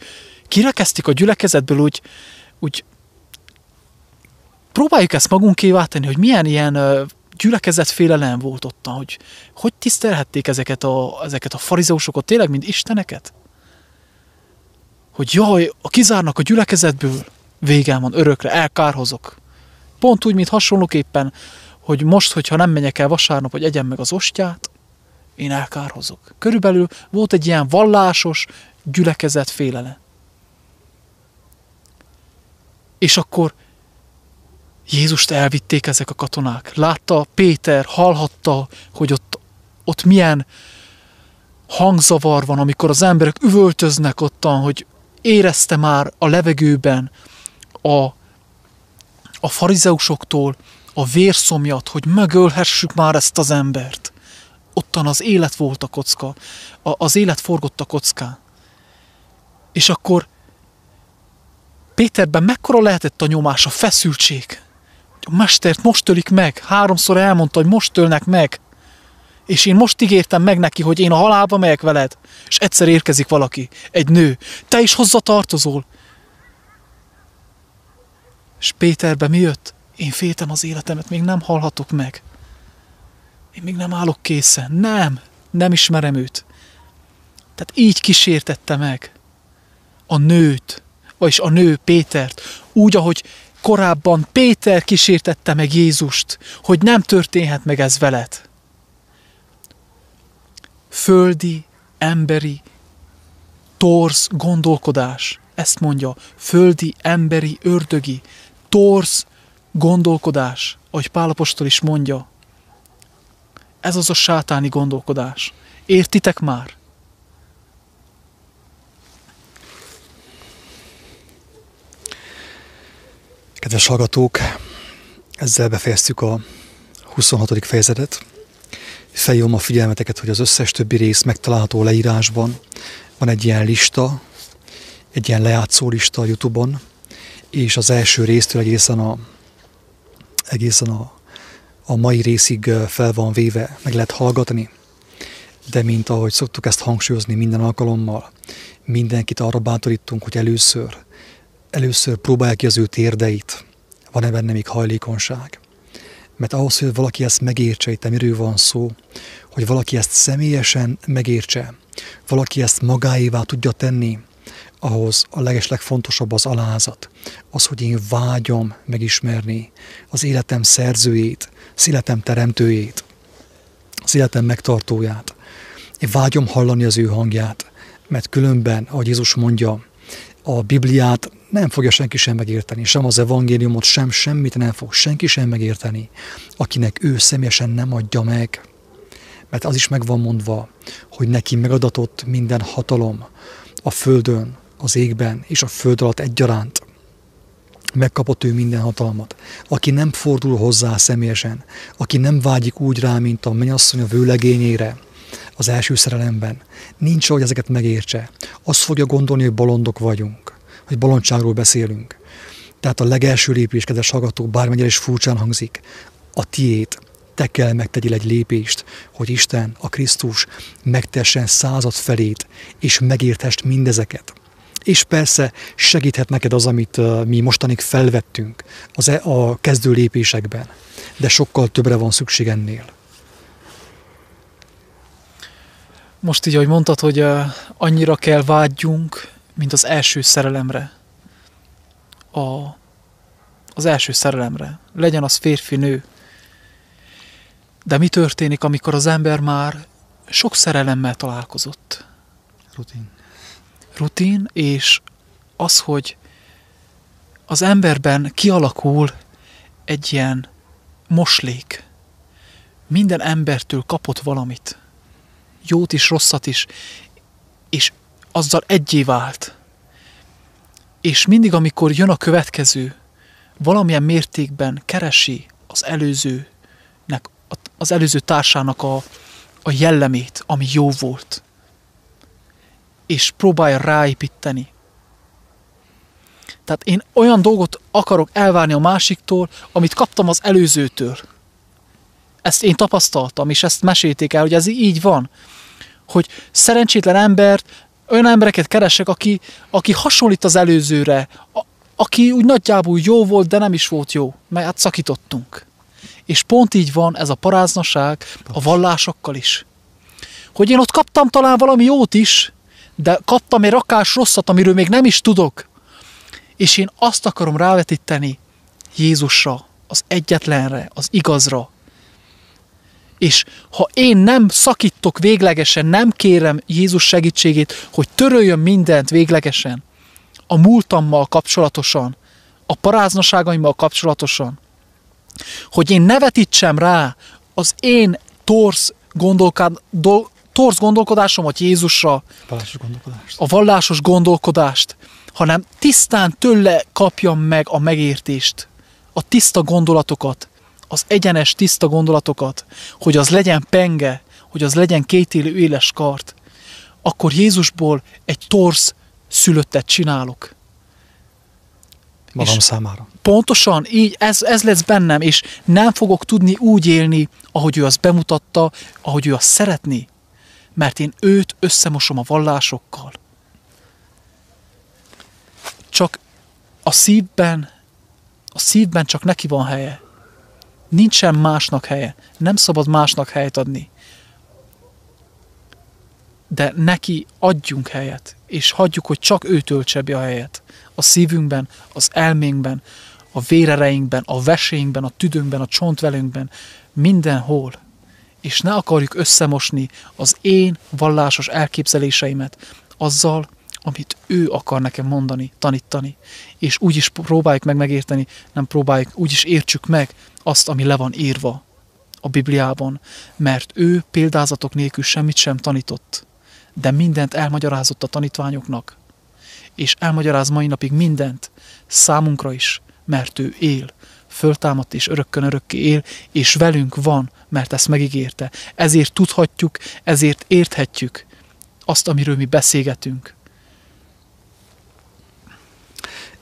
kirekeztik a gyülekezetből, úgy, úgy próbáljuk ezt magunkévá tenni, hogy milyen ilyen gyülekezet félelem volt ott, hogy hogy tisztelhették ezeket a, ezeket a farizeusokat tényleg, mint isteneket? Hogy jaj, a kizárnak a gyülekezetből, végem van, örökre, elkárhozok. Pont úgy, mint hasonlóképpen, hogy most, hogyha nem menjek el vasárnap, hogy egyem meg az ostját, én elkárhozok. Körülbelül volt egy ilyen vallásos gyülekezet félele. És akkor Jézust elvitték ezek a katonák. Látta Péter, hallhatta, hogy ott, ott milyen hangzavar van, amikor az emberek üvöltöznek ottan, hogy érezte már a levegőben a, a farizeusoktól a vérszomjat, hogy megölhessük már ezt az embert. Ottan az élet volt a kocka, a, az élet forgott a kockán. És akkor Péterben mekkora lehetett a nyomás, a feszültség? A mestert most ölik meg, háromszor elmondta, hogy most ölnek meg. És én most ígértem meg neki, hogy én a halálba megyek veled. És egyszer érkezik valaki, egy nő. Te is hozzá tartozol. És Péterbe mi jött? Én féltem az életemet, még nem hallhatok meg. Én még nem állok készen. Nem, nem ismerem őt. Tehát így kísértette meg a nőt, vagyis a nő Pétert, úgy, ahogy korábban Péter kísértette meg Jézust, hogy nem történhet meg ez veled. Földi, emberi, torz gondolkodás. Ezt mondja, földi, emberi, ördögi, torz gondolkodás, ahogy Pálapostól is mondja. Ez az a sátáni gondolkodás. Értitek már? Kedves hallgatók, ezzel befejeztük a 26. fejezetet. Feljom a figyelmeteket, hogy az összes többi rész megtalálható leírásban. Van egy ilyen lista, egy ilyen lejátszó lista a Youtube-on, és az első résztől egészen a, egészen a, a mai részig fel van véve, meg lehet hallgatni. De mint ahogy szoktuk ezt hangsúlyozni minden alkalommal, mindenkit arra bátorítunk, hogy először először próbálja ki az ő térdeit, van-e benne még hajlékonyság. Mert ahhoz, hogy valaki ezt megértse, itt miről van szó, hogy valaki ezt személyesen megértse, valaki ezt magáévá tudja tenni, ahhoz a legeslegfontosabb az alázat. Az, hogy én vágyom megismerni az életem szerzőjét, az életem teremtőjét, az életem megtartóját. Én vágyom hallani az ő hangját, mert különben, ahogy Jézus mondja, a Bibliát nem fogja senki sem megérteni, sem az evangéliumot, sem semmit nem fog senki sem megérteni, akinek ő személyesen nem adja meg. Mert az is meg van mondva, hogy neki megadatott minden hatalom a földön, az égben és a föld alatt egyaránt. Megkapott ő minden hatalmat. Aki nem fordul hozzá személyesen, aki nem vágyik úgy rá, mint a mennyasszony a vőlegényére, az első szerelemben, nincs, ahogy ezeket megértse. Azt fogja gondolni, hogy bolondok vagyunk hogy bolondságról beszélünk. Tehát a legelső lépés, kedves hallgatók, bármennyire is furcsán hangzik, a tiét, te kell megtegyél egy lépést, hogy Isten, a Krisztus megtessen század felét, és megérthest mindezeket. És persze segíthet neked az, amit mi mostanig felvettünk az e, a kezdő lépésekben, de sokkal többre van szükség ennél. Most így, ahogy mondtad, hogy annyira kell vágyjunk, mint az első szerelemre. A, az első szerelemre. Legyen az férfi, nő. De mi történik, amikor az ember már sok szerelemmel találkozott? Rutin. Rutin, és az, hogy az emberben kialakul egy ilyen moslék. Minden embertől kapott valamit. Jót is, rosszat is. És azzal egyé vált. És mindig, amikor jön a következő, valamilyen mértékben keresi az előzőnek, az előző társának a, a jellemét, ami jó volt, és próbálja ráépíteni. Tehát én olyan dolgot akarok elvárni a másiktól, amit kaptam az előzőtől. Ezt én tapasztaltam, és ezt mesélték el, hogy ez így van hogy szerencsétlen embert, olyan embereket keresek, aki, aki hasonlít az előzőre, a, aki úgy nagyjából jó volt, de nem is volt jó, mert hát szakítottunk. És pont így van ez a paráznaság a vallásokkal is. Hogy én ott kaptam talán valami jót is, de kaptam egy rakás rosszat, amiről még nem is tudok. És én azt akarom rávetíteni Jézusra, az egyetlenre, az igazra. És ha én nem szakítok véglegesen, nem kérem Jézus segítségét, hogy töröljön mindent véglegesen, a múltammal kapcsolatosan, a paráznaságaimmal kapcsolatosan, hogy én nevetítsem rá az én torsz, gondolkád, do, torsz gondolkodásomat Jézusra, Vallásos gondolkodást. a vallásos gondolkodást, hanem tisztán tőle kapjam meg a megértést, a tiszta gondolatokat, az egyenes tiszta gondolatokat, hogy az legyen penge, hogy az legyen kétélő éles kart, akkor Jézusból egy torsz szülöttet csinálok. Magam És- számára. Pontosan így, ez, ez lesz bennem, és nem fogok tudni úgy élni, ahogy ő azt bemutatta, ahogy ő azt szeretné, mert én őt összemosom a vallásokkal. Csak a szívben, a szívben csak neki van helye. Nincsen másnak helye. Nem szabad másnak helyet adni. De neki adjunk helyet, és hagyjuk, hogy csak ő töltse be a helyet. A szívünkben, az elménkben, a vérereinkben, a vesénkben, a tüdőnkben, a csontvelünkben, mindenhol. És ne akarjuk összemosni az én vallásos elképzeléseimet azzal, amit ő akar nekem mondani, tanítani. És úgy is próbáljuk meg megérteni, nem próbáljuk, úgy is értsük meg azt, ami le van írva a Bibliában, mert ő példázatok nélkül semmit sem tanított, de mindent elmagyarázott a tanítványoknak, és elmagyaráz mai napig mindent számunkra is, mert ő él, föltámadt és örökkön örökké él, és velünk van, mert ezt megígérte. Ezért tudhatjuk, ezért érthetjük azt, amiről mi beszélgetünk.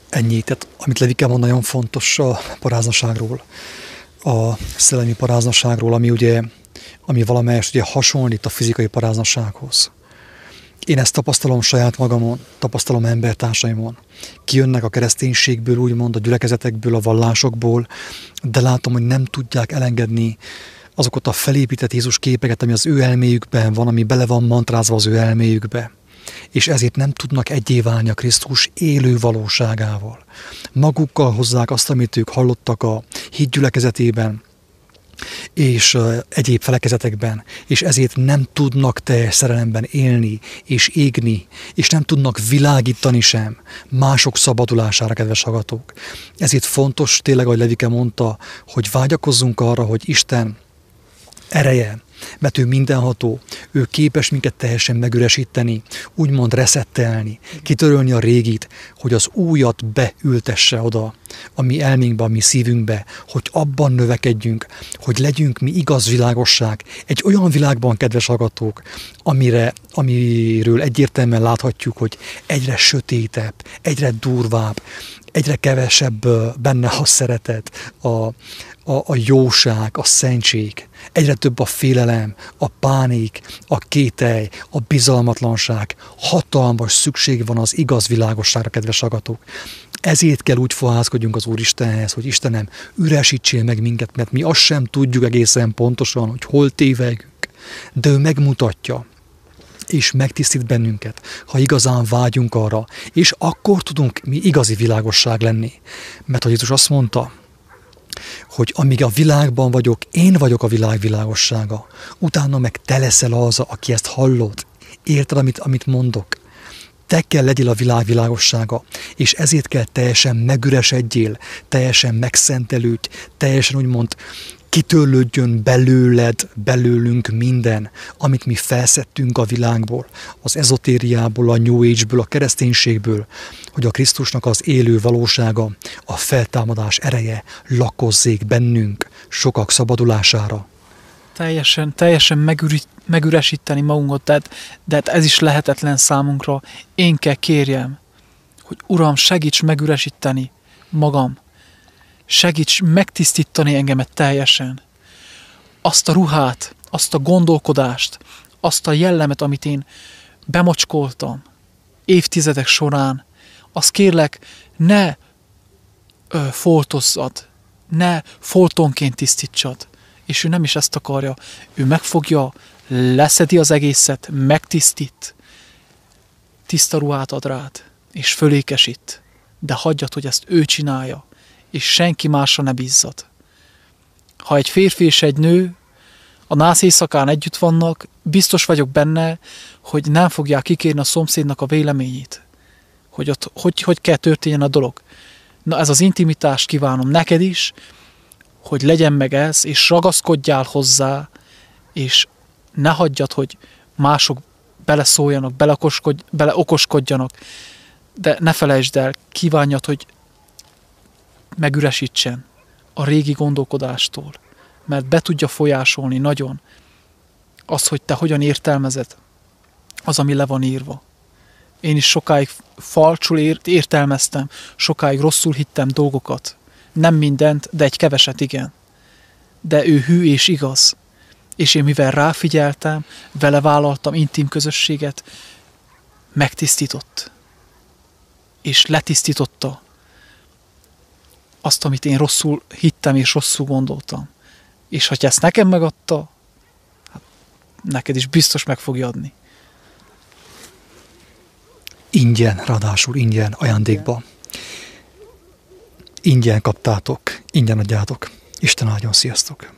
Ennyi, tehát amit Levike mond, nagyon fontos a paráznaságról, a szellemi paráznaságról, ami ugye, ami valamelyest ugye hasonlít a fizikai paráznasághoz. Én ezt tapasztalom saját magamon, tapasztalom embertársaimon. Kijönnek a kereszténységből, úgymond a gyülekezetekből, a vallásokból, de látom, hogy nem tudják elengedni azokat a felépített Jézus képeket, ami az ő elméjükben van, ami bele van mantrázva az ő elméjükbe és ezért nem tudnak egyé válni a Krisztus élő valóságával. Magukkal hozzák azt, amit ők hallottak a hídgyülekezetében, és egyéb felekezetekben, és ezért nem tudnak teljes szerelemben élni, és égni, és nem tudnak világítani sem mások szabadulására, kedves hallgatók. Ezért fontos, tényleg, ahogy Levike mondta, hogy vágyakozzunk arra, hogy Isten ereje, mert ő mindenható, ő képes minket teljesen megüresíteni, úgymond reszettelni, kitörölni a régit, hogy az újat beültesse oda, a mi elménkbe, a mi szívünkbe, hogy abban növekedjünk, hogy legyünk mi igaz világosság, egy olyan világban, kedves hallgatók, amire, amiről egyértelműen láthatjuk, hogy egyre sötétebb, egyre durvább, egyre kevesebb benne a szeretet, a, a, a jóság, a szentség. Egyre több a félelem, a pánik, a kételj, a bizalmatlanság. Hatalmas szükség van az igaz világosságra, kedves agatók. Ezért kell úgy fohászkodjunk az Úristenhez, hogy Istenem, üresítsél meg minket, mert mi azt sem tudjuk egészen pontosan, hogy hol tévegünk. De ő megmutatja, és megtisztít bennünket, ha igazán vágyunk arra, és akkor tudunk mi igazi világosság lenni. Mert hogy Jézus azt mondta, hogy amíg a világban vagyok, én vagyok a világ világossága, utána meg te leszel az, aki ezt hallod. Érted, amit, amit mondok? Te kell legyél a világ világossága, és ezért kell teljesen megüresedjél, teljesen megszentelődj, teljesen úgymond kitörlődjön belőled, belőlünk minden, amit mi felszettünk a világból, az ezotériából, a New Age-ből, a kereszténységből, hogy a Krisztusnak az élő valósága, a feltámadás ereje lakozzék bennünk sokak szabadulására. Teljesen, teljesen megüri, megüresíteni magunkat, tehát, de hát ez is lehetetlen számunkra. Én kell kérjem, hogy Uram, segíts megüresíteni magam, segíts megtisztítani engemet teljesen. Azt a ruhát, azt a gondolkodást, azt a jellemet, amit én bemocskoltam évtizedek során, azt kérlek, ne ö, foltozzad, ne foltonként tisztítsad. És ő nem is ezt akarja. Ő megfogja, leszedi az egészet, megtisztít, tiszta ruhát ad rád, és fölékesít. De hagyjad, hogy ezt ő csinálja, és senki másra ne bízzad. Ha egy férfi és egy nő a nász éjszakán együtt vannak, biztos vagyok benne, hogy nem fogják kikérni a szomszédnak a véleményét. Hogy ott hogy, hogy kell történjen a dolog. Na ez az intimitást kívánom neked is, hogy legyen meg ez, és ragaszkodjál hozzá, és ne hagyjad, hogy mások beleszóljanak, beleokoskodj, beleokoskodjanak, de ne felejtsd el, kívánjad, hogy megüresítsen a régi gondolkodástól, mert be tudja folyásolni nagyon az, hogy te hogyan értelmezed az, ami le van írva. Én is sokáig falcsul értelmeztem, sokáig rosszul hittem dolgokat. Nem mindent, de egy keveset igen. De ő hű és igaz. És én mivel ráfigyeltem, vele vállaltam intim közösséget, megtisztított. És letisztította azt, amit én rosszul hittem és rosszul gondoltam. És ha ezt nekem megadta, hát neked is biztos meg fogja adni. Ingyen, ráadásul ingyen, ajándékba. Ingyen kaptátok, ingyen adjátok. Isten áldjon, sziasztok!